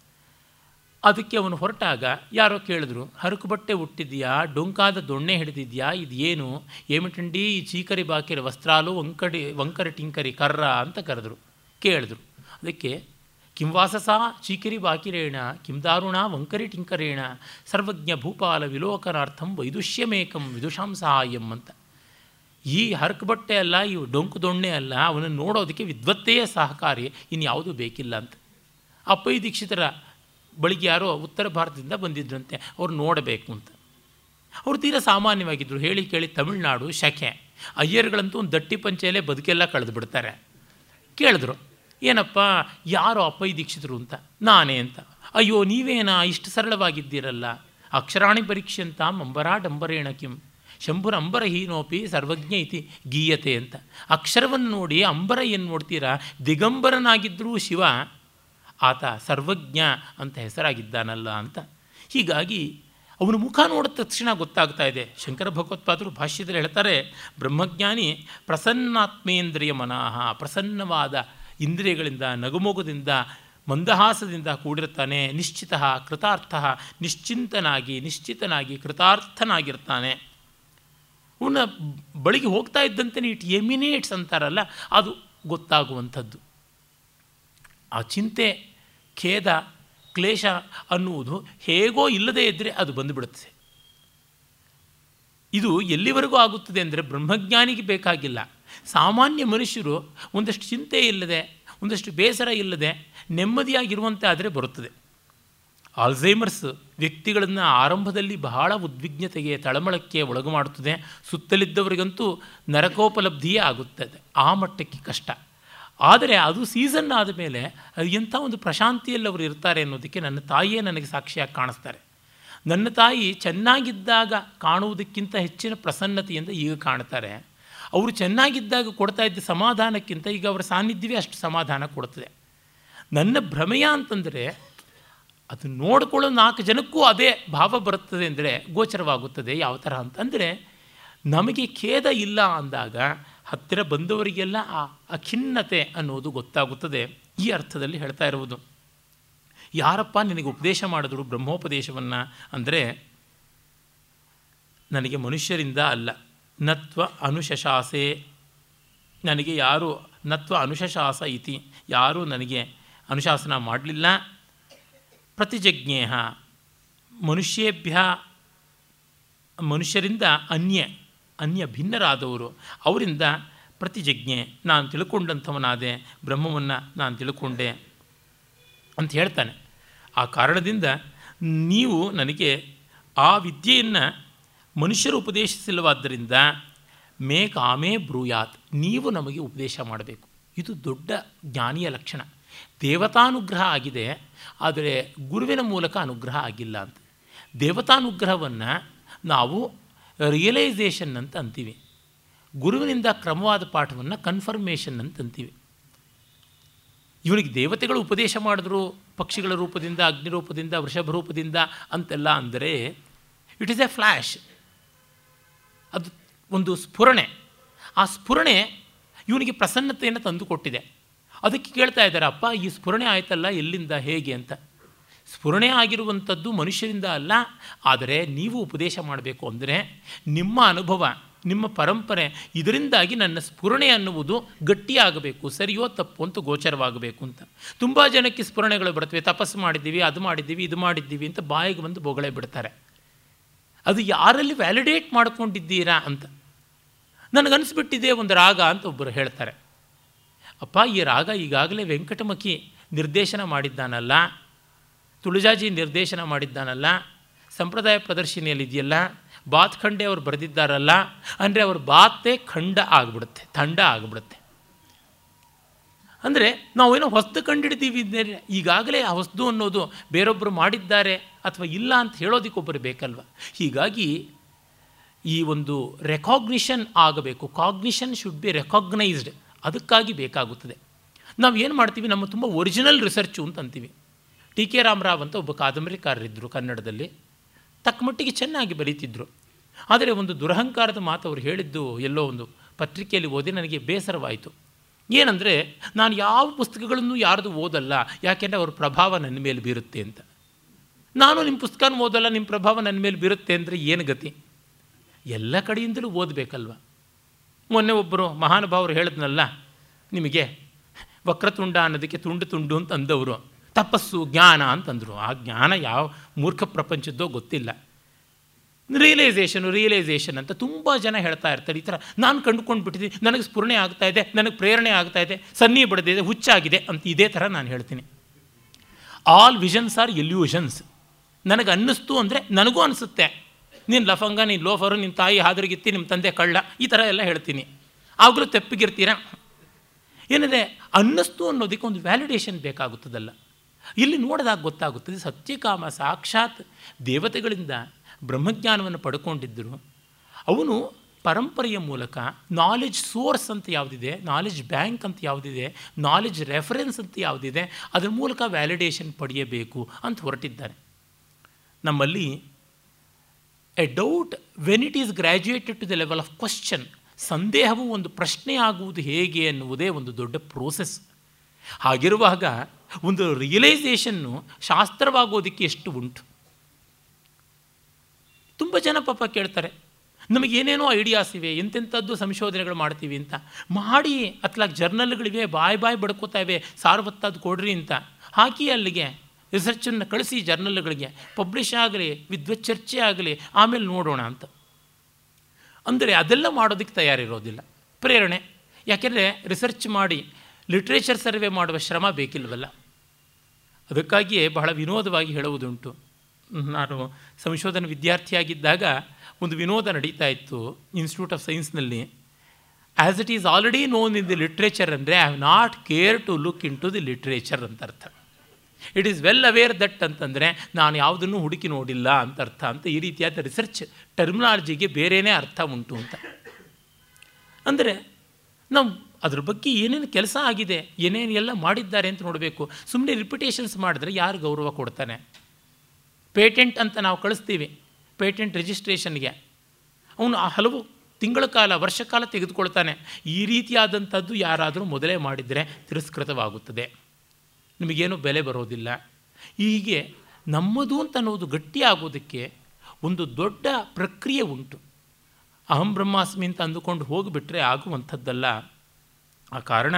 ಅದಕ್ಕೆ ಅವನು ಹೊರಟಾಗ ಯಾರೋ ಕೇಳಿದ್ರು ಹರಕು ಬಟ್ಟೆ ಹುಟ್ಟಿದ್ಯಾ ಡೊಂಕಾದ ದೊಣ್ಣೆ ಹಿಡಿದಿದ್ಯಾ ಇದು ಏನು? ಏಮಿಟಂಡಿ ಈ ಚೀಕರಿ ಬಾಕಿರ ವಸ್ತ್ರಾಲು ವಂಕಡಿ ವಂಕರಿ ಟಿಂಕರಿ ಕರ್ರ? ಅಂತ ಕರೆದ್ರು. ಕೇಳಿದ್ರು ಅದಕ್ಕೆ ಕಿಂವಾಸಸ ಚೀಕರಿ ಬಾಕಿರೇಣ ಕಿಂದಾರುಣ ವಂಕರಿ ಟಿಂಕರೇಣ, ಸರ್ವಜ್ಞ ಭೂಪಾಲ ವಿಲೋಕನಾರ್ಥಂ ವೈದುಷ್ಯಮೇಕಂ ವಿದುಷಾಂ ಸಹಾಯಂ ಅಂತ. ಈ ಹರಕು ಬಟ್ಟೆ ಅಲ್ಲ, ಈ ಡೊಂಕು ದೊಣ್ಣೆ ಅಲ್ಲ, ಅವನನ್ನು ನೋಡೋದಕ್ಕೆ ವಿದ್ವತ್ತೆಯೇ ಸಹಕಾರಿ ಇನ್ಯಾವುದೂ ಬೇಕಿಲ್ಲ ಅಂತ. ಅಪ್ಪಯ್ಯ ದೀಕ್ಷಿತರ ಬಳಿಗೆ ಯಾರೋ ಉತ್ತರ ಭಾರತದಿಂದ ಬಂದಿದ್ರಂತೆ, ಅವ್ರು ನೋಡಬೇಕು ಅಂತ. ಅವರು ತೀರಾ ಸಾಮಾನ್ಯವಾಗಿದ್ದರು ಹೇಳಿ ಕೇಳಿ ತಮಿಳುನಾಡು ಶಖೆ ಅಯ್ಯರ್ಗಳಂತೂ ಒಂದು ದಟ್ಟಿ ಪಂಚೆಯಲ್ಲೇ ಬದುಕೆಲ್ಲ ಕಳೆದು ಬಿಡ್ತಾರೆ ಕೇಳಿದ್ರು. ಏನಪ್ಪ, ಯಾರು ಅಪ್ಪಯ್ಯ ದೀಕ್ಷಿತರು ಅಂತ? ನಾನೇ ಅಂತ. ಅಯ್ಯೋ, ನೀವೇನಾ ಇಷ್ಟು ಸರಳವಾಗಿದ್ದೀರಲ್ಲ? ಅಕ್ಷರಾಣಿ ಪರೀಕ್ಷೆ ಅಂತ ಅಂಬರಾ ಡಂಬರೇಣ ಕಿಂ? ಶಂಭುರ ಅಂಬರ ಹೀನೋಪಿ ಸರ್ವಜ್ಞ ಇತಿ ಗೀಯತೆ ಅಂತ. ಅಕ್ಷರವನ್ನು ನೋಡಿ ಅಂಬರ ಏನು ನೋಡ್ತೀರಾ? ದಿಗಂಬರನಾಗಿದ್ದರೂ ಶಿವ, ಆತ ಸರ್ವಜ್ಞ ಅಂತ ಹೆಸರಾಗಿದ್ದಾನಲ್ಲ ಅಂತ. ಹೀಗಾಗಿ ಅವನ ಮುಖ ನೋಡಿದ ತಕ್ಷಣ ಗೊತ್ತಾಗ್ತಾ ಇದೆ. ಶಂಕರ ಭಗವತ್ಪಾದರು ಭಾಷ್ಯದಲ್ಲಿ ಹೇಳ್ತಾರೆ, ಬ್ರಹ್ಮಜ್ಞಾನಿ ಪ್ರಸನ್ನಾತ್ಮೇಂದ್ರಿಯ ಮನಃ ಪ್ರಸನ್ನವಾದ ಇಂದ್ರಿಯಗಳಿಂದ, ನಗುಮೊಗದಿಂದ, ಮಂದಹಾಸದಿಂದ ಕೂಡಿರ್ತಾನೆ ನಿಶ್ಚಿತ, ಕೃತಾರ್ಥ, ನಿಶ್ಚಿಂತನಾಗಿ, ನಿಶ್ಚಿತನಾಗಿ ಕೃತಾರ್ಥನಾಗಿರ್ತಾನೆ. ಅವನ ಬಳಿಗೆ ಹೋಗ್ತಾ ಇದ್ದಂತೆ ಇಟ್ ಎಮಿನೇಟ್ಸ್ ಅಂತಾರಲ್ಲ, ಅದು ಗೊತ್ತಾಗುವಂಥದ್ದು. ಆ ಚಿಂತೆ, ಖೇದ, ಕ್ಲೇಶ ಅನ್ನುವುದು ಹೇಗೋ ಇಲ್ಲದೇ ಇದ್ದರೆ ಅದು ಬಂದುಬಿಡುತ್ತೆ. ಇದು ಎಲ್ಲಿವರೆಗೂ ಆಗುತ್ತದೆ ಅಂದರೆ ಬ್ರಹ್ಮಜ್ಞಾನಿಗೆ ಬೇಕಾಗಿಲ್ಲ. ಸಾಮಾನ್ಯ ಮನುಷ್ಯರು ಒಂದಷ್ಟು ಚಿಂತೆ ಇಲ್ಲದೆ, ಒಂದಷ್ಟು ಬೇಸರ ಇಲ್ಲದೆ ನೆಮ್ಮದಿಯಾಗಿರುವಂತೆ ಆದರೆ ಬರುತ್ತದೆ. ಆಲ್ಝೈಮರ್ಸ್ ವ್ಯಕ್ತಿಗಳನ್ನು ಆರಂಭದಲ್ಲಿ ಬಹಳ ಉದ್ವಿಗ್ನತೆಗೆ, ತಳಮಳಕ್ಕೆ ಒಳಗು ಮಾಡುತ್ತದೆ. ಸುತ್ತಲಿದ್ದವರಿಗಂತೂ ನರಕೋಪಲಬ್ಧಿಯೇ ಆಗುತ್ತದೆ. ಆ ಮಟ್ಟಕ್ಕೆ ಕಷ್ಟ. ಆದರೆ ಅದು ಸೀಸನ್ ಆದ ಮೇಲೆ ಎಂಥ ಒಂದು ಪ್ರಶಾಂತಿಯಲ್ಲಿ ಅವರು ಇರ್ತಾರೆ ಅನ್ನೋದಕ್ಕೆ ನನ್ನ ತಾಯಿಯೇ ನನಗೆ ಸಾಕ್ಷಿಯಾಗಿ ಕಾಣಿಸ್ತಾರೆ. ನನ್ನ ತಾಯಿ ಚೆನ್ನಾಗಿದ್ದಾಗ ಕಾಣುವುದಕ್ಕಿಂತ ಹೆಚ್ಚಿನ ಪ್ರಸನ್ನತೆಯಿಂದ ಈಗ ಕಾಣ್ತಾರೆ. ಅವರು ಚೆನ್ನಾಗಿದ್ದಾಗ ಕೊಡ್ತಾ ಇದ್ದ ಸಮಾಧಾನಕ್ಕಿಂತ ಈಗ ಅವರ ಸಾನ್ನಿಧ್ಯವೇ ಅಷ್ಟು ಸಮಾಧಾನ ಕೊಡ್ತದೆ. ನನ್ನ ಭ್ರಮೆಯ ಅಂತಂದರೆ ಅದು ನೋಡಿಕೊಳ್ಳೋ ನಾಲ್ಕು ಜನಕ್ಕೂ ಅದೇ ಭಾವ ಬರುತ್ತದೆ ಅಂದರೆ ಗೋಚರವಾಗುತ್ತದೆ ಯಾವ ಥರ ಅಂತಂದರೆ ನಮಗೆ ಖೇದ ಇಲ್ಲ ಅಂದಾಗ ಹತ್ತಿರ ಬಂದವರಿಗೆಲ್ಲ ಆ ಅಖಿನ್ನತೆ ಅನ್ನೋದು ಗೊತ್ತಾಗುತ್ತದೆ ಈ ಅರ್ಥದಲ್ಲಿ ಹೇಳ್ತಾ ಇರುವುದು. ಯಾರಪ್ಪ ನಿನಗೆ ಉಪದೇಶ ಮಾಡಿದ್ರು ಬ್ರಹ್ಮೋಪದೇಶವನ್ನು ಅಂದರೆ ನನಗೆ ಮನುಷ್ಯರಿಂದ ಅಲ್ಲ. ನತ್ವ ಅನುಶಶಾಸೆ. ನನಗೆ ಯಾರು ನತ್ವ ಅನುಶಶಾಸ ಇತಿ. ಯಾರೂ ನನಗೆ ಅನುಶಾಸನ ಮಾಡಲಿಲ್ಲ. ಪ್ರತಿಜಜ್ಞೇಹ. ಮನುಷ್ಯೇಭ್ಯ ಮನುಷ್ಯರಿಂದ ಅನ್ಯ ಅನ್ಯ ಭಿನ್ನರಾದವರು. ಅವರಿಂದ ಪ್ರತಿಜಜ್ಞೆ. ನಾನು ತಿಳ್ಕೊಂಡಂಥವನಾದೆ. ಬ್ರಹ್ಮವನ್ನು ನಾನು ತಿಳ್ಕೊಂಡೆ ಅಂತ ಹೇಳ್ತಾನೆ. ಆ ಕಾರಣದಿಂದ ನೀವು ನನಗೆ ಆ ವಿದ್ಯೆಯನ್ನು ಮನುಷ್ಯರು ಉಪದೇಶಿಸಿಲ್ಲವಾದ್ದರಿಂದ ಮೇ ಕಾಮೇ ಬ್ರೂಯಾತ್, ನೀವು ನಮಗೆ ಉಪದೇಶ ಮಾಡಬೇಕು. ಇದು ದೊಡ್ಡ ಜ್ಞಾನಿಯ ಲಕ್ಷಣ. ದೇವತಾನುಗ್ರಹ ಆಗಿದೆ, ಆದರೆ ಗುರುವಿನ ಮೂಲಕ ಅನುಗ್ರಹ ಆಗಿಲ್ಲ ಅಂತ. ದೇವತಾನುಗ್ರಹವನ್ನು ನಾವು ರಿಯಲೈಸೇಷನ್ ಅಂತ ಅಂತೀವಿ. ಗುರುವಿನಿಂದ ಕ್ರಮವಾದ ಪಾಠವನ್ನು ಕನ್ಫರ್ಮೇಷನ್ ಅಂತ ಅಂತೀವಿ. ಇವನಿಗೆ ದೇವತೆಗಳು ಉಪದೇಶ ಮಾಡಿದ್ರು, ಪಕ್ಷಿಗಳ ರೂಪದಿಂದ ಅಗ್ನಿ ರೂಪದಿಂದ ವೃಷಭ ರೂಪದಿಂದ ಅಂತೆಲ್ಲ ಅಂದರೆ ಇಟ್ ಈಸ್ ಎ ಫ್ಲ್ಯಾಶ್ ಅದು ಒಂದು ಸ್ಫುರಣೆ. ಆ ಸ್ಫುರಣೆ ಇವನಿಗೆ ಪ್ರಸನ್ನತೆಯನ್ನು ತಂದುಕೊಟ್ಟಿದೆ. ಅದಕ್ಕೆ ಕೇಳ್ತಾ ಇದ್ದಾರೆ, ಅಪ್ಪ, ಈ ಸ್ಫುರಣೆ ಆಯ್ತಲ್ಲ, ಎಲ್ಲಿಂದ, ಹೇಗೆ? ಅಂತ. ಸ್ಫುರಣೆ ಆಗಿರುವಂಥದ್ದು ಮನುಷ್ಯರಿಂದ ಅಲ್ಲ, ಆದರೆ ನೀವು ಉಪದೇಶ ಮಾಡಬೇಕು ಅಂದರೆ ನಿಮ್ಮ ಅನುಭವ, ನಿಮ್ಮ ಪರಂಪರೆ ಇದರಿಂದಾಗಿ ನನ್ನ ಸ್ಫುರಣೆ ಅನ್ನುವುದು ಗಟ್ಟಿಯಾಗಬೇಕು, ಸರಿಯೋ ತಪ್ಪು ಅಂತ ಗೋಚರವಾಗಬೇಕು ಅಂತ. ತುಂಬ ಜನಕ್ಕೆ ಸ್ಫುರಣೆಗಳು ಬರ್ತವೆ ತಪಸ್ಸು ಮಾಡಿದ್ದೀವಿ, ಅದು ಮಾಡಿದ್ದೀವಿ, ಇದು ಮಾಡಿದ್ದೀವಿ ಅಂತ ಬಾಯಿಗೆ ಬಂದು ಬೊಗಳೆ ಬಿಡ್ತಾರೆ. ಅದು ಯಾರಲ್ಲಿ ವ್ಯಾಲಿಡೇಟ್ ಮಾಡ್ಕೊಂಡಿದ್ದೀರಾ ಅಂತ. ನನಗನ್ನಿಸ್ಬಿಟ್ಟಿದೆ ಒಂದು ರಾಗ ಅಂತ ಒಬ್ಬರು ಹೇಳ್ತಾರೆ. ಅಪ್ಪ, ಈ ರಾಗ ಈಗಾಗಲೇ ವೆಂಕಟಮಖಿ ನಿರ್ದೇಶನ ಮಾಡಿದ್ದಾನಲ್ಲ? ತುಳಜಾಜಿ ನಿರ್ದೇಶನ ಮಾಡಿದ್ದಾನಲ್ಲ? ಸಂಪ್ರದಾಯ ಪ್ರದರ್ಶನಿಯಲ್ಲಿ ಇದೆಯಲ್ಲ ಬಾತ್ ಖಂಡೆ ಅವರು ಬರೆದಿದ್ದಾರಲ್ಲ? ಅಂದರೆ ಅವ್ರ ಬಾತೇ ಖಂಡ ಆಗಿಬಿಡುತ್ತೆ, ತಂಡ ಆಗಿಬಿಡುತ್ತೆ. ಅಂದರೆ ನಾವೇನೋ ಹೊಸ್ತು ಕಂಡಿಡ್ತೀವಿ ಈಗಾಗಲೇ ಆ ಹೊಸ್ದು ಅನ್ನೋದು ಬೇರೊಬ್ಬರು ಮಾಡಿದ್ದಾರೆ ಅಥವಾ ಇಲ್ಲ ಅಂತ ಹೇಳೋದಕ್ಕೊಬ್ಬರು ಬೇಕಲ್ವ? ಹೀಗಾಗಿ ಈ ಒಂದು ರೆಕಾಗ್ನಿಷನ್ ಆಗಬೇಕು. Cognition should be recognized. ಅದಕ್ಕಾಗಿ ಬೇಕಾಗುತ್ತದೆ. ನಾವು ಏನು ಮಾಡ್ತೀವಿ? ನಮ್ಮ ತುಂಬ ಒರಿಜಿನಲ್ ರಿಸರ್ಚು ಅಂತ ಅಂತೀವಿ. ಟಿ ಕೆ ರಾಮರಾವ್ ಅಂತ ಒಬ್ಬ ಕಾದಂಬರಿಕಾರರಿದ್ದರು ಕನ್ನಡದಲ್ಲಿ. ತಕ್ಕಮಟ್ಟಿಗೆ ಚೆನ್ನಾಗಿ ಬರೀತಿದ್ರು. ಆದರೆ ಒಂದು ದುರಹಂಕಾರದ ಮಾತು ಅವರು ಹೇಳಿದ್ದು ಎಲ್ಲೋ ಒಂದು ಪತ್ರಿಕೆಯಲ್ಲಿ ಓದಿ ನನಗೆ ಬೇಸರವಾಯಿತು. ಏನಂದರೆ, ನಾನು ಯಾವ ಪುಸ್ತಕಗಳನ್ನು ಯಾರ್ದು ಓದಲ್ಲ, ಯಾಕೆಂದರೆ ಅವ್ರ ಪ್ರಭಾವ ನನ್ನ ಮೇಲೆ ಬೀರುತ್ತೆ ಅಂತ. ನಾನು ನಿಮ್ಮ ಪುಸ್ತಕನ ಓದಲ್ಲ, ನಿಮ್ಮ ಪ್ರಭಾವ ನನ್ನ ಮೇಲೆ ಬೀರುತ್ತೆ ಅಂದರೆ ಏನು ಗತಿ? ಎಲ್ಲ ಕಡೆಯಿಂದಲೂ ಓದಬೇಕಲ್ವ? ಮೊನ್ನೆ ಒಬ್ಬರು ಮಹಾನುಭಾವರು ಹೇಳಿದ್ನಲ್ಲ, ನಿಮಗೆ ವಕ್ರತುಂಡ ಅನ್ನೋದಕ್ಕೆ ತುಂಡು ತುಂಡು ಅಂತ ಅಂದವರು, ತಪಸ್ಸು ಜ್ಞಾನ ಅಂತಂದರು. ಆ ಜ್ಞಾನ ಯಾವ ಮೂರ್ಖ ಪ್ರಪಂಚದ್ದೋ ಗೊತ್ತಿಲ್ಲ. ರಿಯಲೈಸೇಷನು ರಿಯಲೈಸೇಷನ್ ಅಂತ ತುಂಬ ಜನ ಹೇಳ್ತಾ ಇರ್ತಾರೆ. ಈ ಥರ ನಾನು ಕಂಡುಕೊಂಡು ಬಿಟ್ಟಿದ್ದೀನಿ, ನನಗೆ ಸ್ಫುರಣೆ ಆಗ್ತಾ ಇದೆ, ನನಗೆ ಪ್ರೇರಣೆ ಆಗ್ತಾ ಇದೆ, ಸನ್ನಿ ಬಡದಿದೆ, ಹುಚ್ಚಾಗಿದೆ ಅಂತ ಇದೇ ಥರ ನಾನು ಹೇಳ್ತೀನಿ. ಆಲ್ ವಿಷನ್ಸ್ ಆರ್ ಎಲ್ಯೂಷನ್ಸ್ ನನಗೆ ಅನ್ನಿಸ್ತು ಅಂದರೆ ನನಗೂ ಅನಿಸುತ್ತೆ. ನೀನು ಲಫಂಗ, ನೀನು ಲೋಫರು ನಿಮ್ಮ ತಾಯಿ ಹಾದರಿಗಿತ್ತಿ ನಿಮ್ಮ ತಂದೆ ಕಳ್ಳ, ಈ ಥರ ಎಲ್ಲ ಹೇಳ್ತೀನಿ. ಆಗಲೂ ತೆಪ್ಪಿಗಿರ್ತೀರ? ಏನಿದೆ, ಅನ್ನಿಸ್ತು ಅನ್ನೋದಕ್ಕೆ ಒಂದು ವ್ಯಾಲಿಡೇಷನ್ ಬೇಕಾಗುತ್ತದಲ್ಲ. ಇಲ್ಲಿ ನೋಡಿದಾಗ ಗೊತ್ತಾಗುತ್ತದೆ, ಸತ್ಯಕಾಮ ಸಾಕ್ಷಾತ್ ದೇವತೆಗಳಿಂದ ಬ್ರಹ್ಮಜ್ಞಾನವನ್ನು ಪಡ್ಕೊಂಡಿದ್ದರು ಅವನು ಪರಂಪರೆಯ ಮೂಲಕ ನಾಲೆಜ್ ಸೋರ್ಸ್ ಅಂತ ಯಾವುದಿದೆ ನಾಲೆಜ್ ಬ್ಯಾಂಕ್ ಅಂತ ಯಾವುದಿದೆ ನಾಲೆಜ್ ರೆಫರೆನ್ಸ್ ಅಂತ ಯಾವುದಿದೆ, ಅದರ ಮೂಲಕ ವ್ಯಾಲಿಡೇಷನ್ ಪಡೆಯಬೇಕು ಅಂತ ಹೊರಟಿದ್ದಾರೆ. ನಮ್ಮಲ್ಲಿ a doubt when it is graduated to the level of question ಸಂದೇಹವು ಒಂದು ಪ್ರಶ್ನೆ ಆಗುವುದು ಹೇಗೆ ಎನ್ನುವುದೇ ಒಂದು ದೊಡ್ಡ ಪ್ರೋಸೆಸ್ ಹಾಗಿರುವಾಗ ಒಂದು ರಿಯಲೈಸೇಷನ್ನು ಶಾಸ್ತ್ರವಾಗೋದಕ್ಕೆ ಎಷ್ಟು ಉಂಟು? ತುಂಬ ಜನ ಪಾಪ ಕೇಳ್ತಾರೆ ನಮಗೇನೇನೋ ಐಡಿಯಾಸ್ ಇವೆ, ಎಂತೆಂಥದ್ದು ಸಂಶೋಧನೆಗಳು ಮಾಡ್ತೀವಿ ಅಂತ. ಮಾಡಿ ಅತ್ಲಾಗ ಜರ್ನಲ್ಗಳಿವೆ ಬಾಯ್ ಬಾಯ್ ಬಡ್ಕೋತಾ ಇವೆ ಸಾರ್ವತ್ತದ್ದು ಕೊಡ್ರಿ ಅಂತ. ಹಾಕಿ ಅಲ್ಲಿಗೆ ರಿಸರ್ಚನ್ನು ಕಳಿಸಿ ಜರ್ನಲ್ಗಳಿಗೆ ಪಬ್ಲಿಷ್ ಆಗಲಿ ವಿದ್ವತ್ ಚರ್ಚೆ ಆಗಲಿ, ಆಮೇಲೆ ನೋಡೋಣ ಅಂತ. ಅಂದರೆ ಅದೆಲ್ಲ ಮಾಡೋದಕ್ಕೆ ತಯಾರಿರೋದಿಲ್ಲ. ಪ್ರೇರಣೆ. ಯಾಕೆಂದರೆ ರಿಸರ್ಚ್ ಮಾಡಿ ಲಿಟ್ರೇಚರ್ ಸರ್ವೆ ಮಾಡುವ ಶ್ರಮ ಬೇಕಿಲ್ವಲ್ಲ? ಅದಕ್ಕಾಗಿಯೇ ಬಹಳ ವಿನೋದವಾಗಿ ಹೇಳುವುದುಂಟು. ನಾನು ಸಂಶೋಧನಾ ವಿದ್ಯಾರ್ಥಿಯಾಗಿದ್ದಾಗ ಒಂದು ವಿನೋದ ನಡೀತಾ ಇತ್ತು institute of ಸೈನ್ಸ್ನಲ್ಲಿ as it is already known in the literature ಅಂದರೆ I have not care to look into the literature ಅಂತ ಅರ್ಥ. It is well aware that ಅಂತಂದರೆ, ನಾನು ಯಾವುದನ್ನು ಹುಡುಕಿ ನೋಡಿಲ್ಲ ಅಂತ ಅರ್ಥ ಅಂತ ಈ ರೀತಿಯಾದ ರಿಸರ್ಚ್ ಟರ್ಮಿನಾಲಜಿಗೆ ಬೇರೆಯೇ ಅರ್ಥ ಉಂಟು ಅಂತ. ಅಂದರೆ ನಾವು ಅದ್ರ ಬಗ್ಗೆ ಏನೇನು ಕೆಲಸ ಆಗಿದೆ, ಏನೇನು ಎಲ್ಲ ಮಾಡಿದ್ದಾರೆ ಅಂತ ನೋಡಬೇಕು. ಸುಮ್ಮನೆ ರಿಪಿಟೇಷನ್ಸ್ ಮಾಡಿದ್ರೆ ಯಾರು ಗೌರವ ಕೊಡ್ತಾನೆ? ಪೇಟೆಂಟ್ ಅಂತ ನಾವು ಕಳಿಸ್ತೀವಿ, ಪೇಟೆಂಟ್ ರಿಜಿಸ್ಟ್ರೇಷನ್ಗೆ. ಅವನು ಆ ಹಲವು ತಿಂಗಳ ಕಾಲ, ವರ್ಷ ಕಾಲ ತೆಗೆದುಕೊಳ್ತಾನೆ. ಈ ರೀತಿಯಾದಂಥದ್ದು ಯಾರಾದರೂ ಮೊದಲೇ ಮಾಡಿದರೆ ತಿರಸ್ಕೃತವಾಗುತ್ತದೆ. ನಿಮಗೇನು ಬೆಲೆ ಬರೋದಿಲ್ಲ. ಹೀಗೆ ನಮ್ಮದು ಅಂತ ಅನ್ನೋದು ಗಟ್ಟಿಯಾಗೋದಕ್ಕೆ ಒಂದು ದೊಡ್ಡ ಪ್ರಕ್ರಿಯೆ ಉಂಟು. ಅಹಂ ಬ್ರಹ್ಮಾಸ್ಮಿ ಅಂತ ಅಂದುಕೊಂಡು ಹೋಗಿಬಿಟ್ರೆ ಆಗುವಂಥದ್ದಲ್ಲ. ಆ ಕಾರಣ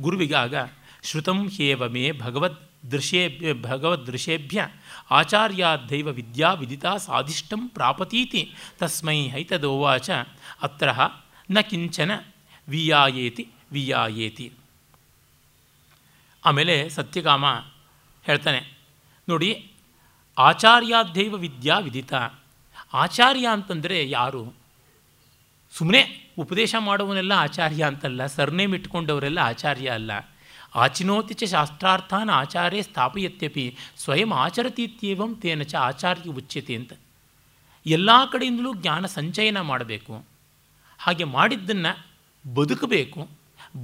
ಗುರುವಿಗಾಗ ಶ್ರುತಂ ಹೇವ ಮೇ ಭಗವದ್ ದೃಶ್ಯೇಭ್ಯ ಭಗವದ್ ದೃಶ್ಯೇಭ್ಯ ಆಚಾರ್ಯಾದ್ದೈವ ವಿದ್ಯಾ ವಿದಿತಾ ಸಾಧಿಷ್ಟಂ ಪ್ರಾಪತೀತಿ, ತಸ್ಮೈ ಹೈತದೋವಾಚ ಅತ್ರ ನ ಕಿಂಚನ ವಿಯಾಯೇತಿ ವಿಯಾಯೇತಿ. ಆಮೇಲೆ ಸತ್ಯಕಾಮ ಹೇಳ್ತಾನೆ, ನೋಡಿ, ಆಚಾರ್ಯಾದ್ದೈವ ವಿದ್ಯಾ ವಿದಿತ, ಆಚಾರ್ಯ ಅಂತಂದರೆ ಯಾರು? ಸುಮ್ಮನೆ ಉಪದೇಶ ಮಾಡುವವನೆಲ್ಲ ಆಚಾರ್ಯ ಅಂತಲ್ಲ, ಸರ್ನೇಮ್ ಇಟ್ಕೊಂಡವರೆಲ್ಲ ಆಚಾರ್ಯ ಅಲ್ಲ. ಆಚಿನೋತಿ ಚ ಶಾಸ್ತ್ರಾರ್ಥಾನ್ ಆಚಾರ್ಯ ಸ್ಥಾಪಯತ್ಯಪಿ ಸ್ವಯಂ ಆಚರತೀತ್ಯೇವಂ ತೇನ ಚ ಆಚಾರ್ಯ ಉಚ್ಯತೆ ಅಂತ. ಎಲ್ಲ ಕಡೆಯಿಂದಲೂ ಜ್ಞಾನ ಸಂಚಯನ ಮಾಡಬೇಕು. ಹಾಗೆ ಮಾಡಿದ್ದನ್ನು ಬದುಕಬೇಕು,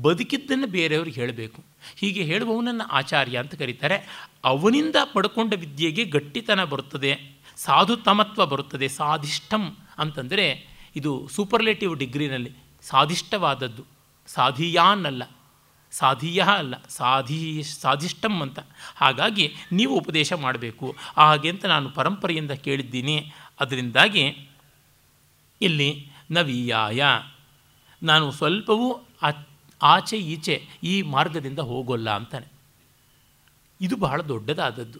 ಬದುಕಿದ್ದನ್ನು ಬೇರೆಯವ್ರಿಗೆ ಹೇಳಬೇಕು. ಹೀಗೆ ಹೇಳುವವನನ್ನು ಆಚಾರ್ಯ ಅಂತ ಕರೀತಾರೆ. ಅವನಿಂದ ಪಡ್ಕೊಂಡ ವಿದ್ಯೆಗೆ ಗಟ್ಟಿತನ ಬರುತ್ತದೆ, ಸಾಧುತಮತ್ವ ಬರುತ್ತದೆ, ಸಾಧಿಷ್ಠಂ ಅಂತಂದರೆ ಇದು ಸೂಪರ್ಲೇಟಿವ್ ಡಿಗ್ರಿನಲ್ಲಿ ಸಾಧಿಷ್ಟವಾದದ್ದು ಸಾಧೀಯಾನ್ ಅಲ್ಲ ಸಾಧೀಯ ಅಲ್ಲ, ಸಾಧಿ ಸಾಧಿಷ್ಟಂ ಅಂತ. ಹಾಗಾಗಿ ನೀವು ಉಪದೇಶ ಮಾಡಬೇಕು. ಹಾಗೆ ಅಂತ ನಾನು ಪರಂಪರೆಯಿಂದ ಕೇಳಿದ್ದೀನಿ. ಅದರಿಂದಾಗಿ ಇಲ್ಲಿ ನವೀಯಾಯ. ನಾನು ಸ್ವಲ್ಪವೂ ಆಚೆ ಈಚೆ ಈ ಮಾರ್ಗದಿಂದ ಹೋಗೋಲ್ಲ ಅಂತಾನೆ. ಇದು ಬಹಳ ದೊಡ್ಡದಾದದ್ದು.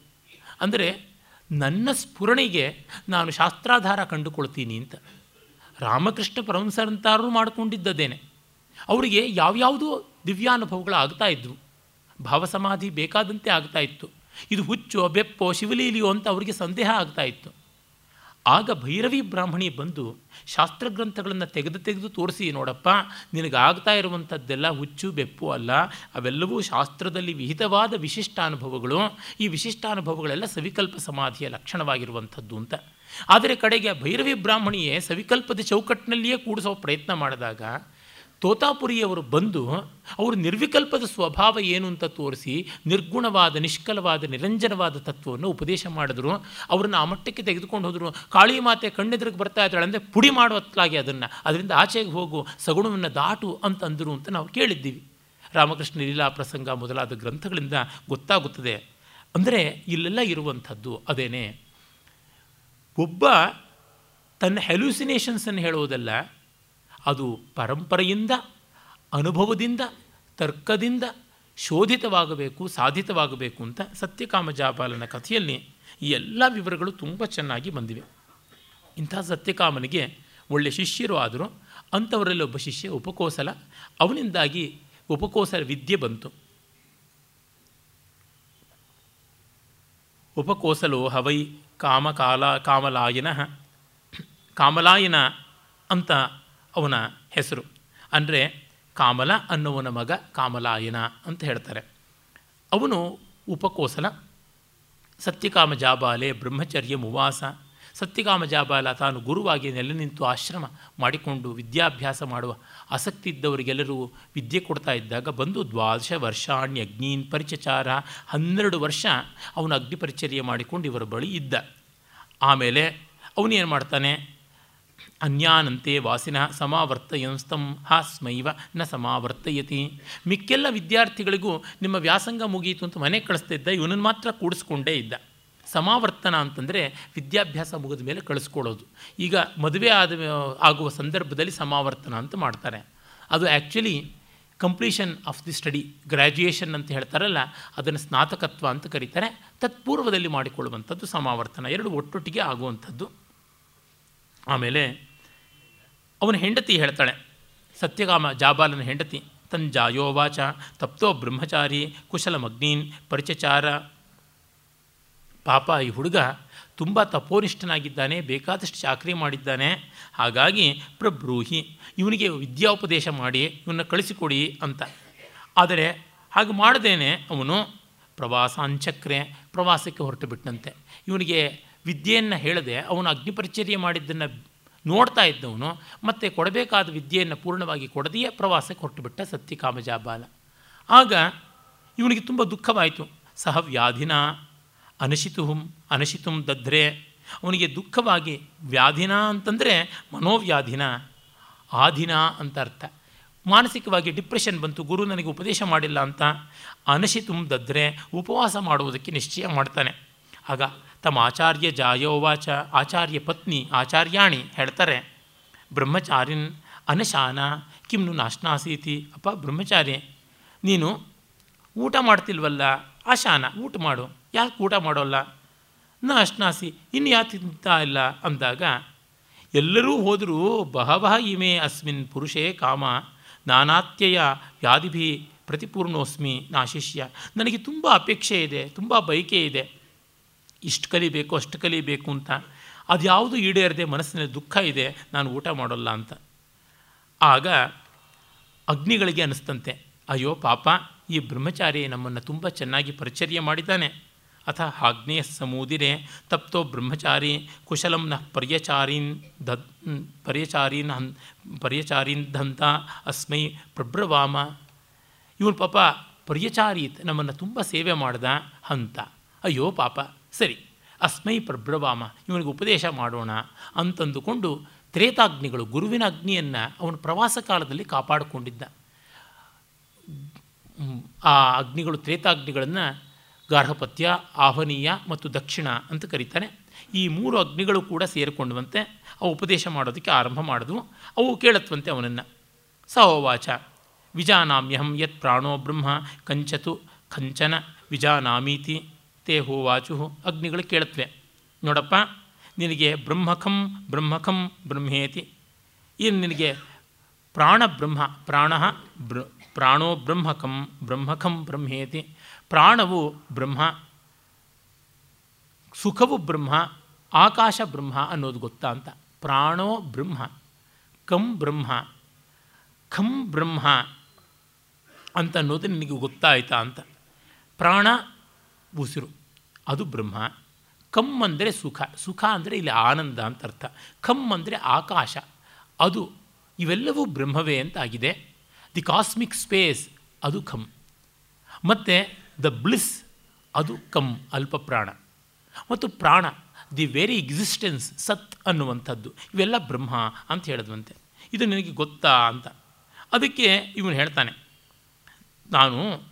ಅಂದರೆ ನನ್ನ ಸ್ಫುರಣೆಗೆ ನಾನು ಶಾಸ್ತ್ರಾಧಾರ ಕಂಡುಕೊಳ್ತೀನಿ ಅಂತ. ರಾಮಕೃಷ್ಣ ಪರಮಸರಂತಾರರು ಮಾಡಿಕೊಂಡಿದ್ದದೇನೆ ಅವರಿಗೆ ಯಾವ್ಯಾವುದೋ ದಿವ್ಯಾನುಭವಗಳು ಆಗ್ತಾ ಇದ್ವು. ಭಾವಸಮಾಧಿ ಬೇಕಾದಂತೆ ಆಗ್ತಾ ಇತ್ತು. ಇದು ಹುಚ್ಚು, ಬೆಪ್ಪೋ, ಶಿವಲೀಲಿಯೋ ಅಂತ ಅವರಿಗೆ ಸಂದೇಹ ಆಗ್ತಾ ಇತ್ತು. ಆಗ ಭೈರವಿ ಬ್ರಾಹ್ಮಣಿ ಬಂದು ಶಾಸ್ತ್ರಗ್ರಂಥಗಳನ್ನು ತೆಗೆದು ತೆಗೆದು ತೋರಿಸಿ, ನೋಡಪ್ಪ, ನಿನಗಾಗ್ತಾ ಇರುವಂಥದ್ದೆಲ್ಲ ಹುಚ್ಚು, ಬೆಪ್ಪು ಅಲ್ಲ, ಅವೆಲ್ಲವೂ ಶಾಸ್ತ್ರದಲ್ಲಿ ವಿಹಿತವಾದ ವಿಶಿಷ್ಟ ಅನುಭವಗಳು ಈ ವಿಶಿಷ್ಟ ಅನುಭವಗಳೆಲ್ಲ ಸವಿಕಲ್ಪ ಸಮಾಧಿಯ ಲಕ್ಷಣವಾಗಿರುವಂಥದ್ದು ಅಂತ. ಆದರೆ ಕಡೆಗೆ ಭೈರವಿ ಬ್ರಾಹ್ಮಣಿಯೇ ಸವಿಕಲ್ಪದ ಚೌಕಟ್ಟಿನಲ್ಲಿಯೇ ಕೂಡಿಸೋ ಪ್ರಯತ್ನ ಮಾಡಿದಾಗ ತೋತಾಪುರಿಯವರು ಬಂದು ಅವರು ನಿರ್ವಿಕಲ್ಪದ ಸ್ವಭಾವ ಏನು ಅಂತ ತೋರಿಸಿ ನಿರ್ಗುಣವಾದ, ನಿಷ್ಕಲವಾದ, ನಿರಂಜನವಾದ ತತ್ವವನ್ನು ಉಪದೇಶ ಮಾಡಿದ್ರು. ಅವ್ರನ್ನ ಆ ಮಟ್ಟಕ್ಕೆ ತೆಗೆದುಕೊಂಡು ಹೋದರು. ಕಾಳಿ ಮಾತೆ ಕಣ್ಣೆದ್ರಿಗೆ ಬರ್ತಾ ಇದ್ದಾಳೆ ಅಂದರೆ ಪುಡಿ ಮಾಡುವತ್ಲಾಗಿ ಅದನ್ನು. ಅದರಿಂದ ಆಚೆಗೆ ಹೋಗು, ಸಗುಣವನ್ನು ದಾಟು ಅಂತಂದರು ಅಂತ ನಾವು ಕೇಳಿದ್ದೀವಿ. ರಾಮಕೃಷ್ಣ ಲೀಲಾ ಪ್ರಸಂಗ ಮೊದಲಾದ ಗ್ರಂಥಗಳಿಂದ ಗೊತ್ತಾಗುತ್ತದೆ. ಅಂದರೆ ಇಲ್ಲೆಲ್ಲ ಇರುವಂಥದ್ದು ಅದೇನೇ? ಒಬ್ಬ ತನ್ನ ಹೆಲ್ಯೂಸಿನೇಷನ್ಸನ್ನು ಹೇಳುವುದಲ್ಲ ಅದು ಪರಂಪರೆಯಿಂದ, ಅನುಭವದಿಂದ, ತರ್ಕದಿಂದ ಶೋಧಿತವಾಗಬೇಕು, ಸಾಧಿತವಾಗಬೇಕು ಅಂತ ಸತ್ಯಕಾಮ ಜಾಪಾಲನ ಕಥೆಯಲ್ಲಿ ಈ ಎಲ್ಲ ವಿವರಗಳು ತುಂಬ ಚೆನ್ನಾಗಿ ಬಂದಿವೆ. ಇಂಥ ಸತ್ಯಕಾಮನಿಗೆ ಒಳ್ಳೆಯ ಶಿಷ್ಯರು ಆದರೂ ಅಂಥವರಲ್ಲಿ ಒಬ್ಬ ಶಿಷ್ಯ ಉಪಕೋಸಲ, ಅವನಿಂದಾಗಿ ಉಪಕೋಸಲ ವಿದ್ಯೆ ಬಂತು. ಉಪಕೋಸಲೋ ಹವೈ ಕಾಮಕಾಲ ಕಾಮಲಾಯನ ಕಾಮಲಾಯನ ಅಂತ ಅವನ ಹೆಸರು. ಅಂದರೆ ಕಾಮಲ ಅನ್ನುವನ ಮಗ ಕಾಮಲಾಯನ ಅಂತ ಹೇಳ್ತಾರೆ. ಅವನು ಉಪಕೋಸಲ, ಸತ್ಯಕಾಮ ಜಾಬಾಲೆ, ಬ್ರಹ್ಮಚರ್ಯ ಮುವಾಸ, ಸತ್ಯಕಾಮ ಜಾಬಾಲ ತಾನು ಗುರುವಾಗಿ ನೆಲೆ ನಿಂತು ಆಶ್ರಮ ಮಾಡಿಕೊಂಡು ವಿದ್ಯಾಭ್ಯಾಸ ಮಾಡುವ ಆಸಕ್ತಿ ಇದ್ದವರಿಗೆಲ್ಲರೂ ವಿದ್ಯೆ ಕೊಡ್ತಾ ಇದ್ದಾಗ ಬಂದು ದ್ವಾದಶ ವರ್ಷಾಣ್ಯ ಅಗ್ನೀನ್ ಪರಿಚಚಾರ ಹನ್ನೆರಡು ವರ್ಷ ಅವನು ಅಗ್ನಿ ಪರಿಚರ್ಯ ಮಾಡಿಕೊಂಡು ಇವರ ಬಳಿ ಇದ್ದ. ಆಮೇಲೆ ಅವನೇನು ಮಾಡ್ತಾನೆ? ಅನ್ಯಾನಂತೆ ವಾಸಿನ ಸಮಾವರ್ತಯಂಸ್ತಂ ಹಾಸ್ಮೈವ ನ ಸಮಾವರ್ತಯತಿ. ಮಿಕ್ಕೆಲ್ಲ ವಿದ್ಯಾರ್ಥಿಗಳಿಗೂ ನಿಮ್ಮ ವ್ಯಾಸಂಗ ಮುಗಿಯಿತು ಅಂತ ಮನೆ ಕಳಿಸ್ತಿದ್ದ, ಇವನನ್ನು ಮಾತ್ರ ಕೂಡಿಸ್ಕೊಂಡೇ ಇದ್ದ. ಸಮಾವರ್ತನ ಅಂತಂದರೆ ವಿದ್ಯಾಭ್ಯಾಸ ಮುಗಿದ ಮೇಲೆ ಕಳಿಸ್ಕೊಳ್ಳೋದು ಈಗ ಮದುವೆ ಆದ, ಆಗುವ ಸಂದರ್ಭದಲ್ಲಿ ಸಮಾವರ್ತನ ಅಂತ ಮಾಡ್ತಾರೆ. ಅದು actually completion of the study graduation ಅಂತ ಹೇಳ್ತಾರಲ್ಲ, ಅದನ್ನು ಸ್ನಾತಕತ್ವ ಅಂತ ಕರೀತಾರೆ. ತತ್ಪೂರ್ವದಲ್ಲಿ ಮಾಡಿಕೊಳ್ಳುವಂಥದ್ದು ಸಮಾವರ್ತನ. ಎರಡು ಒಟ್ಟೊಟ್ಟಿಗೆ ಆಗುವಂಥದ್ದು. ಆಮೇಲೆ ಅವನ ಹೆಂಡತಿ ಹೇಳ್ತಾಳೆ ಸತ್ಯಕಾಮ ಜಾಬಾಲನ ಹೆಂಡತಿ ತಂಜಾಯೋವಾಚ ತಪ್ತೋ ಬ್ರಹ್ಮಚಾರಿ ಕುಶಲ ಮಗ್ನೀನ್ ಪರಿಚಚಾರ. ಪಾಪ ಈ ಹುಡುಗ ತುಂಬ ತಪೋನಿಷ್ಠನಾಗಿದ್ದಾನೆ, ಬೇಕಾದಷ್ಟು ಚಾಕರಿ ಮಾಡಿದ್ದಾನೆ. ಹಾಗಾಗಿ ಪ್ರಬ್ರೂಹಿ, ಇವನಿಗೆ ವಿದ್ಯಾೋಪದೇಶ ಮಾಡಿ, ಇವನ್ನ ಕಳಿಸಿಕೊಡಿ ಅಂತ. ಆದರೆ ಹಾಗೆ ಮಾಡದೇನೆ ಅವನು ಪ್ರವಾಸಾಂಚಕ್ರೆ, ಪ್ರವಾಸಕ್ಕೆ ಹೊರಟು ಬಿಟ್ಟಂತೆ ಇವನಿಗೆ ವಿದ್ಯೆಯನ್ನು ಹೇಳದೆ ಅವನು ಅಗ್ನಿಪರಿಚರ್ಯ ಮಾಡಿದ್ದನ್ನು ನೋಡ್ತಾ ಇದ್ದವನು, ಮತ್ತು ಕೊಡಬೇಕಾದ ವಿದ್ಯೆಯನ್ನು ಪೂರ್ಣವಾಗಿ ಕೊಡದೆಯೇ ಪ್ರವಾಸಕ್ಕೆ ಹೊರಟುಬಿಟ್ಟ ಸತ್ಯಕಾಮಜಾಬಾಲ. ಆಗ ಇವನಿಗೆ ತುಂಬ ದುಃಖವಾಯಿತು. ಸಹ ವ್ಯಾಧಿನ ಅನಶಿತುಹುಂ, ಅನಶಿತುಂ ದದ್ರೆ. ಅವನಿಗೆ ದುಃಖವಾಗಿ ವ್ಯಾಧಿನ ಅಂತಂದರೆ ಮನೋವ್ಯಾಧಿನ, ಆಧಿನ ಅಂತ ಅರ್ಥ. ಮಾನಸಿಕವಾಗಿ ಡಿಪ್ರೆಷನ್ ಬಂತು, ಗುರು ನನಗೆ ಉಪದೇಶ ಮಾಡಿಲ್ಲ ಅಂತ ಅನಶಿತುಂ ದದ್ರೆ, ಉಪವಾಸ ಮಾಡುವುದಕ್ಕೆ ನಿಶ್ಚಯ ಮಾಡ್ತಾನೆ. ಆಗ ತಮ್ಮ ಆಚಾರ್ಯ ಜಾಯೋವಾಚ, ಆಚಾರ್ಯ ಪತ್ನಿ ಆಚಾರ್ಯಾಣಿ ಹೇಳ್ತಾರೆ, ಬ್ರಹ್ಮಚಾರಿನ್ ಅನಶಾನ ಕಿಮ್ನು ನಾಶನಾಸೀತಿ, ಅಪ್ಪ ಬ್ರಹ್ಮಚಾರಿ, ನೀನು ಊಟ ಮಾಡ್ತಿಲ್ವಲ್ಲ, ಆಶಾನ, ಊಟ ಮಾಡು, ಯಾಕೆ ಊಟ ಮಾಡೋಲ್ಲ? ನ ಅಶ್ನಾಸಿ ಇನ್ನು ಯಾಕೆ ತಿಂತಾ ಇಲ್ಲ? ಅಂದಾಗ, ಎಲ್ಲರೂ ಹೋದರೂ ಬಹವಹ ಇಮೆ ಅಸ್ಮಿನ್ ಪುರುಷೇ ಕಾಮ, ನಾನಾತ್ಯಯ ವ್ಯಾಧಿಭಿ ಪ್ರತಿಪೂರ್ಣೋಸ್ಮಿ ನಾಶಿಷ್ಯ. ನನಗೆ ತುಂಬ ಅಪೇಕ್ಷೆ ಇದೆ, ತುಂಬ ಬಯಕೆ ಇದೆ. ಇಷ್ಟು ಕಲಿಬೇಕು, ಅಷ್ಟು ಕಲಿಬೇಕು ಅಂತ. ಅದ್ಯಾವುದು ಈಡೇರದೆ ಮನಸ್ಸಿನಲ್ಲಿ ದುಃಖ ಇದೆ, ನಾನು ಊಟ ಮಾಡೋಲ್ಲ ಅಂತ. ಆಗ ಅಗ್ನಿಗಳಿಗೆ ಅನಿಸ್ತಂತೆ, ಅಯ್ಯೋ ಪಾಪ, ಈ ಬ್ರಹ್ಮಚಾರಿ ನಮ್ಮನ್ನು ತುಂಬ ಚೆನ್ನಾಗಿ ಪರಿಚರ್ಯ ಮಾಡಿದ್ದಾನೆ. ಅಥ ಆಗ್ನೇಯ ಸಮೂದಿರೆ, ತಪ್ತೋ ಬ್ರಹ್ಮಚಾರಿ ಕುಶಲಂ ನ ಪರ್ಯಚಾರೀನ್ ದ ಪರ್ಯಚಾರೀನ್ ಹನ್, ಪರ್ಯಚಾರೀನ್ ದಂತ ಅಸ್ಮೈ ಪ್ರಬ್ರವಾಮ. ಇವನು ಪಾಪ ಪರ್ಯಚಾರೀತ್ ನಮ್ಮನ್ನು ತುಂಬ ಸೇವೆ ಮಾಡ್ದ ಹಂತ ಅಯ್ಯೋ ಪಾಪ ಸರಿ, ಅಸ್ಮೈ ಪ್ರಭ್ರವಾಮ ಇವನಿಗೆ ಉಪದೇಶ ಮಾಡೋಣ ಅಂತಂದುಕೊಂಡು ತ್ರೇತಾಗ್ನಿಗಳು ಗುರುವಿನ ಅಗ್ನಿಯನ್ನು ಅವನು ಪ್ರವಾಸ ಕಾಲದಲ್ಲಿ ಕಾಪಾಡಿಕೊಂಡಿದ್ದ. ಆ ಅಗ್ನಿಗಳು ತ್ರೇತಾಗ್ನಿಗಳನ್ನು ಗಾರ್ಹಪತ್ಯ, ಆಹ್ವನೀಯ ಮತ್ತು ದಕ್ಷಿಣ ಅಂತ ಕರೀತಾನೆ. ಈ ಮೂರು ಅಗ್ನಿಗಳು ಕೂಡ ಸೇರಿಕೊಂಡವಂತೆ ಅವು ಉಪದೇಶ ಮಾಡೋದಕ್ಕೆ ಆರಂಭ ಮಾಡಿದ್ವು. ಅವು ಕೇಳತ್ವಂತೆ ಅವನನ್ನು. ಸಹೋವಾಚ, ವಿಜಾನಾಮ್ಯಹಂ ಯತ್ ಪ್ರಾಣೋ ಬ್ರಹ್ಮ, ಕಂಚತು, ಕಂಚನ, ವಿಜಾನಾಮೀತಿ. ತೇ ಹೋವಾಚು ಅಗ್ನಿಗಳು ಕೇಳತ್ವೆ ನೋಡಪ್ಪ, ನಿನಗೆ ಬ್ರಹ್ಮಖಂ ಬ್ರಹ್ಮಖಂ ಬ್ರಹ್ಮೇತಿ. ಇನ್ನು ನಿನಗೆ ಪ್ರಾಣ ಬ್ರಹ್ಮ, ಪ್ರಾಣ ಬ್ರ, ಪ್ರಾಣೋ ಬ್ರಹ್ಮಕಂ ಬ್ರಹ್ಮಖಂ ಬ್ರಹ್ಮೇತಿ. ಪ್ರಾಣವು ಬ್ರಹ್ಮ, ಸುಖವು ಬ್ರಹ್ಮ, ಆಕಾಶ ಬ್ರಹ್ಮ ಅನ್ನೋದು ಗೊತ್ತಾ ಅಂತ. ಪ್ರಾಣೋ ಬ್ರಹ್ಮ, ಕಂ ಬ್ರಹ್ಮ ಖಂ ಬ್ರಹ್ಮ ಅಂತ ಅನ್ನೋದು ನಿನಗೆ ಗೊತ್ತಾಯ್ತಾ ಅಂತ. ಪ್ರಾಣ ಉಸಿರು. ಅದು ಬ್ರಹ್ಮ. ಕಮ್ ಅಂದರೆ ಸುಖ. ಸುಖ ಅಂದರೆ ಇಲ್ಲಿ ಆನಂದ ಅಂತ ಅರ್ಥ. ಕಮ್ ಅಂದರೆ ಆಕಾಶ. ಅದು ಇವೆಲ್ಲವೂ ಬ್ರಹ್ಮವೇ ಅಂತ ಆಗಿದೆ. ದಿ ಕಾಸ್ಮಿಕ್ ಸ್ಪೇಸ್ ಅದು ಕಮ್. ಮತ್ತು ದ ಬ್ಲಿಸ್ ಅದು ಕಮ್, ಅಲ್ಪ ಪ್ರಾಣ. ಮತ್ತು ಪ್ರಾಣ ದಿ ವೆರಿ ಎಕ್ಸಿಸ್ಟೆನ್ಸ್ ಸತ್ ಅನ್ನುವಂಥದ್ದು. ಇವೆಲ್ಲ ಬ್ರಹ್ಮ ಅಂತ ಹೇಳಿದ್ವಂತೆ. ಇದು ನಿನಗೆ ಗೊತ್ತಾ ಅಂತ. ಅದಕ್ಕೆ ಇವನು ಹೇಳ್ತಾನೆ. ನಾನು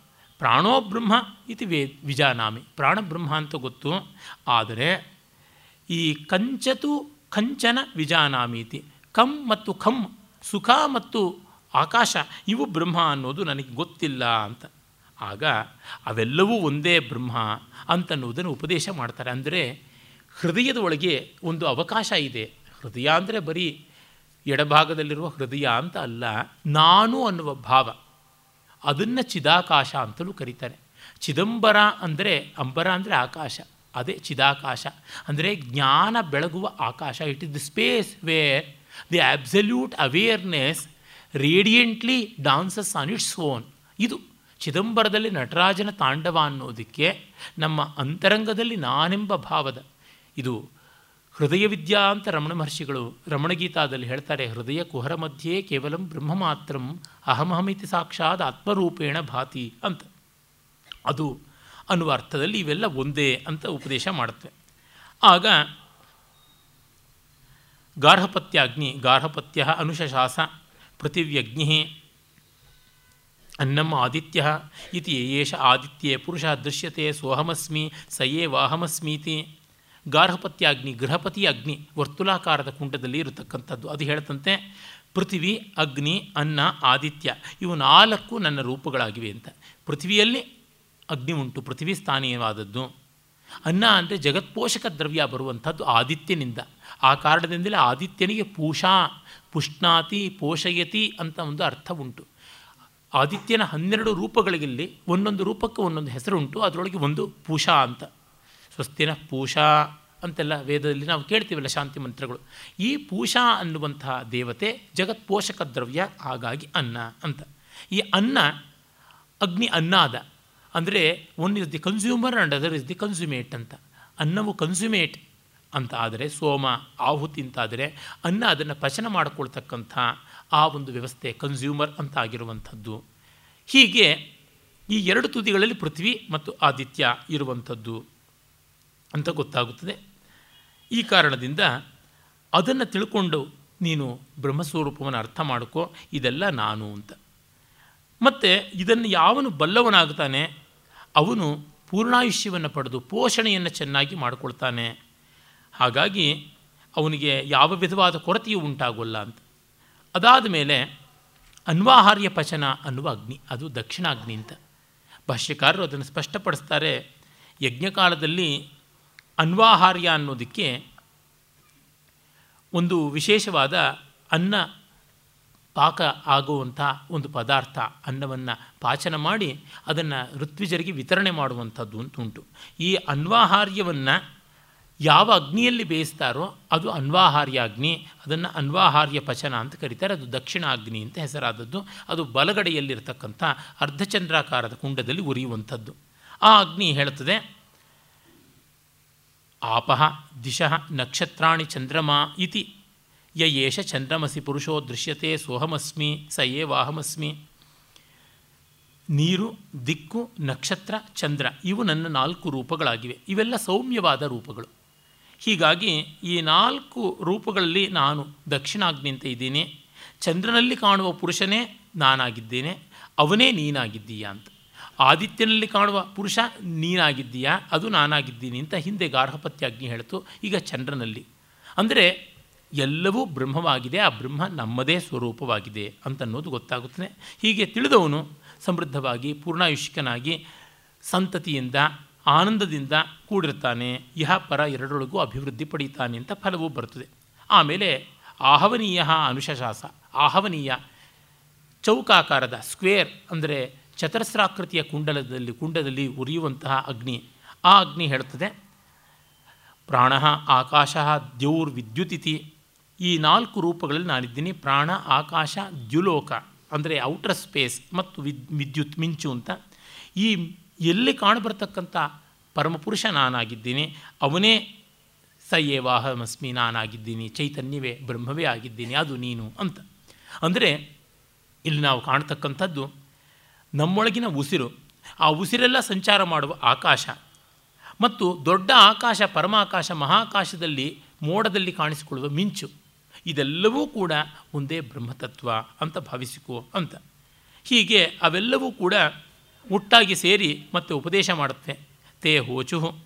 ಪ್ರಾಣೋ ಬ್ರಹ್ಮ ಇತಿ ವೇ ವಿಜಾನಾಮಿ. ಪ್ರಾಣಬ್ರಹ್ಮ ಅಂತ ಗೊತ್ತು. ಆದರೆ ಈ ಕಂಚತು ಕಂಚನ ವಿಜಾನಾಮಿ ಇತಿ. ಕಂ ಮತ್ತು ಖಂ, ಸುಖ ಮತ್ತು ಆಕಾಶ ಇವು ಬ್ರಹ್ಮ ಅನ್ನೋದು ನನಗೆ ಗೊತ್ತಿಲ್ಲ ಅಂತ. ಆಗ ಅವೆಲ್ಲವೂ ಒಂದೇ ಬ್ರಹ್ಮ ಅಂತನ್ನುವುದನ್ನು ಉಪದೇಶ ಮಾಡ್ತಾರೆ. ಅಂದರೆ ಹೃದಯದ ಒಳಗೆ ಒಂದು ಅವಕಾಶ ಇದೆ. ಹೃದಯ ಅಂದರೆ ಬರೀ ಎಡಭಾಗದಲ್ಲಿರುವ ಹೃದಯ ಅಂತ ಅಲ್ಲ. ನಾನು ಅನ್ನುವ ಭಾವ. ಅದನ್ನು ಚಿದಾಕಾಶ ಅಂತಲೂ ಕರೀತಾರೆ. ಚಿದಂಬರ ಅಂದರೆ ಅಂಬರ ಅಂದರೆ ಆಕಾಶ. ಅದೇ ಚಿದಾಕಾಶ. ಅಂದರೆ ಜ್ಞಾನ ಬೆಳಗುವ ಆಕಾಶ. It is the space where the absolute awareness radiantly dances on its own ಇದು ಚಿದಂಬರದಲ್ಲಿ ನಟರಾಜನ ತಾಂಡವ ಅನ್ನೋದಕ್ಕೆ ನಮ್ಮ ಅಂತರಂಗದಲ್ಲಿ ನಾನೆಂಬ ಭಾವದ. ಇದು ಹೃದಯ ವಿದ್ಯಾ ಅಂತ ರಮಣ ಮಹರ್ಷಿಗಳು ರಮಣಗೀತಾದಲ್ಲಿ ಹೇಳ್ತಾರೆ, ಹೃದಯ ಕುಹರ ಮಧ್ಯೆ ಕೇವಲ ಬ್ರಹ್ಮ ಮಾತ್ರ ಅಹಮಹಮಿತಿ ಸಾಕ್ಷಾತ್ ಆತ್ಮರೂಪೇಣ ಭಾತಿ ಅಂತ. ಅದು ಅನ್ನುವ ಅರ್ಥದಲ್ಲಿ ಇವೆಲ್ಲ ಒಂದೇ ಅಂತ ಉಪದೇಶ ಮಾಡುತ್ತೆ. ಆಗ ಗಾರ್ಹಪತ್ಯಾಗ್ನಿ, ಗಾರ್ಹಪತ್ಯ ಅನುಶಾಸ ಪೃಥಿವ್ಯಗ್ನಿ ಅನ್ನಂ ಆದಿತ್ಯ ಇತಿ ಏಷ ಆದಿತ್ಯೆ ಪುರುಷ ದೃಶ್ಯತೆ ಸೋಹಮಸ್ಮಿ ಸಯೇ ವಾಹಮಸ್ಮೀತಿ ಅಗ್ನಿ ಗೃಹಪತಿ ಅಗ್ನಿ ವರ್ತುಲಾಕಾರದ ಕುಂಡದಲ್ಲಿ ಇರತಕ್ಕಂಥದ್ದು. ಅದು ಹೇಳ್ತಂತೆ, ಪೃಥ್ವಿ, ಅಗ್ನಿ, ಅನ್ನ, ಆದಿತ್ಯ, ಇವು ನಾಲ್ಕು ನನ್ನ ರೂಪಗಳಾಗಿವೆ ಅಂತ. ಪೃಥ್ವಿಯಲ್ಲಿ ಅಗ್ನಿ ಉಂಟು, ಪೃಥ್ವಿ ಸ್ಥಾನೀಯವಾದದ್ದು. ಅನ್ನ ಅಂದರೆ ಜಗತ್ಪೋಷಕ ದ್ರವ್ಯ ಬರುವಂಥದ್ದು ಆದಿತ್ಯನಿಂದ. ಆ ಕಾರಣದಿಂದಲೇ ಆದಿತ್ಯನಿಗೆ ಪೂಷಾ, ಪುಷ್ಣಾತಿ, ಪೋಷಯತಿ ಅಂತ ಒಂದು ಅರ್ಥ ಉಂಟು. ಆದಿತ್ಯನ ಹನ್ನೆರಡು ರೂಪಗಳಿಗಿಲ್ಲಿ ಒಂದೊಂದು ರೂಪಕ್ಕೆ ಒಂದೊಂದು ಹೆಸರುಂಟು, ಅದರೊಳಗೆ ಒಂದು ಪೂಷಾ ಅಂತ. ಸ್ವಸ್ತಿನ ಪೂಷಾ ಅಂತೆಲ್ಲ ವೇದದಲ್ಲಿ ನಾವು ಕೇಳ್ತೀವಲ್ಲ ಶಾಂತಿ ಮಂತ್ರಗಳು. ಈ ಪೂಷಾ ಅನ್ನುವಂತಹ ದೇವತೆ ಜಗತ್ಪೋಷಕ ದ್ರವ್ಯ ಹಾಗಾಗಿ ಅನ್ನ ಅಂತ. ಈ ಅನ್ನ ಅಗ್ನಿ ಅನ್ನಾದ ಅಂದರೆ one is the consumer and other is the consummate ಅಂತ. ಅನ್ನವು ಕನ್ಸ್ಯೂಮೇಟ್ ಅಂತ ಆದರೆ ಸೋಮ ಆಹುತಿ ಅಂತಾದರೆ ಅನ್ನ ಅದನ್ನು ಪಚನ ಮಾಡಿಕೊಳ್ತಕ್ಕಂಥ ಆ ಒಂದು ವ್ಯವಸ್ಥೆ ಕನ್ಸ್ಯೂಮರ್ ಅಂತ ಆಗಿರುವಂಥದ್ದು. ಹೀಗೆ ಈ ಎರಡು ತುದಿಗಳಲ್ಲಿ ಪೃಥ್ವಿ ಮತ್ತು ಆದಿತ್ಯ ಇರುವಂಥದ್ದು. ಅಂತ ಗೊತ್ತಾಗುತ್ತದೆ. ಈ ಕಾರಣದಿಂದ ಅದನ್ನು ತಿಳ್ಕೊಂಡು ನೀನು ಬ್ರಹ್ಮಸ್ವರೂಪವನ್ನು ಅರ್ಥ ಮಾಡಿಕೋ, ಇದೆಲ್ಲ ನಾನು ಅಂತ. ಮತ್ತು ಇದನ್ನು ಯಾವನು ಬಲ್ಲವನಾಗ್ತಾನೆ, ಅವನು ಪೂರ್ಣಾಯುಷ್ಯವನ್ನು ಪಡೆದು ಪೋಷಣೆಯನ್ನು ಚೆನ್ನಾಗಿ ಮಾಡಿಕೊಳ್ತಾನೆ. ಹಾಗಾಗಿ ಅವನಿಗೆ ಯಾವ ವಿಧವಾದ ಕೊರತೆಯು ಉಂಟಾಗೋಲ್ಲ ಅಂತ. ಅದಾದ ಮೇಲೆ ಅನ್ವಾಹಾರ್ಯ ಪಚನ ಅನ್ನುವ ಅಗ್ನಿ, ಅದು ದಕ್ಷಿಣಾಗ್ನಿ ಅಂತ. ಭಾಷ್ಯಕಾರರು ಅದನ್ನು ಸ್ಪಷ್ಟಪಡಿಸ್ತಾರೆ, ಯಜ್ಞಕಾಲದಲ್ಲಿ ಅನ್ವಾಹಾರ್ಯ ಅನ್ನೋದಕ್ಕೆ ಒಂದು ವಿಶೇಷವಾದ ಅನ್ನ ಪಾಕ ಆಗುವಂಥ ಒಂದು ಪದಾರ್ಥ, ಅನ್ನವನ್ನು ಪಾಚನ ಮಾಡಿ ಅದನ್ನು ಋತ್ವಿಜರಿಗೆ ವಿತರಣೆ ಮಾಡುವಂಥದ್ದು ಅಂತ ಉಂಟು. ಈ ಅನ್ವಾಹಾರ್ಯವನ್ನು ಯಾವ ಅಗ್ನಿಯಲ್ಲಿ ಬೇಯಿಸ್ತಾರೋ ಅದು ಅನ್ವಾಹಾರ್ಯ ಅಗ್ನಿ, ಅದನ್ನು ಅನ್ವಾಹಾರ್ಯ ಪಚನ ಅಂತ ಕರೀತಾರೆ. ಅದು ದಕ್ಷಿಣ ಅಗ್ನಿ ಅಂತ ಹೆಸರಾದದ್ದು. ಅದು ಬಲಗಡೆಯಲ್ಲಿರ್ತಕ್ಕಂಥ ಅರ್ಧಚಂದ್ರಾಕಾರದ ಕುಂಡದಲ್ಲಿ ಉರಿಯುವಂಥದ್ದು. ಆ ಅಗ್ನಿ ಹೇಳುತ್ತದೆ ಆಪಃ ದಿಶಃ ನಕ್ಷತ್ರಾಣಿ ಚಂದ್ರಮಾ ಇತಿ. ಯ ಚಂದ್ರಮಸಿ ಪುರುಷೋ ದೃಶ್ಯತೆ ಸೋಹಮಸ್ಮಿ, ಸ ಏವಾಹಮಸ್ಮಿ ನೀರು, ದಿಕ್ಕು, ನಕ್ಷತ್ರ, ಚಂದ್ರ ಇವು ನನ್ನ ನಾಲ್ಕು ರೂಪಗಳಾಗಿವೆ. ಇವೆಲ್ಲ ಸೌಮ್ಯವಾದ ರೂಪಗಳು. ಹೀಗಾಗಿ ಈ ನಾಲ್ಕು ರೂಪಗಳಲ್ಲಿ ನಾನು ದಕ್ಷಿಣಾಗ್ನಿ ಅಂತ ಇದ್ದೀನಿ. ಚಂದ್ರನಲ್ಲಿ ಕಾಣುವ ಪುರುಷನೇ ನಾನಾಗಿದ್ದೇನೆ. ಅವನೇ ನೀನಾಗಿದ್ದೀಯಾ ಅಂತ. ಆದಿತ್ಯನಲ್ಲಿ ಕಾಣುವ ಪುರುಷ, ನೀನಾಗಿದ್ದೀಯಾ? ಅದು ನಾನಾಗಿದ್ದೀನಿ ಅಂತ ಹಿಂದೆ ಗಾರ್ಹಪತ್ಯಾಗ್ನಿ ಹೇಳ್ತು, ಈಗ ಚಂದ್ರನಲ್ಲಿ. ಅಂದರೆ ಎಲ್ಲವೂ ಬ್ರಹ್ಮವಾಗಿದೆ, ಆ ಬ್ರಹ್ಮ ನಮ್ಮದೇ ಸ್ವರೂಪವಾಗಿದೆ ಅಂತನ್ನೋದು ಗೊತ್ತಾಗುತ್ತದೆ ಹೀಗೆ ತಿಳಿದವನು ಸಮೃದ್ಧವಾಗಿ, ಪೂರ್ಣಾಯುಷ್ಕನಾಗಿ, ಸಂತತಿಯಿಂದ, ಆನಂದದಿಂದ ಕೂಡಿರ್ತಾನೆ ಇಹ ಪರ ಎರಡರೊಳಗೂ ಅಭಿವೃದ್ಧಿ ಪಡೀತಾನೆ ಅಂತ ಫಲವೂ ಬರ್ತದೆ. ಆಮೇಲೆ ಆಹವನೀಯ ಅನುಶಾಸ ಆಹವನೀಯ ಚೌಕಾಕಾರದ ಸ್ಕ್ವೇರ್ ಅಂದರೆ ಚತರಸ್ರಾಕೃತಿಯ ಕುಂಡಲದಲ್ಲಿ, ಕುಂಡದಲ್ಲಿ ಉರಿಯುವಂತಹ ಅಗ್ನಿ. ಆ ಅಗ್ನಿ ಹೇಳುತ್ತದೆ, ಪ್ರಾಣ ಆಕಾಶ ದ್ಯೌರ್ ವಿದ್ಯುತಿಥಿ ಈ ನಾಲ್ಕು ರೂಪಗಳಲ್ಲಿ ನಾನಿದ್ದೀನಿ. ಪ್ರಾಣ, ಆಕಾಶ, ದ್ಯುಲೋಕ, ಅಂದರೆ ಔಟರ್ ಸ್ಪೇಸ್ ಮತ್ತು ವಿದ್, ವಿದ್ಯುತ್, ಮಿಂಚು ಅಂತ. ಈ ಎಲ್ಲಿ ಕಾಣಬರ್ತಕ್ಕಂಥ ಪರಮಪುರುಷ ನಾನಾಗಿದ್ದೀನಿ. ಅವನೇ ಸ ಏವಾಹಮಸ್ಮಿ ನಾನಾಗಿದ್ದೀನಿ. ಚೈತನ್ಯವೇ, ಬ್ರಹ್ಮವೇ ಆಗಿದ್ದೀನಿ. ಅದು ನೀನು ಅಂತ. ಅಂದರೆ ಇಲ್ಲಿ ನಾವು ಕಾಣ್ತಕ್ಕಂಥದ್ದು ನಮ್ಮೊಳಗಿನ ಉಸಿರು, ಆ ಉಸಿರೆಲ್ಲ ಸಂಚಾರ ಮಾಡುವ ಆಕಾಶ. ಮತ್ತು ದೊಡ್ಡ ಆಕಾಶ, ಪರಮಾಕಾಶ, ಮಹಾಕಾಶದಲ್ಲಿ ಮೋಡದಲ್ಲಿ ಕಾಣಿಸಿಕೊಳ್ಳುವ ಮಿಂಚು. ಇದೆಲ್ಲವೂ ಕೂಡ ಒಂದೇ ಬ್ರಹ್ಮತತ್ವ ಅಂತ ಭಾವಿಸಿಕೋ ಅಂತ. ಹೀಗೆ ಅವೆಲ್ಲವೂ ಕೂಡ ಒಟ್ಟಾಗಿ ಸೇರಿ ಮತ್ತೆ ಉಪದೇಶ ಮಾಡುತ್ತೆ. ತೇ ಹೋಚು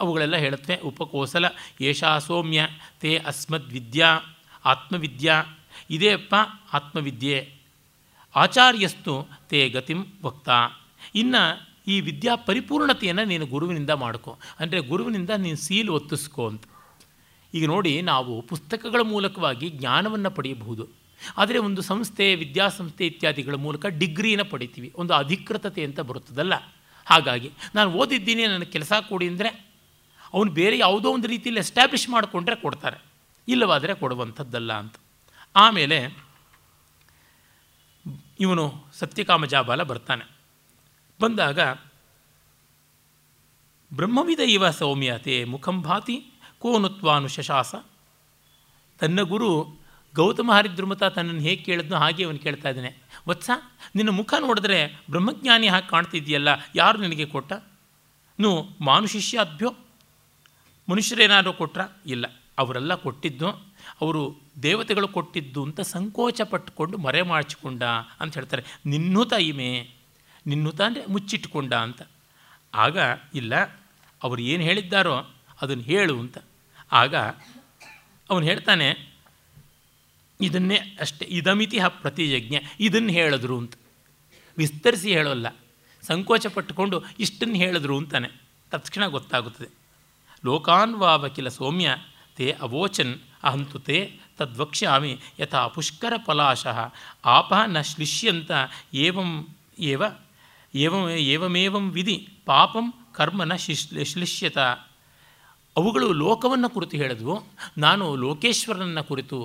ಅವುಗಳೆಲ್ಲ ಹೇಳುತ್ತವೆ ಉಪಕೋಸಲ, ಏಷಾ ಸೌಮ್ಯ, ತೇ ಅಸ್ಮದ್ವಿದ್ಯಾ, ಆತ್ಮವಿದ್ಯಾ. ಇದೇಪ್ಪ ಆತ್ಮವಿದ್ಯೆ. ಆಚಾರ್ಯಸ್ತು ತೇ ಗತಿಂ ಭಕ್ತ ಇನ್ನು ಈ ವಿದ್ಯಾ ಪರಿಪೂರ್ಣತೆಯನ್ನು ನೀನು ಗುರುವಿನಿಂದ ಮಾಡ್ಕೊ. ಅಂದರೆ ಗುರುವಿನಿಂದ ನೀನು ಸೀಲು ಒತ್ತಿಸ್ಕೊ ಅಂತ. ಈಗ ನೋಡಿ ನಾವು ಪುಸ್ತಕಗಳ ಮೂಲಕವಾಗಿ ಜ್ಞಾನವನ್ನು ಪಡೆಯಬಹುದು. ಆದರೆ ಒಂದು ಸಂಸ್ಥೆ, ವಿದ್ಯಾಸಂಸ್ಥೆ ಇತ್ಯಾದಿಗಳ ಮೂಲಕ ಡಿಗ್ರಿಯನ್ನು ಪಡಿತೀವಿ. ಒಂದು ಅಧಿಕೃತತೆ ಅಂತ ಬರುತ್ತದಲ್ಲ. ಹಾಗಾಗಿ ನಾನು ಓದಿದ್ದೀನಿ, ನನಗೆ ಕೆಲಸ ಕೊಡಿ ಅಂದರೆ ಅವನು ಬೇರೆ ಯಾವುದೋ ಒಂದು ರೀತಿಯಲ್ಲಿ ಎಸ್ಟ್ಯಾಬ್ಲಿಷ್ ಮಾಡಿಕೊಂಡ್ರೆ ಕೊಡ್ತಾರೆ. ಇಲ್ಲವಾದರೆ ಕೊಡುವಂಥದ್ದಲ್ಲ ಅಂತ. ಆಮೇಲೆ ಇವನು ಸತ್ಯಕಾಮ ಜಾಬಾಲ ಬರ್ತಾನೆ. ಬಂದಾಗ ಬ್ರಹ್ಮವಿದ ಇವ ಸೌಮ್ಯತೆ ಮುಖಂಭಾತಿ ಕೋನುತ್ವಾನು ಶಶಾಸ. ತನ್ನ ಗುರು ಗೌತಮ ಹರಿದ್ರುಮತ ತನ್ನನ್ನು ಹೇಗೆ ಕೇಳಿದ್ನೋ ಹಾಗೆ ಅವನು ಕೇಳ್ತಾ ಇದ್ದಾನೆ. ವತ್ಸ, ನಿನ್ನ ಮುಖ ನೋಡಿದ್ರೆ ಬ್ರಹ್ಮಜ್ಞಾನಿ ಹಾಗೆ ಕಾಣ್ತಿದ್ಯಲ್ಲ ಯಾರು ನಿನಗೆ ಕೊಟ್ಟ? ನು ಮಾನುಶಿಷ್ಯಾಭ್ಯೋ ಮನುಷ್ಯರೇನಾದರೂ ಕೊಟ್ರ? ಇಲ್ಲ. ಅವರೆಲ್ಲ ಕೊಟ್ಟಿದ್ದು ಅವರು ದೇವತೆಗಳು ಕೊಟ್ಟಿದ್ದು ಅಂತ ಸಂಕೋಚ ಪಟ್ಟುಕೊಂಡು ಮರೆ ಮಾಡಿಕೊಂಡ ಅಂತ ಹೇಳ್ತಾರೆ. ನಿನ್ನುತ ಇಮೆ ನಿನ್ನುತ ಅಂದರೆ ಮುಚ್ಚಿಟ್ಟುಕೊಂಡ ಅಂತ. ಆಗ ಇಲ್ಲ, ಅವರು ಏನು ಹೇಳಿದ್ದಾರೋ ಅದನ್ನು ಹೇಳು ಅಂತ. ಆಗ ಅವನು ಹೇಳ್ತಾನೆ, ಇದನ್ನೇ ಅಷ್ಟೇ, ಇದಮಿತಿ ಹ ಪ್ರತಿಯಜ್ಞೆ ಇದನ್ನು ಹೇಳಿದ್ರು ಅಂತ. ವಿಸ್ತರಿಸಿ ಹೇಳೋಲ್ಲ ಸಂಕೋಚ ಪಟ್ಟುಕೊಂಡು ಇಷ್ಟನ್ನು ಹೇಳಿದ್ರು ಅಂತಾನೆ. ತಕ್ಷಣ ಗೊತ್ತಾಗುತ್ತದೆ. ಲೋಕಾನ್ ವಾವ ಕಿಲ ಸೌಮ್ಯ, ತೇ ಅವೋಚನ್ ಅಹಂತು ತೇ ತದ್ವಕ್ಷ್ಯಾಮಿ ಯಥಾ ಪುಷ್ಕರ ಪಲಾಶಃ ಆಪಃ ನ ಶ್ಲಿಷ್ಯಂತ ಏವಂ ಏವ, ಏವಂ, ಏವಮೇವಂ ವಿಧಿ ಪಾಪಂ ಕರ್ಮ ನ ಶ್ಲಿಷ್ಯತ. ಅವುಗಳು ಲೋಕವನ್ನು ಕುರಿತು ಹೇಳಿದ್ವು, ನಾನು ಲೋಕೇಶ್ವರನನ್ನು ಕುರಿತು,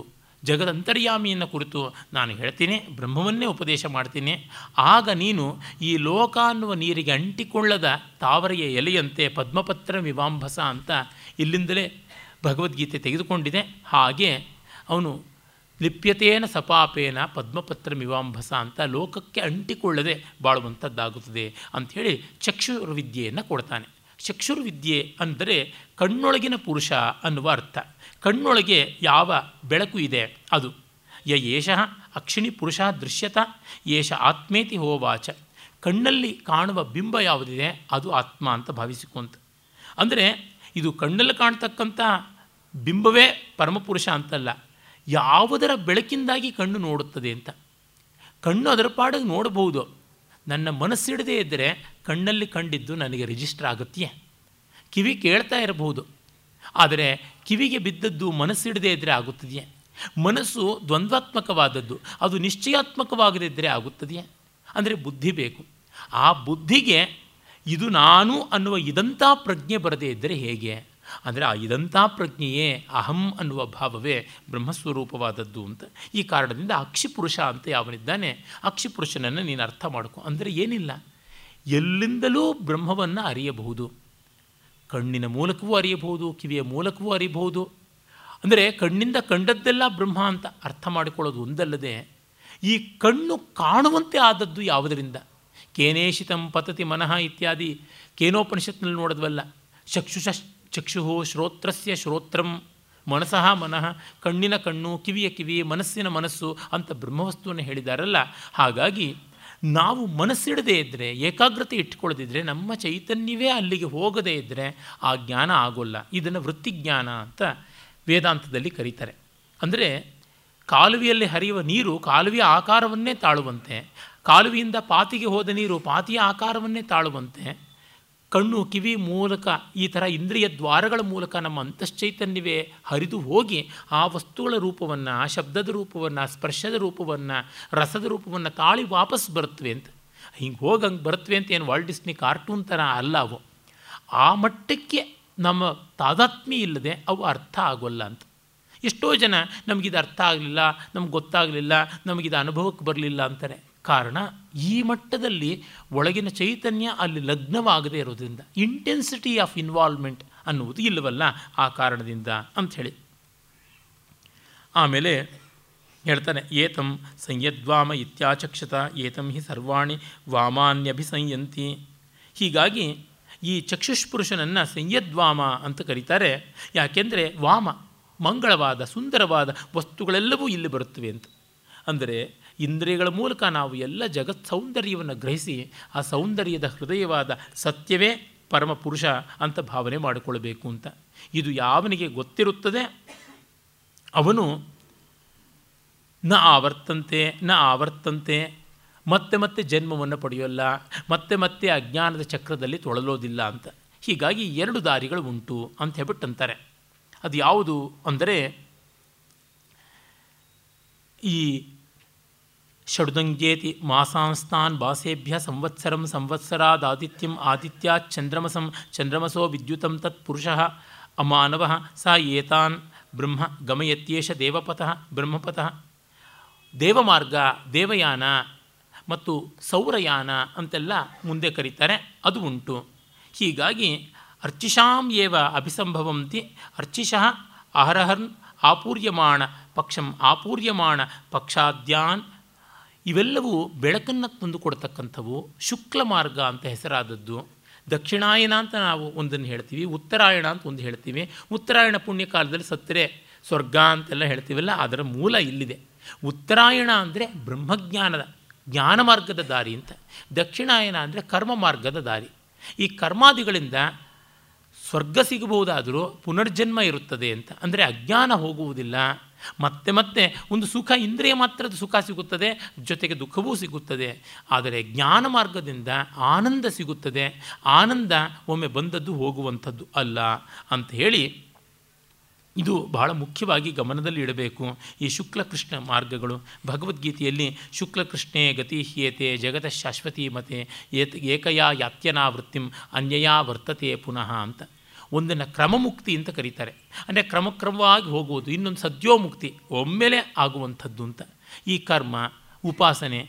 ಜಗದಂತರ್ಯಾಮಿಯನ್ನು ಕುರಿತು ನಾನು ಹೇಳ್ತೀನಿ, ಬ್ರಹ್ಮವನ್ನೇ ಉಪದೇಶ ಮಾಡ್ತೀನಿ. ಆಗ ನೀನು ಈ ಲೋಕ ಅನ್ನುವ ನೀರಿಗೆ ಅಂಟಿಕೊಳ್ಳದ ತಾವರೆಯ ಎಲೆಯಂತೆ ಪದ್ಮಪತ್ರ ವಿವಾಂಭಸ ಅಂತ ಇಲ್ಲಿಂದಲೇ ಭಗವದ್ಗೀತೆ ತೆಗೆದುಕೊಂಡಿದೆ. ಹಾಗೆ ಅವನು ಲಿಪ್ಯತೇನ ಸಪಾಪೇನ ಪದ್ಮಪತ್ರ ಮಿವಾಂಭಸ ಅಂತ ಲೋಕಕ್ಕೆ ಅಂಟಿಕೊಳ್ಳದೆ ಬಾಳುವಂಥದ್ದಾಗುತ್ತದೆ ಅಂಥೇಳಿ ಚಕ್ಷುರ್ವಿದ್ಯೆಯನ್ನು ಕೊಡ್ತಾನೆ. ಚಕ್ಷುರ್ವಿದ್ಯೆ ಅಂದರೆ ಕಣ್ಣೊಳಗಿನ ಪುರುಷ ಅನ್ನುವ ಅರ್ಥ. ಕಣ್ಣೊಳಗೆ ಯಾವ ಬೆಳಕು ಇದೆ? ಅದು ಯ ಏಷ ಅಕ್ಷಿಣಿ ಪುರುಷ ದೃಶ್ಯತ, ಏಷ ಆತ್ಮೇತಿ ಹೋವಾಚ. ಕಣ್ಣಲ್ಲಿ ಕಾಣುವ ಬಿಂಬ ಯಾವುದಿದೆ? ಅದು ಆತ್ಮ ಅಂತ ಭಾವಿಸಿಕೊಂತ. ಅಂದರೆ ಇದು ಕಣ್ಣಲ್ಲಿ ಕಾಣ್ತಕ್ಕಂಥ ಬಿಂಬವೇ ಪರಮಪುರುಷ ಅಂತಲ್ಲ. ಯಾವುದರ ಬೆಳಕಿಂದಾಗಿ ಕಣ್ಣು ನೋಡುತ್ತದೆ ಅಂತ. ಕಣ್ಣು ಅದರ ಪಾಡಿಗೆ ನೋಡಬಹುದು. ನನ್ನ ಮನಸ್ಸಿಡದೇ ಇದ್ದರೆ ಕಣ್ಣಲ್ಲಿ ಕಂಡಿದ್ದು ನನಗೆ ರಿಜಿಸ್ಟರ್ ಆಗುತ್ತೆ ಕಿವಿ ಕೇಳ್ತಾ ಇರಬಹುದು. ಆದರೆ ಕಿವಿಗೆ ಬಿದ್ದದ್ದು ಮನಸ್ಸಿಡದೇ ಇದ್ದರೆ ಆಗುತ್ತದೆಯೇ? ಮನಸ್ಸು ದ್ವಂದ್ವಾತ್ಮಕವಾದದ್ದು. ಅದು ನಿಶ್ಚಯಾತ್ಮಕವಾಗದಿದ್ದರೆ ಆಗುತ್ತದೆಯೇ? ಅಂದರೆ ಬುದ್ಧಿ ಬೇಕು. ಆ ಬುದ್ಧಿಗೆ ಇದು ನಾನು ಅನ್ನುವ ಇದಂಥ ಪ್ರಜ್ಞೆ ಬರದೇ ಇದ್ದರೆ ಹೇಗೆ? ಅಂದರೆ ಆ ಇದಂಥ ಪ್ರಜ್ಞೆಯೇ ಅಹಂ ಅನ್ನುವ ಭಾವವೇ ಬ್ರಹ್ಮಸ್ವರೂಪವಾದದ್ದು ಅಂತ. ಈ ಕಾರಣದಿಂದ ಅಕ್ಷಿಪುರುಷ ಅಂತ ಯಾವನಿದ್ದಾನೆ, ಅಕ್ಷಿಪುರುಷನನ್ನು ನೀನು ಅರ್ಥ ಮಾಡ್ಕೊ. ಅಂದರೆ ಏನಿಲ್ಲ. ಎಲ್ಲಿಂದಲೂ ಬ್ರಹ್ಮವನ್ನು ಅರಿಯಬಹುದು. ಕಣ್ಣಿನ ಮೂಲಕವೂ ಅರಿಯಬಹುದು, ಕಿವಿಯ ಮೂಲಕವೂ ಅರಿಯಬಹುದು. ಅಂದರೆ ಕಣ್ಣಿಂದ ಕಂಡದ್ದೆಲ್ಲ ಬ್ರಹ್ಮ ಅಂತ ಅರ್ಥ ಮಾಡಿಕೊಳ್ಳೋದು ಒಂದಲ್ಲದೆ, ಈ ಕಣ್ಣು ಕಾಣುವಂತೆ ಆದದ್ದು ಯಾವುದರಿಂದ? ಕೇನೇಶಿತಂ ಪತತಿ ಮನಃ ಇತ್ಯಾದಿ ಕೇನೋಪನಿಷತ್ನಲ್ಲಿ ನೋಡಿದ್ವಲ್ಲ. ಚಕ್ಷುಷ ಚಕ್ಷು ಶ್ರೋತ್ರಸ್ಯ ಶ್ರೋತ್ರಂ, ಮನಸಃ ಮನಃ, ಕಣ್ಣಿನ ಕಣ್ಣು, ಕಿವಿಯ ಕಿವಿ, ಮನಸ್ಸಿನ ಮನಸ್ಸು ಅಂತ ಬ್ರಹ್ಮವಸ್ತುವನ್ನು ಹೇಳಿದಾರಲ್ಲ. ಹಾಗಾಗಿ ನಾವು ಮನಸ್ಸಿಡದೇ ಇದ್ದರೆ ಏಕಾಗ್ರತೆ ಇಟ್ಕೊಳ್ಳದಿದ್ದರೆ ನಮ್ಮ ಚೈತನ್ಯವೇ ಅಲ್ಲಿಗೆ ಹೋಗದೇ ಇದ್ದರೆ ಆ ಜ್ಞಾನ ಆಗೋಲ್ಲ. ಇದನ್ನು ವೃತ್ತಿಜ್ಞಾನ ಅಂತ ವೇದಾಂತದಲ್ಲಿ ಕರೀತಾರೆ. ಅಂದರೆ ಕಾಲುವೆಯಲ್ಲಿ ಹರಿಯುವ ನೀರು ಕಾಲುವೆಯ ಆಕಾರವನ್ನೇ ತಾಳುವಂತೆ ಕಾಲುವೆಯಿಂದ ಪಾತಿಗೆ ಹೋದ ನೀರು ಪಾತಿಯ ಆಕಾರವನ್ನೇ ತಾಳುವಂತೆ ಕಣ್ಣು, ಕಿವಿ ಮೂಲಕ ಈ ಥರ ಇಂದ್ರಿಯ ದ್ವಾರಗಳ ಮೂಲಕ ನಮ್ಮ ಅಂತಶ್ಚೈತನ್ಯವೇ ಹರಿದು ಹೋಗಿ ಆ ವಸ್ತುಗಳ ರೂಪವನ್ನು ಆ ಶಬ್ದದ ರೂಪವನ್ನು, ಸ್ಪರ್ಶದ ರೂಪವನ್ನು, ರಸದ ರೂಪವನ್ನು ತಾಳಿ ವಾಪಸ್ ಬರುತ್ತವೆ ಅಂತ. ಹಿಂಗೆ ಹೋಗಿ ಹಂಗೆ ಬರುತ್ತವೆ ಅಂತ ಏನು ವಾಲ್ಡ್ ಡಿಸ್ನಿ ಕಾರ್ಟೂನ್ ಥರ ಅಲ್ಲ ಅವು. ಆ ಮಟ್ಟಕ್ಕೆ ನಮ್ಮ ತಾದಾತ್ಮ್ಯ ಇಲ್ಲದೆ ಅವು ಅರ್ಥ ಆಗೋಲ್ಲ ಅಂತ. ಎಷ್ಟೋ ಜನ ನಮಗಿದು ಅರ್ಥ ಆಗಲಿಲ್ಲ, ನಮ್ಗೆ ಗೊತ್ತಾಗಲಿಲ್ಲ, ನಮಗಿದು ಅನುಭವಕ್ಕೆ ಬರಲಿಲ್ಲ ಅಂತಾರೆ. ಕಾರಣ ಈ ಮಟ್ಟದಲ್ಲಿ ಒಳಗಿನ ಚೈತನ್ಯ ಅಲ್ಲಿ ಲಗ್ನವಾಗದೇ ಇರೋದ್ರಿಂದ ಇಂಟೆನ್ಸಿಟಿ ಆಫ್ ಇನ್ವಾಲ್ವ್ಮೆಂಟ್ ಅನ್ನುವುದು ಇಲ್ಲವಲ್ಲ ಆ ಕಾರಣದಿಂದ ಅಂಥೇಳಿ ಆಮೇಲೆ ಹೇಳ್ತಾನೆ, ಏತಂ ಸಂಯದ್ವಾಮ ಇತ್ಯಾಚಕ್ಷತ, ಏತಂ ಹಿ ಸರ್ವಾಣಿ ವಾಮಾನ್ಯಭಿಸಂಯಂತಿ. ಹೀಗಾಗಿ ಈ ಚಕ್ಷುಷ್ಪುರುಷನನ್ನು ಸಂಯದ್ವಾಮ ಅಂತ ಕರೀತಾರೆ. ಯಾಕೆಂದರೆ ವಾಮ ಮಂಗಳವಾದ ಸುಂದರವಾದ ವಸ್ತುಗಳೆಲ್ಲವೂ ಇಲ್ಲಿ ಬರುತ್ತವೆ ಅಂತ. ಅಂದರೆ ಇಂದ್ರಿಯಗಳ ಮೂಲಕ ನಾವು ಎಲ್ಲ ಜಗತ್ ಸೌಂದರ್ಯವನ್ನು ಗ್ರಹಿಸಿ ಆ ಸೌಂದರ್ಯದ ಹೃದಯವಾದ ಸತ್ಯವೇ ಪರಮ ಪುರುಷ ಅಂತ ಭಾವನೆ ಮಾಡಿಕೊಳ್ಬೇಕು ಅಂತ. ಇದು ಯಾವನಿಗೆ ಗೊತ್ತಿರುತ್ತದೆ? ಅವನು ನ ಆವರ್ತಂತೆ ನ ಆವರ್ತಂತೆ, ಮತ್ತೆ ಮತ್ತೆ ಜನ್ಮವನ್ನು ಪಡೆಯೋಲ್ಲ, ಮತ್ತೆ ಮತ್ತೆ ಅಜ್ಞಾನದ ಚಕ್ರದಲ್ಲಿ ತೊಳಲೋದಿಲ್ಲ ಅಂತ. ಹೀಗಾಗಿ ಎರಡು ದಾರಿಗಳು ಉಂಟು ಅಂತ ಹೇಳ್ಬಿಟ್ಟಂತಾರೆ. ಅದು ಯಾವುದು ಅಂದರೆ ಈ ಷಡ್ದಂಗೇತಿ ಮಾಸಾಂಸ್ತಾನ್ ಬಾಸೇಭ್ಯ ಸಂವತ್ಸರಂ ಸಂವತ್ಸರಾದಾದಿತ್ಯಂ ಆದಿತ್ಯಾತ್ ಚಂದ್ರಮಸಂ ಚಂದ್ರಮಸೋ ವಿದ್ಯುತಂ ತತ್ ಪುರುಷಃ ಅಮಾನವ ಸ ಏತಾನ್ ಬ್ರಹ್ಮ ಗಮಯತ್ಯೇಷ ದೇವಪಥ ಬ್ರಹ್ಮಪಥಃ ದೇವಮಾರ್ಗ ದೇವಯಾನ ಮತ್ತು ಸೌರಯಾನ ಅಂತೆಲ್ಲ ಮುಂದೆ ಕರೀತಾರೆ, ಅದು ಉಂಟು. ಹೀಗಾಗಿ ಅರ್ಚಿಷಾಂ ಏವ ಅಭಿಸಂಭವಂತಿ ಅರ್ಚಿಷಃ ಅಹರಹರ್ನ್ ಆಪೂರ್ಯಮಾಣ ಪಕ್ಷಂ ಆಪೂರ್ಯಮಾಣ ಪಕ್ಷಾದ್ಯಾನ್ ಇವೆಲ್ಲವೂ ಬೆಳಕನ್ನು ತಂದುಕೊಡ್ತಕ್ಕಂಥವು ಶುಕ್ಲ ಮಾರ್ಗ ಅಂತ ಹೆಸರಾದದ್ದು. ದಕ್ಷಿಣಾಯನ ಅಂತ ನಾವು ಒಂದನ್ನು ಹೇಳ್ತೀವಿ, ಉತ್ತರಾಯಣ ಅಂತ ಒಂದು ಹೇಳ್ತೀವಿ. ಉತ್ತರಾಯಣ ಪುಣ್ಯ ಕಾಲದಲ್ಲಿ ಸತ್ತರೆ ಸ್ವರ್ಗ ಅಂತೆಲ್ಲ ಹೇಳ್ತೀವಲ್ಲ, ಅದರ ಮೂಲ ಇಲ್ಲಿದೆ. ಉತ್ತರಾಯಣ ಅಂದರೆ ಬ್ರಹ್ಮಜ್ಞಾನದ, ಜ್ಞಾನ ಮಾರ್ಗದ ದಾರಿ ಅಂತ. ದಕ್ಷಿಣಾಯನ ಅಂದರೆ ಕರ್ಮ ಮಾರ್ಗದ ದಾರಿ. ಈ ಕರ್ಮಾದಿಗಳಿಂದ ಸ್ವರ್ಗ ಸಿಗಬಹುದಾದರೂ ಪುನರ್ಜನ್ಮ ಇರುತ್ತದೆ ಅಂತ. ಅಂದರೆ ಅಜ್ಞಾನ ಹೋಗುವುದಿಲ್ಲ. ಮತ್ತೆ ಮತ್ತೆ ಒಂದು ಸುಖ ಇಂದ್ರಿಯ ಮಾತ್ರದ ಸುಖ ಸಿಗುತ್ತದೆ, ಜೊತೆಗೆ ದುಃಖವೂ ಸಿಗುತ್ತದೆ. ಆದರೆ ಜ್ಞಾನ ಮಾರ್ಗದಿಂದ ಆನಂದ ಸಿಗುತ್ತದೆ. ಆನಂದ ಒಮ್ಮೆ ಬಂದದ್ದು ಹೋಗುವಂಥದ್ದು ಅಲ್ಲ ಅಂತ ಹೇಳಿ ಇದು ಬಹಳ ಮುಖ್ಯವಾಗಿ ಗಮನದಲ್ಲಿ ಇಡಬೇಕು. ಈ ಶುಕ್ಲಕೃಷ್ಣ ಮಾರ್ಗಗಳು. ಭಗವದ್ಗೀತೆಯಲ್ಲಿ ಶುಕ್ಲಕೃಷ್ಣೇ ಗತಿ ಹ್ಯೇತೆ, ಜಗತ ಶಾಶ್ವತಿ ಮತೆ ಏತ್ ಏಕಯಾ ಯಾತ್ಯನಾ ವೃತ್ತಿಂ ಅನ್ಯಯಾ ವರ್ತತೆ ಪುನಃ ಅಂತ. ಒಂದನ್ನು ಕ್ರಮಮುಕ್ತಿ ಅಂತ ಕರೀತಾರೆ. ಅಂದರೆ ಕ್ರಮಕ್ರಮವಾಗಿ ಹೋಗುವುದು, ಇನ್ನೊಂದು ಸದ್ಯೋಮುಕ್ತಿ, ಒಮ್ಮೆಲೆ ಆಗುವಂಥದ್ದು ಅಂತ. ಈ ಕರ್ಮ, ಉಪಾಸನೆ,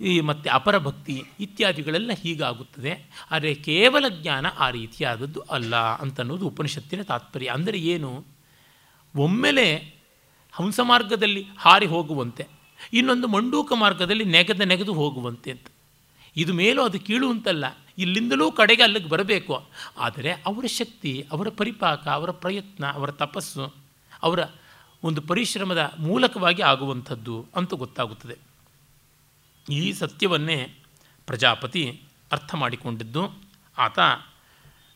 ಈ ಮತ್ತು ಅಪರಭಕ್ತಿ ಇತ್ಯಾದಿಗಳೆಲ್ಲ ಹೀಗಾಗುತ್ತದೆ. ಆದರೆ ಕೇವಲ ಜ್ಞಾನ ಆ ರೀತಿಯಾದದ್ದು ಅಲ್ಲ ಅಂತನ್ನೋದು ಉಪನಿಷತ್ತಿನ ತಾತ್ಪರ್ಯ. ಅಂದರೆ ಏನು? ಒಮ್ಮೆಲೆ ಹಂಸ ಮಾರ್ಗದಲ್ಲಿ ಹಾರಿ ಹೋಗುವಂತೆ, ಇನ್ನೊಂದು ಮಂಡೂಕ ಮಾರ್ಗದಲ್ಲಿ ನೆಗೆದ ನೆಗೆದು ಹೋಗುವಂತೆ ಅಂತ. ಇದು ಮೇಲೂ ಅದು ಕೀಳು ಅಂತಲ್ಲ. ಇಲ್ಲಿಂದಲೂ ಕಡೆಗೆ ಅಲ್ಲಿಗೆ ಬರಬೇಕು. ಆದರೆ ಅವರ ಶಕ್ತಿ, ಅವರ ಪರಿಪಾಕ, ಅವರ ಪ್ರಯತ್ನ, ಅವರ ತಪಸ್ಸು, ಅವರ ಒಂದು ಪರಿಶ್ರಮದ ಮೂಲಕವಾಗಿ ಆಗುವಂಥದ್ದು ಅಂತ ಗೊತ್ತಾಗುತ್ತದೆ. ಈ ಸತ್ಯವನ್ನೇ ಪ್ರಜಾಪತಿ ಅರ್ಥ ಮಾಡಿಕೊಂಡಿದ್ದು, ಆತ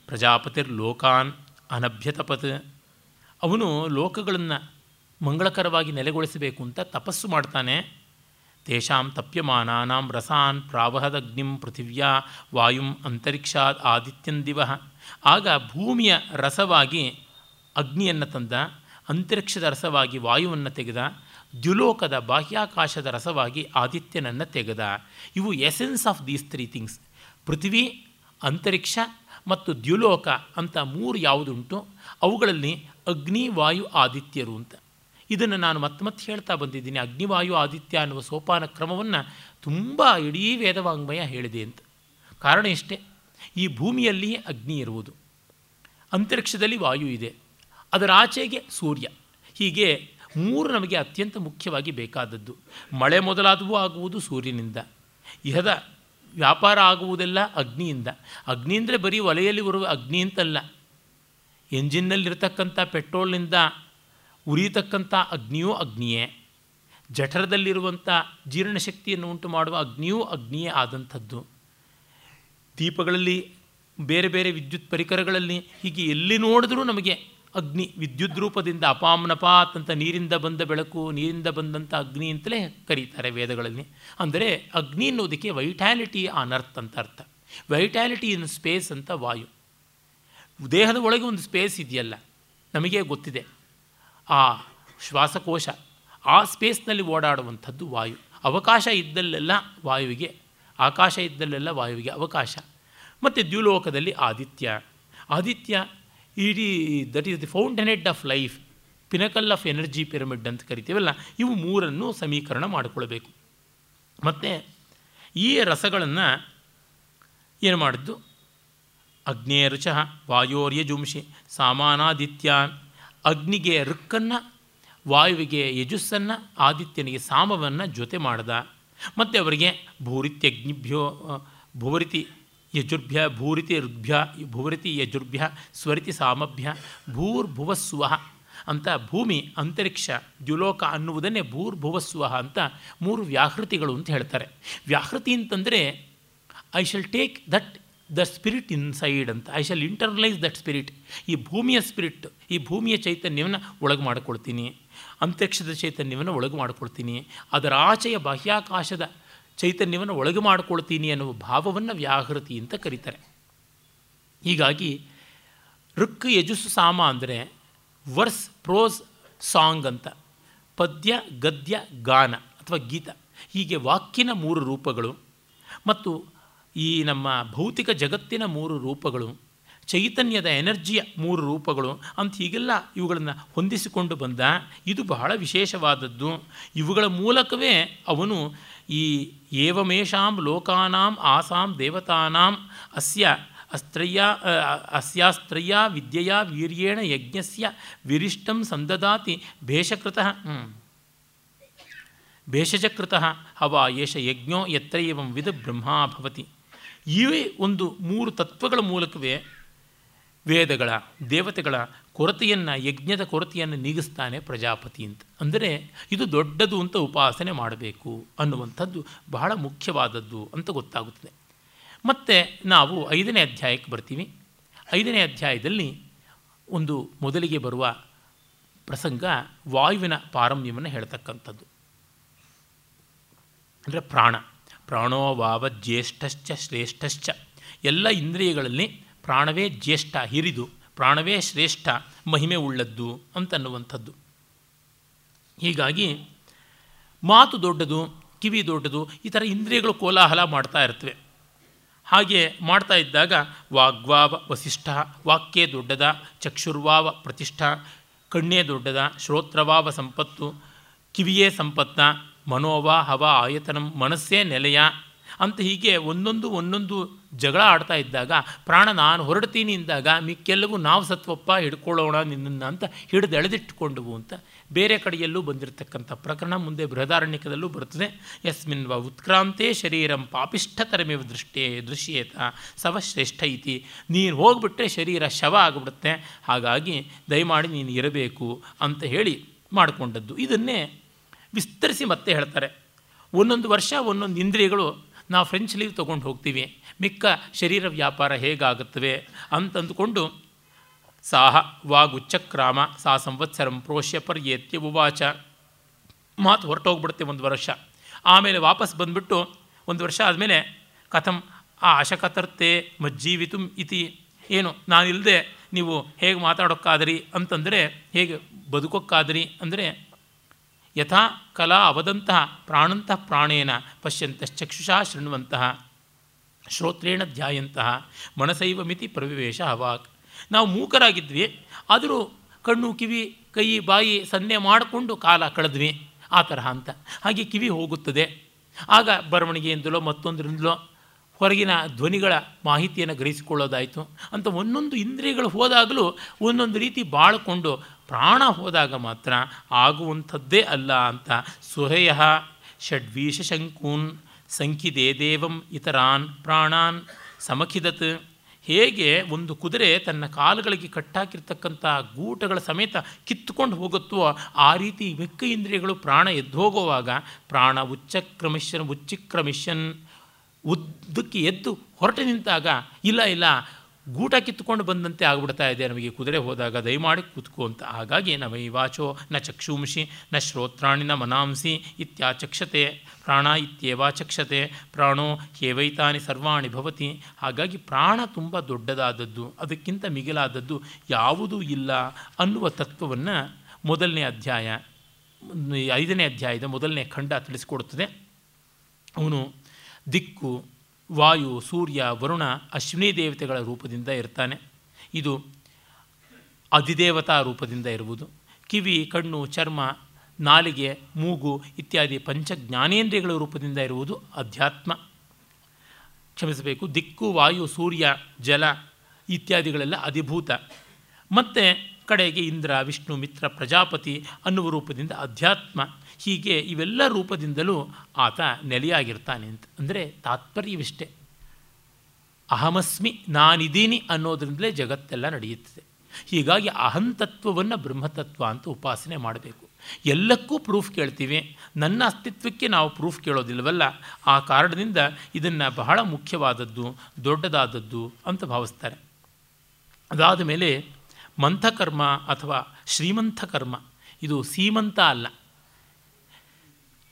ಪ್ರಜಾಪತಿರ್ ಲೋಕಾನ್ ಅನಭ್ಯತಪತ್. ಅವನು ಲೋಕಗಳನ್ನು ಮಂಗಳಕರವಾಗಿ ನೆಲೆಗೊಳಿಸಬೇಕು ಅಂತ ತಪಸ್ಸು ಮಾಡ್ತಾನೆ. ತೇಷಾಂ ತಪ್ಯಮಾನಾನಾಂ ರಸಾನ್ ಪ್ರಾವಹದಗ್ನಿಂ ಪೃಥಿವ್ಯಾ ವಾಯುಂ ಅಂತರಿಕ್ಷಾತ್ ಆದಿತ್ಯನ್ ದಿವಃ ಆಗ ಭೂಮಿಯ ರಸವಾಗಿ ಅಗ್ನಿಯನ್ನು ತಂದ, ಅಂತರಿಕ್ಷದ ರಸವಾಗಿ ವಾಯುವನ್ನು ತೆಗೆದ, ದ್ಯುಲೋಕದ ಬಾಹ್ಯಾಕಾಶದ ರಸವಾಗಿ ಆದಿತ್ಯನನ್ನು ತೆಗೆದ। ಇವು essence of these three things ಪೃಥ್ವಿ, ಅಂತರಿಕ್ಷ ಮತ್ತು ದ್ಯುಲೋಕ ಅಂತ ಮೂರು ಯಾವುದುಂಟು, ಅವುಗಳಲ್ಲಿ ಅಗ್ನಿ, ವಾಯು, ಆದಿತ್ಯರು ಅಂತ. ಇದನ್ನು ನಾನು ಮತ್ತೆ ಮತ್ತೆ ಹೇಳ್ತಾ ಬಂದಿದ್ದೀನಿ. ಅಗ್ನಿವಾಯು ಆದಿತ್ಯ ಅನ್ನುವ ಸೋಪಾನ ಕ್ರಮವನ್ನು ತುಂಬ ಇಡೀ ವೇದವಾಂಗ್ಮಯ ಹೇಳಿದೆ ಅಂತ. ಕಾರಣ ಇಷ್ಟೇ. ಈ ಭೂಮಿಯಲ್ಲಿಯೇ ಅಗ್ನಿ ಇರುವುದು. ಅಂತರಿಕ್ಷದಲ್ಲಿ ವಾಯು ಇದೆ. ಅದರ ಆಚೆಗೆ ಸೂರ್ಯ. ಹೀಗೆ ಮೂರು ನಮಗೆ ಅತ್ಯಂತ ಮುಖ್ಯವಾಗಿ ಬೇಕಾದದ್ದು. ಮಳೆ ಮೊದಲಾದವು ಆಗುವುದು ಸೂರ್ಯನಿಂದ. ಇಹದ ವ್ಯಾಪಾರ ಆಗುವುದೆಲ್ಲ ಅಗ್ನಿಯಿಂದ. ಅಗ್ನಿ ಅಂದರೆ ಬರೀ ಒಲೆಯಲ್ಲಿ ಬರುವ ಅಗ್ನಿ ಅಂತಲ್ಲ. ಎಂಜಿನ್ನಲ್ಲಿರ್ತಕ್ಕಂಥ ಪೆಟ್ರೋಲ್ನಿಂದ ಉರಿಯತಕ್ಕಂಥ ಅಗ್ನಿಯೂ ಅಗ್ನಿಯೇ. ಜಠರದಲ್ಲಿರುವಂಥ ಜೀರ್ಣಶಕ್ತಿಯನ್ನು ಉಂಟು ಮಾಡುವ ಅಗ್ನಿಯೂ ಅಗ್ನಿಯೇ ಆದಂಥದ್ದು. ದೀಪಗಳಲ್ಲಿ ಬೇರೆ ಬೇರೆ ವಿದ್ಯುತ್ ಪರಿಕರಗಳಲ್ಲಿ ಹೀಗೆ ಎಲ್ಲಿ ನೋಡಿದ್ರೂ ನಮಗೆ ಅಗ್ನಿ ವಿದ್ಯುತ್ ರೂಪದಿಂದ ಅಪಾಮ್ನಪಾತ್ ಅಂತ ನೀರಿಂದ ಬಂದ ಬೆಳಕು, ನೀರಿಂದ ಬಂದಂಥ ಅಗ್ನಿ ಅಂತಲೇ ಕರೀತಾರೆ ವೇದಗಳಲ್ಲಿ. ಅಂದರೆ ಅಗ್ನಿ ಅನ್ನೋದಕ್ಕೆ ವೈಟ್ಯಾಲಿಟಿ ಆನ್ ಅರ್ತ್ ಅಂತ ಅರ್ಥ. ವೈಟ್ಯಾಲಿಟಿ ಇನ್ ಸ್ಪೇಸ್ ಅಂತ ವಾಯು. ದೇಹದ ಒಳಗೆ ಒಂದು ಸ್ಪೇಸ್ ಇದೆಯಲ್ಲ, ನಮಗೆ ಗೊತ್ತಿದೆ. ಆ ಶ್ವಾಸಕೋಶ ಆ ಸ್ಪೇಸ್ನಲ್ಲಿ ಓಡಾಡುವಂಥದ್ದು ವಾಯು. ಅವಕಾಶ ಇದ್ದಲ್ಲೆಲ್ಲ ವಾಯುವಿಗೆ, ಆಕಾಶ ಇದ್ದಲ್ಲೆಲ್ಲ ವಾಯುವಿಗೆ ಅವಕಾಶ. ಮತ್ತು ದ್ಯುಲೋಕದಲ್ಲಿ ಆದಿತ್ಯ. ಆದಿತ್ಯ ಇಡೀ that is the fountainhead of life pinnacle of energy pyramid ಅಂತ ಕರಿತೀವಲ್ಲ, ಇವು ಮೂರನ್ನು ಸಮೀಕರಣ ಮಾಡಿಕೊಳ್ಬೇಕು. ಮತ್ತು ಈ ರಸಗಳನ್ನು ಏನು ಮಾಡಿದ್ದು? ಅಗ್ನೇರುಚ ವಾಯೋರ್ಯಜುಂಶಿ ಸಾಮಾನಾದಿತ್ಯಾನ್ ಅಗ್ನಿಗೆ ಋಕ್ಕನ್ನು ವಾಯುವಿಗೆ ಯಜಸ್ಸನ್ನು, ಆದಿತ್ಯನಿಗೆ ಸಾಮವನ್ನು ಜೊತೆ ಮಾಡ್ದ. ಮತ್ತು ಅವರಿಗೆ ಭೂರಿತ್ಯಗ್ನಿಭ್ಯೋ ಭುವರಿತಿ ಯಜುರ್ಭ್ಯ, ಭೂರಿತಿ ಋಗ್ಭ್ಯ ಭುವರಿತಿ ಯಜುರ್ಭ್ಯ, ಸ್ವರಿತಿ ಸಾಮಭ್ಯ ಭೂರ್ಭುವಸ್ವ ಅಂತ ಭೂಮಿ, ಅಂತರಿಕ್ಷ, ದ್ಯುಲೋಕ ಅನ್ನುವುದನ್ನೇ ಭೂರ್ಭುವಸ್ವ ಅಂತ ಮೂರು ವ್ಯಾಹೃತಿಗಳು ಅಂತ ಹೇಳ್ತಾರೆ. ವ್ಯಾಹೃತಿ ಅಂತಂದರೆ I shall take that the spirit inside ಅಂತ. I shall internalize that spirit. ಈ ಭೂಮಿಯ ಸ್ಪಿರಿಟ್, ಈ ಭೂಮಿಯ ಚೈತನ್ಯವನ್ನು ಒಳಗೆ ಮಾಡಿಕೊಳ್ತೀನಿ. ಅಂತರಿಕ್ಷದ ಚೈತನ್ಯವನ್ನು ಒಳಗೆ ಮಾಡಿಕೊಳ್ತೀನಿ. ಅದರ ಆಚೆಯ ಬಾಹ್ಯಾಕಾಶದ ಚೈತನ್ಯವನ್ನು ಒಳಗೆ ಮಾಡಿಕೊಳ್ತೀನಿ ಅನ್ನುವ ಭಾವವನ್ನು ವ್ಯಾಹೃತಿ ಅಂತ ಕರೀತಾರೆ. ಹೀಗಾಗಿ ಋಕ್ ಯಜುಸ್ಸು ಸಾಮ ಅಂದರೆ ವರ್ಸ್ ಪ್ರೋಸ್ ಸಾಂಗ್ ಅಂತ. ಪದ್ಯ, ಗದ್ಯ, ಗಾನ ಅಥವಾ ಗೀತ. ಹೀಗೆ ವಾಕ್ಯನ ಮೂರು ರೂಪಗಳು. ಮತ್ತು ಈ ನಮ್ಮ ಭೌತಿಕ ಜಗತ್ತಿನ ಮೂರು ರೂಪಗಳು, ಚೈತನ್ಯದ ಎನರ್ಜಿಯ ಮೂರು ರೂಪಗಳು ಅಂತ ಹೀಗೆಲ್ಲ ಇವುಗಳನ್ನು ಹೊಂದಿಸಿಕೊಂಡು ಬಂದ ಇದು ಬಹಳ ವಿಶೇಷವಾದದ್ದು. ಇವುಗಳ ಮೂಲಕವೇ ಅವನು ಈ ಏವಮೇಷಾಂ ಲೋಕಾನಾಂ ಆಸಾಂ ದೇವತಾನಾಂ ಅಸ್ಯ ಅಸ್ತ್ರಯ್ಯ ಅಸ್ಯಾಸ್ತ್ರಯ್ಯ ವಿದ್ಯೆಯ ವೀರ್ಯೇಣ ಯಜ್ಞಸ್ಯ ವಿರಿಷ್ಟಂ ಸಂದದಾತಿ ಭೇಷಕೃತಃ ಭೇಷಜಕೃತಃ ಹವಾ ಏಷ ಯಜ್ಞೋ ಯತ್ರ ವಿಧ ಬ್ರಹ್ಮಾ ಭವತಿ. ಇವೇ ಒಂದು ಮೂರು ತತ್ವಗಳ ಮೂಲಕವೇ ವೇದಗಳ ದೇವತೆಗಳ ಕೊರತೆಯನ್ನು, ಯಜ್ಞದ ಕೊರತೆಯನ್ನು ನೀಗಿಸ್ತಾನೆ ಪ್ರಜಾಪತಿ ಅಂತ. ಅಂದರೆ ಇದು ದೊಡ್ಡದು ಅಂತ ಉಪಾಸನೆ ಮಾಡಬೇಕು ಅನ್ನುವಂಥದ್ದು ಬಹಳ ಮುಖ್ಯವಾದದ್ದು ಅಂತ ಗೊತ್ತಾಗುತ್ತದೆ. ಮತ್ತು ನಾವು ಐದನೇ ಅಧ್ಯಾಯಕ್ಕೆ ಬರ್ತೀವಿ. ಐದನೇ ಅಧ್ಯಾಯದಲ್ಲಿ ಒಂದು ಮೊದಲಿಗೆ ಬರುವ ಪ್ರಸಂಗ ವಾಯುವಿನ ಪಾರಮ್ಯವನ್ನು ಹೇಳ್ತಕ್ಕಂಥದ್ದು. ಅಂದರೆ ಪ್ರಾಣ. ಪ್ರಾಣೋ ವಾವ ಜ್ಯೇಷ್ಠಶ್ಚ, ಶ್ರೇಷ್ಠಶ್ಚ. ಎಲ್ಲ ಇಂದ್ರಿಯಗಳಲ್ಲಿ ಪ್ರಾಣವೇ ಜ್ಯೇಷ್ಠ ಹಿರಿದು, ಪ್ರಾಣವೇ ಶ್ರೇಷ್ಠ, ಮಹಿಮೆ ಉಳ್ಳದ್ದು ಅಂತನ್ನುವಂಥದ್ದು. ಹೀಗಾಗಿ ಮಾತು ದೊಡ್ಡದು, ಕಿವಿ ದೊಡ್ಡದು, ಈ ಥರ ಇಂದ್ರಿಯಗಳು ಕೋಲಾಹಲ ಮಾಡ್ತಾ ಇರ್ತವೆ. ಹಾಗೆ ಮಾಡ್ತಾ ಇದ್ದಾಗ ವಾಗ್ವಾವ ವಸಿಷ್ಠ, ವಾಕ್ಯೇ ದೊಡ್ಡದ ಚಕ್ಷುರ್ವಾವ ಪ್ರತಿಷ್ಠಾ, ಕಣ್ಣೇ ದೊಡ್ಡದ ಶ್ರೋತ್ರವಾವ ಸಂಪತ್ತು, ಕಿವಿಯೇ ಸಂಪತ್ತ ಮನೋವ ಹವ ಆಯತನಂ ಮನಸ್ಸೇ ನೆಲೆಯ ಅಂತ ಹೀಗೆ ಒಂದೊಂದು ಒಂದೊಂದು ಜಗಳ ಆಡ್ತಾ ಇದ್ದಾಗ ಪ್ರಾಣ ನಾನು ಹೊರಡ್ತೀನಿ ಅಂದಾಗ ಮಿಕ್ಕೆಲ್ಲವೂ ನಾವು ಸತ್ವಪ್ಪ ಹಿಡ್ಕೊಳ್ಳೋಣ ನಿನ್ನನ್ನು ಅಂತ ಹಿಡಿದು ಎಳೆದಿಟ್ಟುಕೊಂಡವು ಅಂತ ಬೇರೆ ಕಡೆಯಲ್ಲೂ ಬಂದಿರತಕ್ಕಂಥ ಪ್ರಕರಣ ಮುಂದೆ ಬೃಹದಾರಣ್ಯಕದಲ್ಲೂ ಬರ್ತದೆ ಯಸ್ಮಿನ್ ವ ಉತ್ಕ್ರಾಂತೆ ಶರೀರಂ ಪಾಪಿಷ್ಠತರಮೇವ ದೃಷ್ಟೇ ದೃಶ್ಯೇತ ಸವಶ್ರೇಷ್ಠ ಇತಿ. ನೀನು ಹೋಗ್ಬಿಟ್ರೆ ಶರೀರ ಶವ ಆಗಿಬಿಡುತ್ತೆ. ಹಾಗಾಗಿ ದಯಮಾಡಿ ನೀನು ಇರಬೇಕು ಅಂತ ಹೇಳಿ ಮಾಡಿಕೊಂಡದ್ದು. ಇದನ್ನೇ ವಿಸ್ತರಿಸಿ ಮತ್ತೆ ಹೇಳ್ತಾರೆ. ಒಂದೊಂದು ವರ್ಷ ಒಂದೊಂದು ಇಂದ್ರಿಯಗಳು ನಾವು ಫ್ರೆಂಚ್ ಲೀವ್ ತೊಗೊಂಡು ಹೋಗ್ತೀವಿ. ಮಿಕ್ಕ ಶರೀರ ವ್ಯಾಪಾರ ಹೇಗಾಗುತ್ತವೆ ಅಂತಂದುಕೊಂಡು ಸಾಹ ವಾಗುಚ್ಚಕ್ರಾಮ ಸಾ ಸಂವತ್ಸರಂ ಪ್ರೋಷ್ಯ ಪರ್ಯೇತ್ಯ ಉವಾಚ ಮಾತು ಹೊರಟೋಗ್ಬಿಡುತ್ತೆ ಒಂದು ವರ್ಷ. ಆಮೇಲೆ ವಾಪಸ್ ಬಂದುಬಿಟ್ಟು ಒಂದು ವರ್ಷ ಆದಮೇಲೆ ಕಥಂ ಆ ಅಶಕತರ್ತೆ ಮಜ್ಜೀವಿತು ಇತಿ ಏನು ನಾನಿಲ್ಲದೆ ನೀವು ಹೇಗೆ ಮಾತಾಡೋಕ್ಕಾದ್ರಿ ಅಂತಂದರೆ ಹೇಗೆ ಬದುಕೋಕ್ಕಾದ್ರಿ ಅಂದರೆ ಯಥಾ ಕಲಾ ಅವದಂತಹ ಪ್ರಾಣಂತಹ ಪ್ರಾಣೇನ ಪಶ್ಯಂತಶ್ಚಕ್ಷುಷಾ ಶೃಣ್ವಂತಹ, ಶ್ರೋತ್ರೇಣ ಧ್ಯಾಯಂತಹ ಮನಸೈವ ಮಿತಿ ಪ್ರವಿವೇಶ ಅವಾಕ್ ನಾವು ಮೂಕರಾಗಿದ್ವಿ, ಆದರೂ ಕಣ್ಣು, ಕಿವಿ, ಕೈ, ಬಾಯಿ ಸನ್ನೆ ಮಾಡಿಕೊಂಡು ಕಾಲ ಕಳೆದ್ವಿ, ಆ ತರಹ ಅಂತ. ಹಾಗೆ ಕಿವಿ ಹೋಗುತ್ತದೆ. ಆಗ ಬರವಣಿಗೆಯಿಂದಲೋ ಮತ್ತೊಂದರಿಂದಲೋ ಹೊರಗಿನ ಧ್ವನಿಗಳ ಮಾಹಿತಿಯನ್ನು ಗ್ರಹಿಸಿಕೊಳ್ಳೋದಾಯಿತು. ಅಂತ ಒಂದೊಂದು ಇಂದ್ರಿಯಗಳು ಹೋದಾಗಲೂ ಒಂದೊಂದು ರೀತಿ ಬಾಳಿಕೊಂಡು ಪ್ರಾಣ ಹೋದಾಗ ಮಾತ್ರ ಆಗುವಂಥದ್ದೇ ಅಲ್ಲ ಅಂತ ಸುಹಯ ಷಡ್ವೀಶ ಶಂಕೂನ್ ಸಂಖಿದೇ ದೇವಂ ಇತರಾನ್ ಪ್ರಾಣಾನ್ ಸಮಖಿದತ್. ಹೇಗೆ ಒಂದು ಕುದುರೆ ತನ್ನ ಕಾಲುಗಳಿಗೆ ಕಟ್ಟಾಕಿರ್ತಕ್ಕಂಥ ಗೂಟಗಳ ಸಮೇತ ಕಿತ್ತುಕೊಂಡು ಹೋಗುತ್ತೋ ಆ ರೀತಿ ಮಿಕ್ಕ ಇಂದ್ರಿಯಗಳು ಪ್ರಾಣ ಎದ್ದು ಹೋಗುವಾಗ ಪ್ರಾಣ ಉಚ್ಚಕ್ರಮಿಷನ್ ಉಚ್ಚಿಕ್ರಮಿಷನ್ ಉದ್ದಕ್ಕೆ ಎದ್ದು ಹೊರಟು ನಿಂತಾಗ ಇಲ್ಲ ಇಲ್ಲ ಗೂಟ ಕಿತ್ತುಕೊಂಡು ಬಂದಂತೆ ಆಗ್ಬಿಡ್ತಾ ಇದೆ. ನಮಗೆ ಕುದುರೆ ಹೋದಾಗ ದಯಮಾಡಿ ಕೂತ್ಕೋ ಅಂತ. ಹಾಗಾಗಿ ನ ವೈವಾಚೋ ನ ಚಕ್ಷುಂಷಿ, ನ ಶ್ರೋತ್ರಾಣಿ, ನ ಮನಾಂಸಿ, ಇತ್ಯಾಚಕ್ಷತೆ, ಪ್ರಾಣ ಇತ್ಯೇವಾಚಕ್ಷತೆ ಪ್ರಾಣೋ ಹೇವೈತಾನಿ ಸರ್ವಾಣಿ ಭವತಿ. ಹಾಗಾಗಿ ಪ್ರಾಣ ತುಂಬ ದೊಡ್ಡದಾದದ್ದು, ಅದಕ್ಕಿಂತ ಮಿಗಿಲಾದದ್ದು ಯಾವುದೂ ಇಲ್ಲ ಅನ್ನುವ ತತ್ವವನ್ನು ಮೊದಲನೇ ಅಧ್ಯಾಯ, ಐದನೇ ಅಧ್ಯಾಯದ ಮೊದಲನೇ ಖಂಡ ತಿಳಿಸಿಕೊಡುತ್ತದೆ. ಅವನು ದಿಕ್ಕು ವಾಯು, ಸೂರ್ಯ, ವರುಣ ಅಶ್ವಿನಿ ದೇವತೆಗಳ ರೂಪದಿಂದ ಇರ್ತಾನೆ. ಇದು ಅಧಿದೇವತಾ ರೂಪದಿಂದ ಇರುವುದು. ಕಿವಿ, ಕಣ್ಣು, ಚರ್ಮ, ನಾಲಿಗೆ, ಮೂಗು ಇತ್ಯಾದಿ ಪಂಚ ಜ್ಞಾನೇಂದ್ರಿಯಗಳ ರೂಪದಿಂದ ಇರುವುದು ಅಧ್ಯಾತ್ಮ. ಕ್ಷಮಿಸಬೇಕು, ದಿಕ್ಕು, ವಾಯು, ಸೂರ್ಯ, ಜಲ ಇತ್ಯಾದಿಗಳೆಲ್ಲ ಅಧಿಭೂತ. ಮತ್ತು ಕಡೆಗೆ ಇಂದ್ರ, ವಿಷ್ಣು, ಮಿತ್ರ, ಪ್ರಜಾಪತಿ ಅನ್ನುವ ರೂಪದಿಂದ ಅಧ್ಯಾತ್ಮ. ಹೀಗೆ ಇವೆಲ್ಲ ರೂಪದಿಂದಲೂ ಆತ ನೆಲೆಯಾಗಿರ್ತಾನೆ ಅಂತ. ಅಂದರೆ ತಾತ್ಪರ್ಯವಿಷ್ಟೇ. ಅಹಮಸ್ಮಿ ನಾನಿದ್ದೀನಿ ಅನ್ನೋದ್ರಿಂದಲೇ ಜಗತ್ತೆಲ್ಲ ನಡೆಯುತ್ತದೆ. ಹೀಗಾಗಿ ಅಹಂತತ್ವವನ್ನು ಬ್ರಹ್ಮತತ್ವ ಅಂತ ಉಪಾಸನೆ ಮಾಡಬೇಕು. ಎಲ್ಲಕ್ಕೂ ಪ್ರೂಫ್ ಕೇಳ್ತೀವಿ. ನನ್ನ ಅಸ್ತಿತ್ವಕ್ಕೆ ನಾವು ಪ್ರೂಫ್ ಕೇಳೋದಿಲ್ವಲ್ಲ? ಆ ಕಾರಣದಿಂದ ಇದನ್ನು ಬಹಳ ಮುಖ್ಯವಾದದ್ದು, ದೊಡ್ಡದಾದದ್ದು ಅಂತ ಭಾವಿಸ್ತಾರೆ. ಅದಾದ ಮೇಲೆ ಮಂಥಕರ್ಮ ಅಥವಾ ಶ್ರೀಮಂತ ಕರ್ಮ ಇದು ಸೀಮಂತ ಅಲ್ಲ.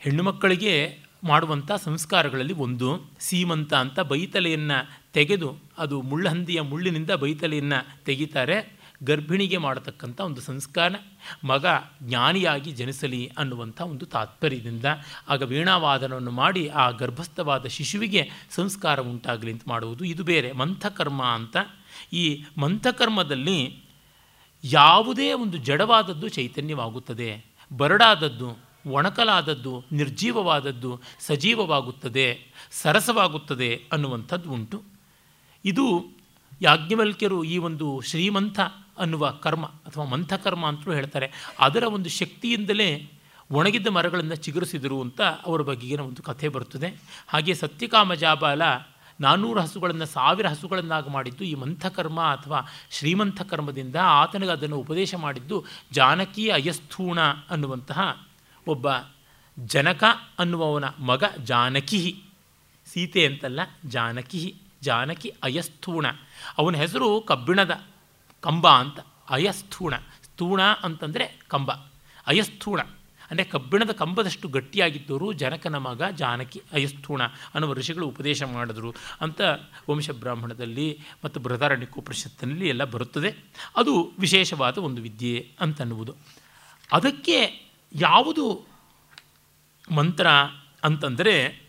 ಹೆಣ್ಣು ಮಕ್ಕಳಿಗೆ ಮಾಡುವಂಥ ಸಂಸ್ಕಾರಗಳಲ್ಲಿ ಒಂದು, ಸೀಮಂತ ಅಂತ ಬೈತಲೆಯನ್ನು ತೆಗೆದು, ಅದು ಮುಳ್ಳಹಂದಿಯ ಮುಳ್ಳಿನಿಂದ ಬೈತಲೆಯನ್ನು ತೆಗಿತಾರೆ. ಗರ್ಭಿಣಿಗೆ ಮಾಡತಕ್ಕಂಥ ಒಂದು ಸಂಸ್ಕಾರ, ಮಗ ಜ್ಞಾನಿಯಾಗಿ ಜನಿಸಲಿ ಅನ್ನುವಂಥ ಒಂದು ತಾತ್ಪರ್ಯದಿಂದ ಆಗ ವೀಣಾವಾದನವನ್ನು ಮಾಡಿ ಆ ಗರ್ಭಸ್ಥವಾದ ಶಿಶುವಿಗೆ ಸಂಸ್ಕಾರ ಉಂಟಾಗಲಿ ಅಂತ ಮಾಡುವುದು. ಇದು ಬೇರೆ, ಮಂಥಕರ್ಮ ಅಂತ. ಈ ಮಂಥಕರ್ಮದಲ್ಲಿ ಯಾವುದೇ ಒಂದು ಜಡವಾದದ್ದು ಚೈತನ್ಯವಾಗುತ್ತದೆ. ಬರಡಾದದ್ದು ಒಣಕಲಾದದ್ದು, ನಿರ್ಜೀವವಾದದ್ದು ಸಜೀವವಾಗುತ್ತದೆ, ಸರಸವಾಗುತ್ತದೆ ಅನ್ನುವಂಥದ್ದು ಉಂಟು ಇದು ಯಾಜ್ಞವಲ್ಕ್ಯರು ಈ ಒಂದು ಶ್ರೀಮಂತ ಅನ್ನುವ ಕರ್ಮ ಅಥವಾ ಮಂಥಕರ್ಮ ಅಂತಲೂ ಹೇಳ್ತಾರೆ. ಅದರ ಒಂದು ಶಕ್ತಿಯಿಂದಲೇ ಒಣಗಿದ್ದ ಮರಗಳನ್ನು ಚಿಗುರಿಸಿದರು ಅಂತ ಅವರ ಬಗೆಗಿನ ಒಂದು ಕಥೆ ಬರುತ್ತದೆ. ಹಾಗೆ ಸತ್ಯಕಾಮ ಜಾಬಾಲ ನಾನ್ನೂರು ಹಸುಗಳನ್ನು, ಸಾವಿರ ಹಸುಗಳನ್ನಾಗಿ ಮಾಡಿದ್ದು ಈ ಮಂಥಕರ್ಮ ಅಥವಾ ಶ್ರೀಮಂತ ಕರ್ಮದಿಂದ ಆತನಿಗೆ ಅದನ್ನು ಉಪದೇಶ ಮಾಡಿದ್ದು ಜಾನಕಿ ಅಯಸ್ಥೂಣ ಅನ್ನುವಂತಹ ಒಬ್ಬ ಜನಕ ಅನ್ನುವವನ ಮಗ ಜಾನಕಿಹಿ. ಸೀತೆ ಅಂತಲ್ಲ ಜಾನಕಿಹಿ, ಜಾನಕಿ ಅಯಸ್ಥೂಣ. ಅವನ ಹೆಸರು ಕಬ್ಬಿಣದ ಕಂಬ ಅಂತ, ಅಯಸ್ಥೂಣ. ಸ್ಥೂಣ ಅಂತಂದರೆ ಕಂಬ, ಅಯಸ್ಥೂಣ. ಅಂದರೆ ಕಬ್ಬಿಣದ ಕಂಬದಷ್ಟು ಗಟ್ಟಿಯಾಗಿದ್ದವರು ಜನಕನ ಮಗ ಜಾನಕಿ ಅಯಸ್ಥೂಣ ಅನ್ನುವ ಋಷಿಗಳು ಉಪದೇಶ ಮಾಡಿದ್ರು ಅಂತ ವಂಶಬ್ರಾಹ್ಮಣದಲ್ಲಿ ಮತ್ತು ಬೃಹದಾರಣ್ಯಕೋಪನಿಷತ್ತಿನಲ್ಲಿ ಎಲ್ಲ ಬರುತ್ತದೆ. ಅದು ವಿಶೇಷವಾದ ಒಂದು ವಿದ್ಯೆ ಅಂತನ್ನುವುದು. ಅದಕ್ಕೆ ಯಾವುದು ಮಂತ್ರ ಅಂತಂದರೆ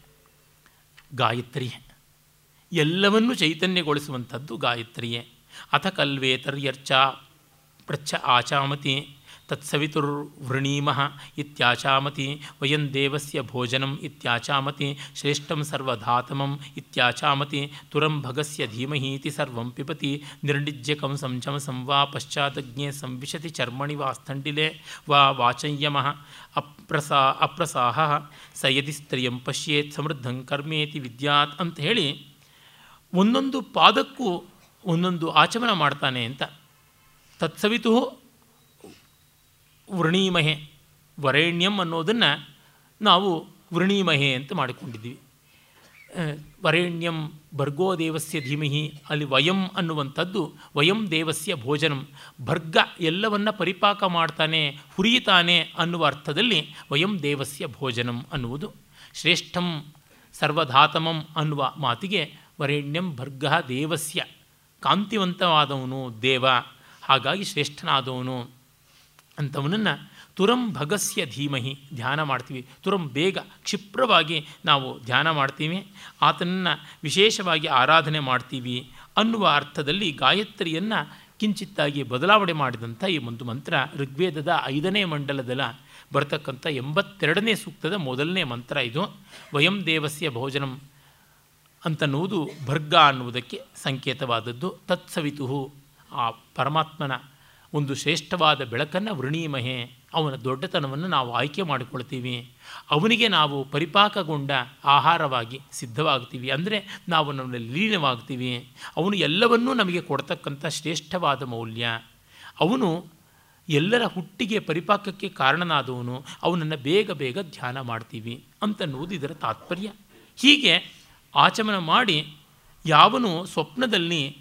ಗಾಯತ್ರಿಯೇ ಎಲ್ಲವನ್ನೂ ಚೈತನ್ಯಗೊಳಿಸುವಂಥದ್ದು ಗಾಯತ್ರಿಯೇ. ಅಥ ಕಲ್ವೇತರ್ಯರ್ಚ ಪ್ರಚ್ಛ ಆಚಾಮತಿ. ತತ್ಸವಿತುರ್ವೃಣೀಮಃ ಇತ್ಯಾಚಾಮತಿ ವಯಂ ದೇವಸ್ಯ ಭೋಜನಂ ಇತ್ಯಾಚಾಮತಿ ಶ್ರೇಷ್ಠಂ ಸರ್ವಧಾತಮಂ ಇತ್ಯಾಚಾಮತಿ ತುರಂ ಭಗಸ್ಯ ಧೀಮಹೀತಿ ಸರ್ವಂ ಪಿಬತಿ ನಿರ್ಣಿಜ್ಯಕಂ ಸಂಚಮಸಂ ವಾ ಪಶ್ಚಾದಜ್ಞೆ ಸಂವಿಶತಿ ಚರ್ಮಣಿ ವಾಸ್ತಂಡಿಲೆ ವಾ ವಾಚಂಯಮಃ ಅಪ್ರಸಾ ಅಪ್ರಸಾಹ ಸ ಯದಿ ಸ್ತ್ರೀಯಂ ಪಶ್ಯೇತ್ ಸಮೃದ್ಧಂ ಕರ್ಮೇತಿ ವಿದ್ಯಾತ್ ಅಂತ ಹೇಳಿ, ಒಂದೊಂದು ಪಾದಕ್ಕೂ ಒಂದೊಂದು ಆಚಮನ ಮಾಡ್ತಾನೆ ಅಂತ. ತತ್ಸವಿತು ವೃಣೀಮಹೆ, ವರೇಣ್ಯಂ ಅನ್ನೋದನ್ನು ನಾವು ವೃಣೀಮಹೆ ಅಂತ ಮಾಡಿಕೊಂಡಿದ್ದೀವಿ. ವರೇಣ್ಯಂ ಭರ್ಗೋ ದೇವಸ್ಯ ಧೀಮಹಿ, ಅಲ್ಲಿ ವಯಂ ಅನ್ನುವಂಥದ್ದು ವಯಂ ದೇವಸ್ಯ ಭೋಜನಂ. ಭರ್ಗ ಎಲ್ಲವನ್ನ ಪರಿಪಾಕ ಮಾಡ್ತಾನೆ, ಹುರಿಯುತ್ತಾನೆ ಅನ್ನುವ ಅರ್ಥದಲ್ಲಿ ವಯಂ ದೇವಸ್ಯ ಭೋಜನಂ ಅನ್ನುವುದು. ಶ್ರೇಷ್ಠಂ ಸರ್ವಧಾತಮಂ ಅನ್ನುವ ಮಾತಿಗೆ ವರೇಣ್ಯಂ ಭರ್ಗ ದೇವಸ್ಯ, ಕಾಂತಿವಂತವಾದವನು ದೇವ, ಹಾಗಾಗಿ ಶ್ರೇಷ್ಠನಾದವನು ಅಂಥವನನ್ನು ತುರಂ ಭಗಸ್ಯ ಧೀಮಹಿ ಧ್ಯಾನ ಮಾಡ್ತೀವಿ. ತುರಂ ಬೇಗ ಕ್ಷಿಪ್ರವಾಗಿ ನಾವು ಧ್ಯಾನ ಮಾಡ್ತೀವಿ. ಆತನನ್ನು ವಿಶೇಷವಾಗಿ ಆರಾಧನೆ ಮಾಡ್ತೀವಿ ಅನ್ನುವ ಅರ್ಥದಲ್ಲಿ ಗಾಯತ್ರಿಯನ್ನು ಕಿಂಚಿತ್ತಾಗಿ ಬದಲಾವಣೆ ಮಾಡಿದಂಥ ಈ ಒಂದು ಮಂತ್ರ ಋಗ್ವೇದದ ಐದನೇ ಮಂಡಲದಲ್ಲ ಬರ್ತಕ್ಕಂಥ ಎಂಬತ್ತೆರಡನೇ ಸೂಕ್ತದ ಮೊದಲನೇ ಮಂತ್ರ ಇದು. ವಯಂ ದೇವಸ್ಯ ಭೋಜನಂ ಅಂತನ್ನುವುದು ಭರ್ಗ ಅನ್ನುವುದಕ್ಕೆ ಸಂಕೇತವಾದದ್ದು. ತತ್ಸವಿತು ಆ ಪರಮಾತ್ಮನ ಒಂದು ಶ್ರೇಷ್ಠವಾದ ಬೆಳಕನ್ನು ವೃಣೀಮಹೆ, ಅವನ ದೊಡ್ಡತನವನ್ನು ನಾವು ಆಯ್ಕೆ ಮಾಡಿಕೊಳ್ತೀವಿ. ಅವನಿಗೆ ನಾವು ಪರಿಪಾಕಗೊಂಡ ಆಹಾರವಾಗಿ ಸಿದ್ಧವಾಗ್ತೀವಿ. ಅಂದರೆ ನಾವು ನಮ್ಮಲ್ಲಿ ಲೀನವಾಗ್ತೀವಿ. ಅವನು ಎಲ್ಲವನ್ನೂ ನಮಗೆ ಕೊಡ್ತಕ್ಕಂಥ ಶ್ರೇಷ್ಠವಾದ ಮೌಲ್ಯ. ಅವನು ಎಲ್ಲರ ಹುಟ್ಟಿಗೆ ಪರಿಪಾಕಕ್ಕೆ ಕಾರಣನಾದವನು. ಅವನನ್ನು ಬೇಗ ಬೇಗ ಧ್ಯಾನ ಮಾಡ್ತೀವಿ ಅಂತನ್ನುವುದು ಇದರ ತಾತ್ಪರ್ಯ. ಹೀಗೆ ಆಚಮನ ಮಾಡಿ ಯಾವನು ಸ್ವಪ್ನದಲ್ಲಿ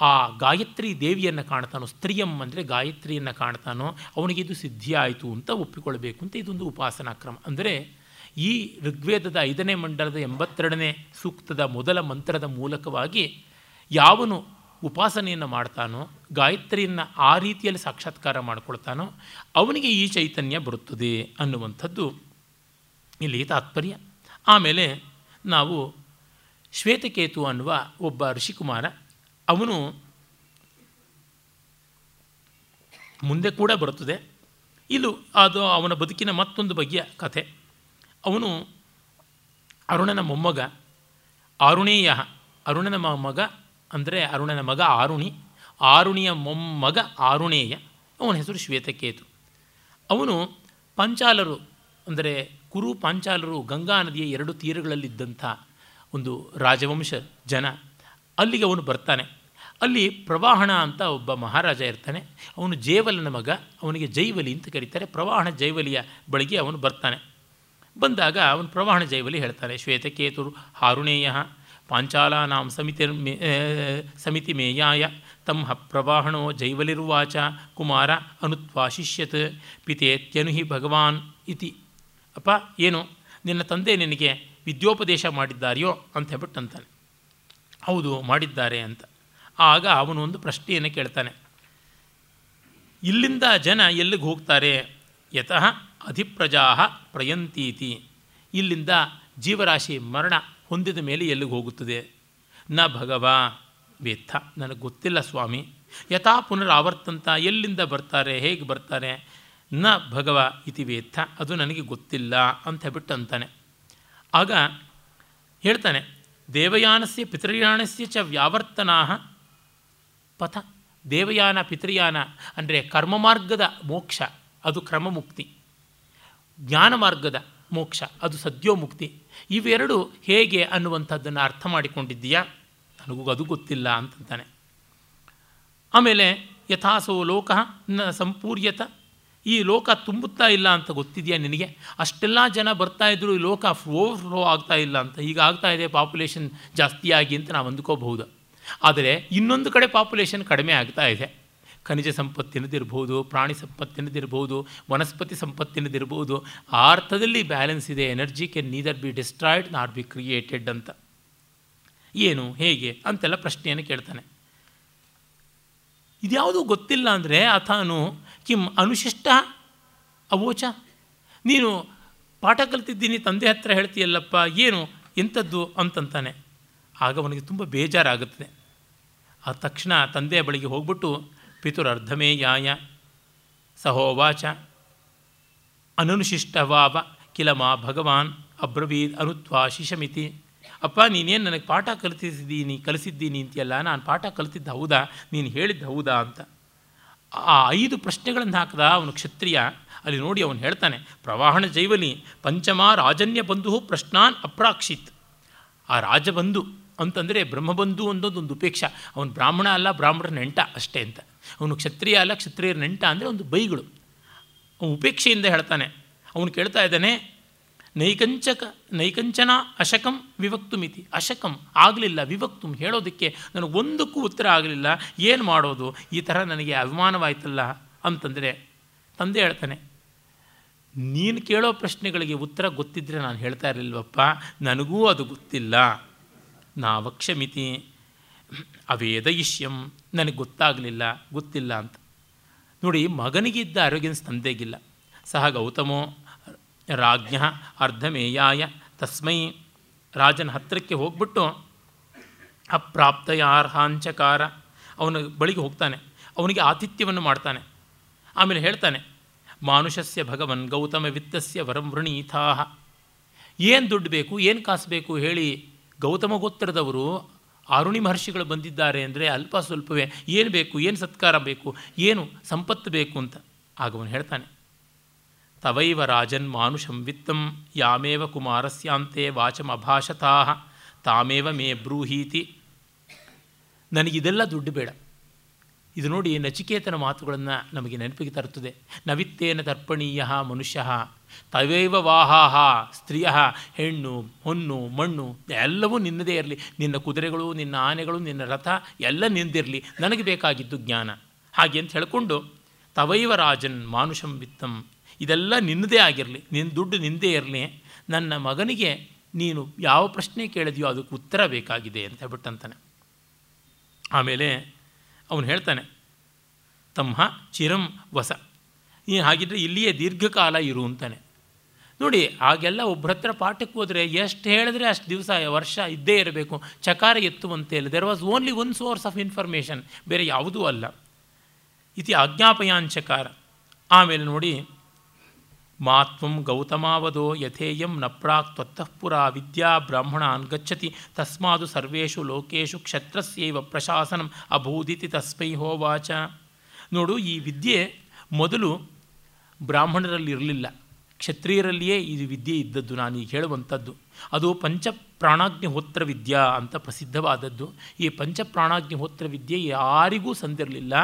ಆ ಗಾಯತ್ರಿ ದೇವಿಯನ್ನು ಕಾಣ್ತಾನೋ, ಸ್ತ್ರೀಯಂ ಅಂದರೆ ಗಾಯತ್ರಿಯನ್ನು ಕಾಣ್ತಾನೋ, ಅವನಿಗೆ ಇದು ಸಿದ್ಧಿಯಾಯಿತು ಅಂತ ಒಪ್ಪಿಕೊಳ್ಬೇಕು ಅಂತ ಇದೊಂದು ಉಪಾಸನಾ ಕ್ರಮ ಅಂದರೆ ಈ ಋಗ್ವೇದದ ಐದನೇ ಮಂಡಲದ ಎಂಬತ್ತೆರಡನೇ ಸೂಕ್ತದ ಮೊದಲ ಮಂತ್ರದ ಮೂಲಕವಾಗಿ ಯಾವನು ಉಪಾಸನೆಯನ್ನು ಮಾಡ್ತಾನೋ, ಗಾಯತ್ರಿಯನ್ನು ಆ ರೀತಿಯಲ್ಲಿ ಸಾಕ್ಷಾತ್ಕಾರ ಮಾಡಿಕೊಳ್ತಾನೋ, ಅವನಿಗೆ ಈ ಚೈತನ್ಯ ಬರುತ್ತದೆ ಅನ್ನುವಂಥದ್ದು ಇಲ್ಲಿ ತಾತ್ಪರ್ಯ. ಆಮೇಲೆ ನಾವು ಶ್ವೇತಕೇತು ಅನ್ನುವ ಒಬ್ಬ ಋಷಿಕುಮಾರ ಅವನು ಮುಂದೆ ಕೂಡ ಬರುತ್ತದೆ. ಇದು ಅದು ಅವನ ಬದುಕಿನ ಮತ್ತೊಂದು ಬಗೆಯ ಕಥೆ. ಅವನು ಅರುಣನ ಮೊಮ್ಮಗ ಆರುಣೇಯ ಅರುಣನ ಮೊಮ್ಮಗ ಅಂದರೆ ಅರುಣನ ಮಗ ಆರುಣಿ, ಆರುಣಿಯ ಮೊಮ್ಮಗ ಆರುಣೇಯ, ಅವನ ಹೆಸರು ಶ್ವೇತಕೇತು. ಅವನು ಪಂಚಾಲರು ಅಂದರೆ ಕುರು ಪಾಂಚಾಲರು ಗಂಗಾ ನದಿಯ ಎರಡು ತೀರಗಳಲ್ಲಿದ್ದಂಥ ಒಂದು ರಾಜವಂಶ ಜನ. ಅಲ್ಲಿಗೆ ಅವನು ಬರ್ತಾನೆ. ಅಲ್ಲಿ ಪ್ರವಾಹಣ ಅಂತ ಒಬ್ಬ ಮಹಾರಾಜ ಇರ್ತಾನೆ. ಅವನು ಜೇವಲನ ಮಗ, ಅವನಿಗೆ ಜೈವಲಿ ಅಂತ ಕರೀತಾರೆ. ಪ್ರವಾಹಣ ಜೈವಲಿಯ ಬಳಿಗೆ ಅವನು ಬರ್ತಾನೆ. ಬಂದಾಗ ಅವನು ಪ್ರವಾಹಣ ಜೈವಲಿ ಹೇಳ್ತಾನೆ. ಶ್ವೇತಕೇತುರು ಹಾರುಣೇಯ ಪಾಂಚಾಲಾನಾಂ ಸಮಿತಿ ಸಮಿತಿ ಮೇಯಾಯ ತಮ್ಮ ಪ್ರವಾಹಣೋ ಜೈವಲಿರುವಾಚ ಕುಮಾರ ಅನುತ್ವಾಶಿಷ್ಯತ್ ಪಿತೇತ್ಯನುಹಿ ಭಗವಾನ್ ಇತಿ. ಅಪ್ಪ, ಏನು ನಿನ್ನ ತಂದೆ ನಿನಗೆ ವಿದ್ಯೋಪದೇಶ ಮಾಡಿದ್ದಾರೆಯೋ ಅಂತ ಹೇಳ್ಬಿಟ್ಟು ಅಂತಾನೆ. ಹೌದು, ಮಾಡಿದ್ದಾರೆ ಅಂತ. ಆಗ ಅವನು ಒಂದು ಪ್ರಶ್ನೆಯನ್ನು ಕೇಳ್ತಾನೆ. ಇಲ್ಲಿಂದ ಜನ ಎಲ್ಲಿಗೆ ಹೋಗ್ತಾರೆ? ಯತಃ ಅಧಿಪ್ರಜಾ ಪ್ರಯಂತೀತಿ. ಇಲ್ಲಿಂದ ಜೀವರಾಶಿ ಮರಣ ಹೊಂದಿದ ಮೇಲೆ ಎಲ್ಲಿಗೆ ಹೋಗುತ್ತದೆ? ನ ಭಗವ ವೇತ್ತ ನನಗೆ ಗೊತ್ತಿಲ್ಲ ಸ್ವಾಮಿ. ಯಥಾ ಪುನರಾವರ್ತಂತ ಎಲ್ಲಿಂದ ಬರ್ತಾರೆ? ಹೇಗೆ ಬರ್ತಾರೆ? ನ ಭಗವ ಇತಿ ವೇತ್ತ ಅದು ನನಗೆ ಗೊತ್ತಿಲ್ಲ ಅಂತ ಹೇಳ್ಬಿಟ್ಟು ಅಂತಾನೆ. ಆಗ ಹೇಳ್ತಾನೆ ದೇವಯಾನಸ್ಯ ಪಿತೃಯಾನಸ್ಯ ಚ ವ್ಯಾವರ್ತನಾ ಪಥ, ದೇವಯಾನ ಪಿತೃಯಾನ ಅಂದರೆ ಕರ್ಮ ಮಾರ್ಗದ ಮೋಕ್ಷ, ಅದು ಕ್ರಮಮುಕ್ತಿ. ಜ್ಞಾನ ಮಾರ್ಗದ ಮೋಕ್ಷ, ಅದು ಸದ್ಯೋಮುಕ್ತಿ. ಇವೆರಡು ಹೇಗೆ ಅನ್ನುವಂಥದ್ದನ್ನು ಅರ್ಥ ಮಾಡಿಕೊಂಡಿದ್ದೀಯಾ? ನನಗೂ ಅದು ಗೊತ್ತಿಲ್ಲ ಅಂತಂತಾನೆ ಆಮೇಲೆ ಯಥಾಸೋ ಲೋಕ ನ ಸಂಪೂರ್ಯತ ಈ ಲೋಕ ತುಂಬುತ್ತಾ ಇಲ್ಲ ಅಂತ ಗೊತ್ತಿದೆಯಾ ನಿನಗೆ? ಅಷ್ಟೆಲ್ಲ ಜನ ಬರ್ತಾ ಇದ್ದರೂ ಈ ಲೋಕ ಓವರ್ಫ್ಲೋ ಆಗ್ತಾ ಇಲ್ಲ ಅಂತ. ಈಗ ಆಗ್ತಾ ಇದೆ ಪಾಪ್ಯುಲೇಷನ್ ಜಾಸ್ತಿಯಾಗಿ ಅಂತ ನಾವು ಅಂದ್ಕೋಬಹುದು. ಆದರೆ ಇನ್ನೊಂದು ಕಡೆ ಪಾಪ್ಯುಲೇಷನ್ ಕಡಿಮೆ ಆಗ್ತಾ ಇದೆ. ಖನಿಜ ಸಂಪತ್ತಿನದಿರ್ಬೋದು ಪ್ರಾಣಿ ಸಂಪತ್ತಿನದಿರ್ಬೋದು ವನಸ್ಪತಿ ಸಂಪತ್ತಿನದಿರ್ಬೋದು ಆ ಅರ್ಥದಲ್ಲಿ ಬ್ಯಾಲೆನ್ಸ್ ಇದೆ. Energy can neither be destroyed not be created ಅಂತ. ಏನು, ಹೇಗೆ ಅಂತೆಲ್ಲ ಪ್ರಶ್ನೆಯನ್ನು ಕೇಳ್ತಾನೆ. ಇದ್ಯಾವುದೂ ಗೊತ್ತಿಲ್ಲ ಅಂದರೆ ಅಥಾನು ಕಿಂ ಅನುಶಿಷ್ಟ ಅವೋಚ. ನೀನು ಪಾಠ ಕಲ್ತಿದ್ದೀನಿ, ತಂದೆ ಹತ್ರ ಹೇಳ್ತೀಯಲ್ಲಪ್ಪ, ಏನು ಎಂಥದ್ದು ಅಂತಂತಾನೆ. ಆಗ ಅವನಿಗೆ ತುಂಬ ಬೇಜಾರಾಗುತ್ತದೆ. ಆ ತಕ್ಷಣ ತಂದೆಯ ಬಳಿಗೆ ಹೋಗ್ಬಿಟ್ಟು ಪಿತುರರ್ಧಮೇ ಯಾಯ, ಸಹೋವಾಚ, ಅನನುಶಿಷ್ಟವಾವ, ಕಿಲ ಮಾ ಭಗವಾನ್, ಅಬ್ರವೀದ್ ಅನುತ್ವಾ ಶಿಶಮಿತಿ. ಅಪ್ಪ, ನೀನೇನು ನನಗೆ ಪಾಠ ಕಲಿತಿದ್ದೀನಿ, ಕಲಿಸಿದ್ದೀನಿ ಅಂತೀಯಲ್ಲ, ನಾನು ಪಾಠ ಕಲಿತಿದ್ದು ಹೌದಾ, ನೀನು ಹೇಳಿದ್ದು ಹೌದಾ ಅಂತ. ಆ ಐದು ಪ್ರಶ್ನೆಗಳನ್ನು ಹಾಕಿದ ಅವನು ಕ್ಷತ್ರಿಯ. ಅಲ್ಲಿ ನೋಡಿ ಅವನು ಹೇಳ್ತಾನೆ, ಪ್ರವಾಹಣ ಜೈವಲಿ ಪಂಚಮ ರಾಜನ್ಯ ಬಂಧು ಪ್ರಶ್ನಾನ್ ಅಪ್ರಾಕ್ಷಿತ್. ಆ ರಾಜಬಂಧು ಅಂತಂದರೆ ಬ್ರಹ್ಮಬಂಧು ಅನ್ನೋದು ಒಂದು ಉಪೇಕ್ಷ. ಅವನು ಬ್ರಾಹ್ಮಣ ಅಲ್ಲ, ಬ್ರಾಹ್ಮಣರ ನೆಂಟ ಅಷ್ಟೇ ಅಂತ. ಅವನು ಕ್ಷತ್ರಿಯ ಅಲ್ಲ, ಕ್ಷತ್ರಿಯರ ನೆಂಟ ಅಂದರೆ ಒಂದು ಬೈಗಳು. ಅವನು ಉಪೇಕ್ಷೆಯಿಂದ ಹೇಳ್ತಾನೆ. ಅವನು ಕೇಳ್ತಾ ಇದ್ದಾನೆ ನೈಕಂಚಕ, ನೈಕಂಚನ ಅಶಕಂ ವಿವಕ್ತು ಮಿತಿ ಅಶಕಂ ಆಗಲಿಲ್ಲ, ವಿವಕ್ತು ಹೇಳೋದಕ್ಕೆ ನನಗೆ ಒಂದಕ್ಕೂ ಉತ್ತರ ಆಗಲಿಲ್ಲ. ಏನು ಮಾಡೋದು? ಈ ಥರ ನನಗೆ ಅಭಿಮಾನವಾಯ್ತಲ್ಲ ಅಂತಂದರೆ ತಂದೆ ಹೇಳ್ತಾನೆ, ನೀನು ಕೇಳೋ ಪ್ರಶ್ನೆಗಳಿಗೆ ಉತ್ತರ ಗೊತ್ತಿದ್ದರೆ ನಾನು ಹೇಳ್ತಾ ಇರಲಿಲ್ವಪ್ಪ. ನನಗೂ ಅದು ಗೊತ್ತಿಲ್ಲ. ನಾವಕ್ಷಮಿತಿ ಅವೇದಯಿಷ್ಯಂ ನನಗೆ ಗೊತ್ತಾಗಲಿಲ್ಲ, ಗೊತ್ತಿಲ್ಲ ಅಂತ. ನೋಡಿ, ಮಗನಿಗಿದ್ದ ಆರೋಗ್ಯನ್ಸ್ ತಂದೆಗಿಲ್ಲ. ಸಹ ಗೌತಮೋ ರಾಜ್ಞ ಅರ್ಧಮೇಯಾಯ. ತಸ್ಮೈ ರಾಜನ ಹತ್ತಿರಕ್ಕೆ ಹೋಗ್ಬಿಟ್ಟು ಅಪ್ರಾಪ್ತಯಾರ್ಹಾಂಚಕಾರ. ಅವನ ಬಳಿಗೆ ಹೋಗ್ತಾನೆ. ಅವನಿಗೆ ಆತಿಥ್ಯವನ್ನು ಮಾಡ್ತಾನೆ. ಆಮೇಲೆ ಹೇಳ್ತಾನೆ, ಮಾನುಷಸ್ಯ ಭಗವನ್ ಗೌತಮ ವಿತ್ತಸ್ಯ ವರಂ ಏನು ದುಡ್ಡು ಬೇಕು, ಏನು ಕಾಸು ಬೇಕು ಹೇಳಿ ಗೌತಮ ಗೋತ್ರದವರು ಆರುಣಿ ಮಹರ್ಷಿಗಳು ಬಂದಿದ್ದಾರೆ ಅಂದರೆ ಅಲ್ಪ ಸ್ವಲ್ಪವೇ. ಏನು ಬೇಕು, ಏನು ಸತ್ಕಾರ ಬೇಕು, ಏನು ಸಂಪತ್ತು ಬೇಕು ಅಂತ. ಆಗವನು ಹೇಳ್ತಾನೆ ತವೈವ ರಾಜನ್ ಮಾನುಷಂ ವಿತ್ತಂ ಯಾಮೇವ ಕುಮಾರಸ್ಯಾಂತೆ ವಾಚಮಭಾಷತಾ ತಾಮೇವ ಮೇ ಬ್ರೂಹೀತಿ ನನಗಿದೆಲ್ಲ ದುಡ್ಡು ಬೇಡ. ಇದು ನೋಡಿ ನಚಿಕೇತನ ಮಾತುಗಳನ್ನು ನಮಗೆ ನೆನಪಿಗೆ ತರುತ್ತದೆ. ನವಿತ್ತೇನ ತರ್ಪಣೀಯ ಮನುಷ್ಯ, ತವೈವ ವಾಹಾಹ ಸ್ತ್ರೀಯ, ಹೆಣ್ಣು ಹೊನ್ನು ಮಣ್ಣು, ಎಲ್ಲವೂ ನಿನ್ನದೇ ಇರಲಿ. ನಿನ್ನ ಕುದುರೆಗಳು, ನಿನ್ನ ಆನೆಗಳು, ನಿನ್ನ ರಥ ಎಲ್ಲ ನಿಂದಿರಲಿ. ನನಗೆ ಬೇಕಾಗಿದ್ದು ಜ್ಞಾನ. ಹಾಗೆ ಅಂತ ಹೇಳಿಕೊಂಡು, ತವೈವ ರಾಜನ್ ಮಾನುಷಂ ವಿತ್ತಂ ಇದೆಲ್ಲ ನಿನ್ನದೇ ಆಗಿರಲಿ ನಿನ್ನ ದುಡ್ಡು ನಿಂದೇ ಇರಲಿ, ನನ್ನ ಮಗನಿಗೆ ನೀನು ಯಾವ ಪ್ರಶ್ನೆ ಕೇಳಿದೆಯೋ ಅದಕ್ಕೆ ಉತ್ತರ ಬೇಕಾಗಿದೆ ಅಂತ ಹೇಳ್ಬಿಟ್ಟಂತಾನೆ. ಆಮೇಲೆ ಅವನು ಹೇಳ್ತಾನೆ ತಮ್ಮ ಚಿರಂ ವಸ, ನೀನು ಹಾಗಿದ್ರೆ ಇಲ್ಲಿಯೇ ದೀರ್ಘಕಾಲ ಇರು ಅಂತಾನೆ. ನೋಡಿ ಆಗೆಲ್ಲ ಒಬ್ಬರ ಹತ್ರ ಪಾಠಕ್ಕೆ ಹೋದರೆ ಎಷ್ಟು ಹೇಳಿದ್ರೆ ಅಷ್ಟು ದಿವಸ, ವರ್ಷ ಇದ್ದೇ ಇರಬೇಕು. ಚಕಾರ ಎತ್ತುವಂತೆ ಇಲ್ಲ. There was only one source of information ಬೇರೆ ಯಾವುದೂ ಅಲ್ಲ. ಇತಿ ಆಜ್ಞಾಪಯಾಂಚಕಾರ. ಆಮೇಲೆ ನೋಡಿ ಮಾತ್ವಂ ಗೌತಮಾವಧೋ ಯಥೇಯಂ ನ ಪ್ರಾಕ್ ತ್ವತ್ತಃ ಪುರ ವಿದ್ಯಾ ಬ್ರಾಹ್ಮಣಾನ್ ಗಚ್ಚತಿ. ತಸ್ಮಾದು ಸರ್ವೇಷು ಲೋಕೇಶು ಕ್ಷತ್ರಸ್ಯೈವ ಪ್ರಶಾಸನಂ ಅಭೂದಿತಿ ತಸ್ಮೈ ಹೋವಾಚ. ನೋಡು, ಈ ವಿದ್ಯೆ ಮೊದಲು ಬ್ರಾಹ್ಮಣರಲ್ಲಿರಲಿಲ್ಲ. ಕ್ಷತ್ರಿಯರಲ್ಲಿಯೇ ಇದು ವಿದ್ಯೆ ಇದ್ದದ್ದು ನಾನು ಈಗ ಹೇಳುವಂಥದ್ದು. ಅದು ಪಂಚ ಪ್ರಾಣಾಗ್ನಿಹೋತ್ರ ವಿದ್ಯಾ ಅಂತ ಪ್ರಸಿದ್ಧವಾದದ್ದು. ಈ ಪಂಚ ಪ್ರಾಣಾಗ್ನಿಹೋತ್ರ ವಿದ್ಯೆ ಯಾರಿಗೂ ಸಂದಿರಲಿಲ್ಲ.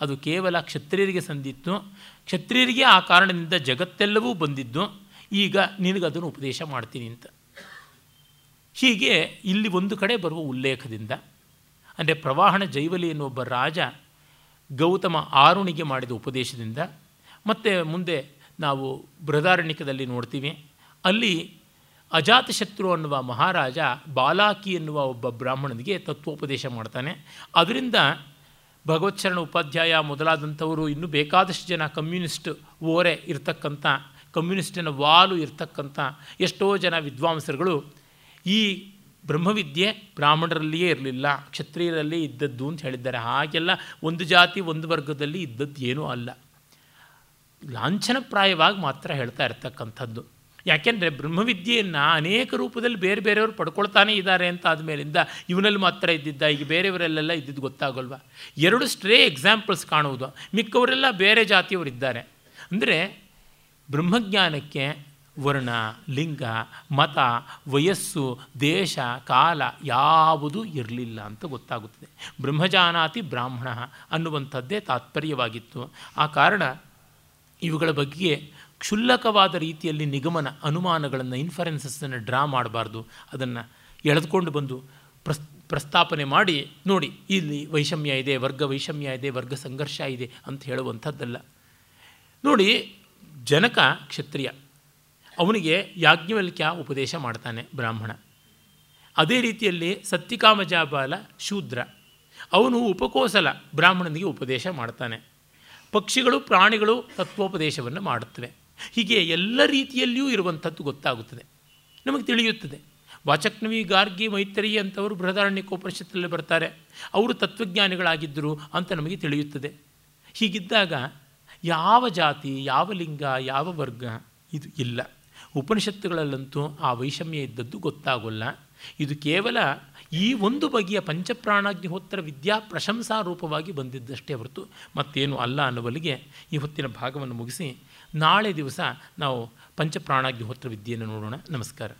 ಅದು ಕೇವಲ ಕ್ಷತ್ರಿಯರಿಗೆ ಸಂದಿತ್ತು. ಕ್ಷತ್ರಿಯರಿಗೆ ಆ ಕಾರಣದಿಂದ ಜಗತ್ತೆಲ್ಲವೂ ಬಂದಿದ್ದು. ಈಗ ನಿನಗದನ್ನು ಉಪದೇಶ ಮಾಡ್ತೀನಿ ಅಂತ. ಹೀಗೆ ಇಲ್ಲಿ ಒಂದು ಕಡೆ ಬರುವ ಉಲ್ಲೇಖದಿಂದ, ಅಂದರೆ ಪ್ರವಾಹಣ ಜೈವಲಿ ಎನ್ನುವೊಬ್ಬ ರಾಜ ಗೌತಮ ಆರುಣಿಗೆ ಮಾಡಿದ ಉಪದೇಶದಿಂದ, ಮತ್ತು ಮುಂದೆ ನಾವು ಬೃಹದಾರಣ್ಯಕದಲ್ಲಿ ನೋಡ್ತೀವಿ. ಅಲ್ಲಿ ಅಜಾತಶತ್ರು ಅನ್ನುವ ಮಹಾರಾಜ ಬಾಲಾಕಿ ಎನ್ನುವ ಒಬ್ಬ ಬ್ರಾಹ್ಮಣನಿಗೆ ತತ್ವೋಪದೇಶ ಮಾಡ್ತಾನೆ. ಅದರಿಂದ ಭಗವತ್ಶರಣ ಉಪಾಧ್ಯಾಯ ಮೊದಲಾದಂಥವರು ಇನ್ನೂ ಬೇಕಾದಷ್ಟು ಜನ ಕಮ್ಯುನಿಸ್ಟ್ ಓರೆ ಇರ್ತಕ್ಕಂಥ, ಕಮ್ಯುನಿಸ್ಟಿನ ವಾಲು ಇರ್ತಕ್ಕಂಥ ಎಷ್ಟೋ ಜನ ವಿದ್ವಾಂಸರುಗಳು ಈ ಬ್ರಹ್ಮವಿದ್ಯೆ ಬ್ರಾಹ್ಮಣರಲ್ಲಿಯೇ ಇರಲಿಲ್ಲ, ಕ್ಷತ್ರಿಯರಲ್ಲಿ ಇದ್ದದ್ದು ಅಂತ ಹೇಳಿದ್ದಾರೆ. ಹಾಗೆಲ್ಲ ಒಂದು ಜಾತಿ, ಒಂದು ವರ್ಗದಲ್ಲಿ ಇದ್ದದ್ದು ಏನೂ ಅಲ್ಲ. ಲಾಂಛನಪ್ರಾಯವಾಗಿ ಮಾತ್ರ ಹೇಳ್ತಾ ಇರ್ತಕ್ಕಂಥದ್ದು. ಯಾಕೆಂದರೆ ಬ್ರಹ್ಮವಿದ್ಯೆಯನ್ನು ಅನೇಕ ರೂಪದಲ್ಲಿ ಬೇರೆ ಬೇರೆಯವರು ಪಡ್ಕೊಳ್ತಾನೇ ಇದ್ದಾರೆ ಅಂತ ಆದಮೇಲಿಂದ ಇವನಲ್ಲಿ ಮಾತ್ರ ಇದ್ದಿದ್ದ, ಈಗ ಬೇರೆಯವರಲ್ಲೆಲ್ಲ ಇದ್ದಿದ್ದು ಗೊತ್ತಾಗಲ್ವ? ಎರಡು ಸ್ಟ್ರೇ ಎಕ್ಸಾಂಪಲ್ಸ್ ಕಾಣುವುದು. ಮಿಕ್ಕವರೆಲ್ಲ ಬೇರೆ ಜಾತಿಯವರಿದ್ದಾರೆ ಅಂದರೆ ಬ್ರಹ್ಮಜ್ಞಾನಕ್ಕೆ ವರ್ಣ, ಲಿಂಗ, ಮತ, ವಯಸ್ಸು, ದೇಶ, ಕಾಲ ಯಾವುದೂ ಇರಲಿಲ್ಲ ಅಂತ ಗೊತ್ತಾಗುತ್ತದೆ. ಬ್ರಹ್ಮಜಾನಾತಿ ಬ್ರಾಹ್ಮಣ ಅನ್ನುವಂಥದ್ದೇ ತಾತ್ಪರ್ಯವಾಗಿತ್ತು. ಆ ಕಾರಣ ಇವುಗಳ ಬಗ್ಗೆ ಕ್ಷುಲ್ಲಕವಾದ ರೀತಿಯಲ್ಲಿ ನಿಗಮನ ಅನುಮಾನಗಳನ್ನು ಇನ್ಫರೆನ್ಸಸ್ಸನ್ನು ಡ್ರಾ ಮಾಡಬಾರ್ದು. ಅದನ್ನು ಎಳೆದುಕೊಂಡು ಬಂದು ಪ್ರಸ್, ಪ್ರಸ್ತಾಪನೆ ಮಾಡಿ, ನೋಡಿ, ಇಲ್ಲಿ ವೈಷಮ್ಯ ಇದೆ, ವರ್ಗ ವೈಷಮ್ಯ ಇದೆ, ವರ್ಗ ಸಂಘರ್ಷ ಇದೆ ಅಂತ ಹೇಳುವಂಥದ್ದಲ್ಲ. ನೋಡಿ, ಜನಕ ಕ್ಷತ್ರಿಯ, ಅವನಿಗೆ ಯಾಜ್ಞವಲ್ಕ್ಯ ಉಪದೇಶ ಮಾಡ್ತಾನೆ ಬ್ರಾಹ್ಮಣ. ಅದೇ ರೀತಿಯಲ್ಲಿ ಸತ್ಯಕಾಮಜಾಬಾಲ ಶೂದ್ರ, ಅವನು ಉಪಕೋಸಲ ಬ್ರಾಹ್ಮಣನಿಗೆ ಉಪದೇಶ ಮಾಡ್ತಾನೆ. ಪಕ್ಷಿಗಳು ಪ್ರಾಣಿಗಳು ತತ್ವೋಪದೇಶವನ್ನು ಮಾಡುತ್ತವೆ. ಹೀಗೆ ಎಲ್ಲ ರೀತಿಯಲ್ಲಿಯೂ ಇರುವಂಥದ್ದು ಗೊತ್ತಾಗುತ್ತದೆ. ನಮಗೆ ತಿಳಿಯುತ್ತದೆ. ವಾಚಕ್ನವಿ ಗಾರ್ಗಿ ಮೈತ್ರಿ ಅಂತವರು ಬೃಹದಾರಣ್ಯಕೋಪನಿಷತ್ತಲ್ಲಿ ಬರ್ತಾರೆ. ಅವರು ತತ್ವಜ್ಞಾನಿಗಳಾಗಿದ್ದರು ಅಂತ ನಮಗೆ ತಿಳಿಯುತ್ತದೆ. ಹೀಗಿದ್ದಾಗ ಯಾವ ಜಾತಿ, ಯಾವ ಲಿಂಗ, ಯಾವ ವರ್ಗ ಇದು ಇಲ್ಲ. ಉಪನಿಷತ್ತುಗಳಲ್ಲಂತೂ ಆ ವೈಷಮ್ಯ ಇದ್ದದ್ದು ಗೊತ್ತಾಗೋಲ್ಲ. ಇದು ಕೇವಲ ಈ ಒಂದು ಬಗೆಯ ಪಂಚಪ್ರಾಣಾಗ್ನಿಹೋತ್ರ ವಿದ್ಯಾ ಪ್ರಶಂಸಾ ರೂಪವಾಗಿ ಬಂದಿದ್ದಷ್ಟೇ ಹೊರತು ಮತ್ತೇನು ಅಲ್ಲ ಅನ್ನುವಲ್ಲಿಗೆ ಈ ಹೊತ್ತಿನ ಭಾಗವನ್ನು ಮುಗಿಸಿ ನಾಳೆ ದಿವಸ ನಾವು ಪಂಚಪ್ರಾಣಾಗ್ನಿಹೋತ್ರ ವಿದ್ಯೆಯನ್ನು ನೋಡೋಣ. ನಮಸ್ಕಾರ.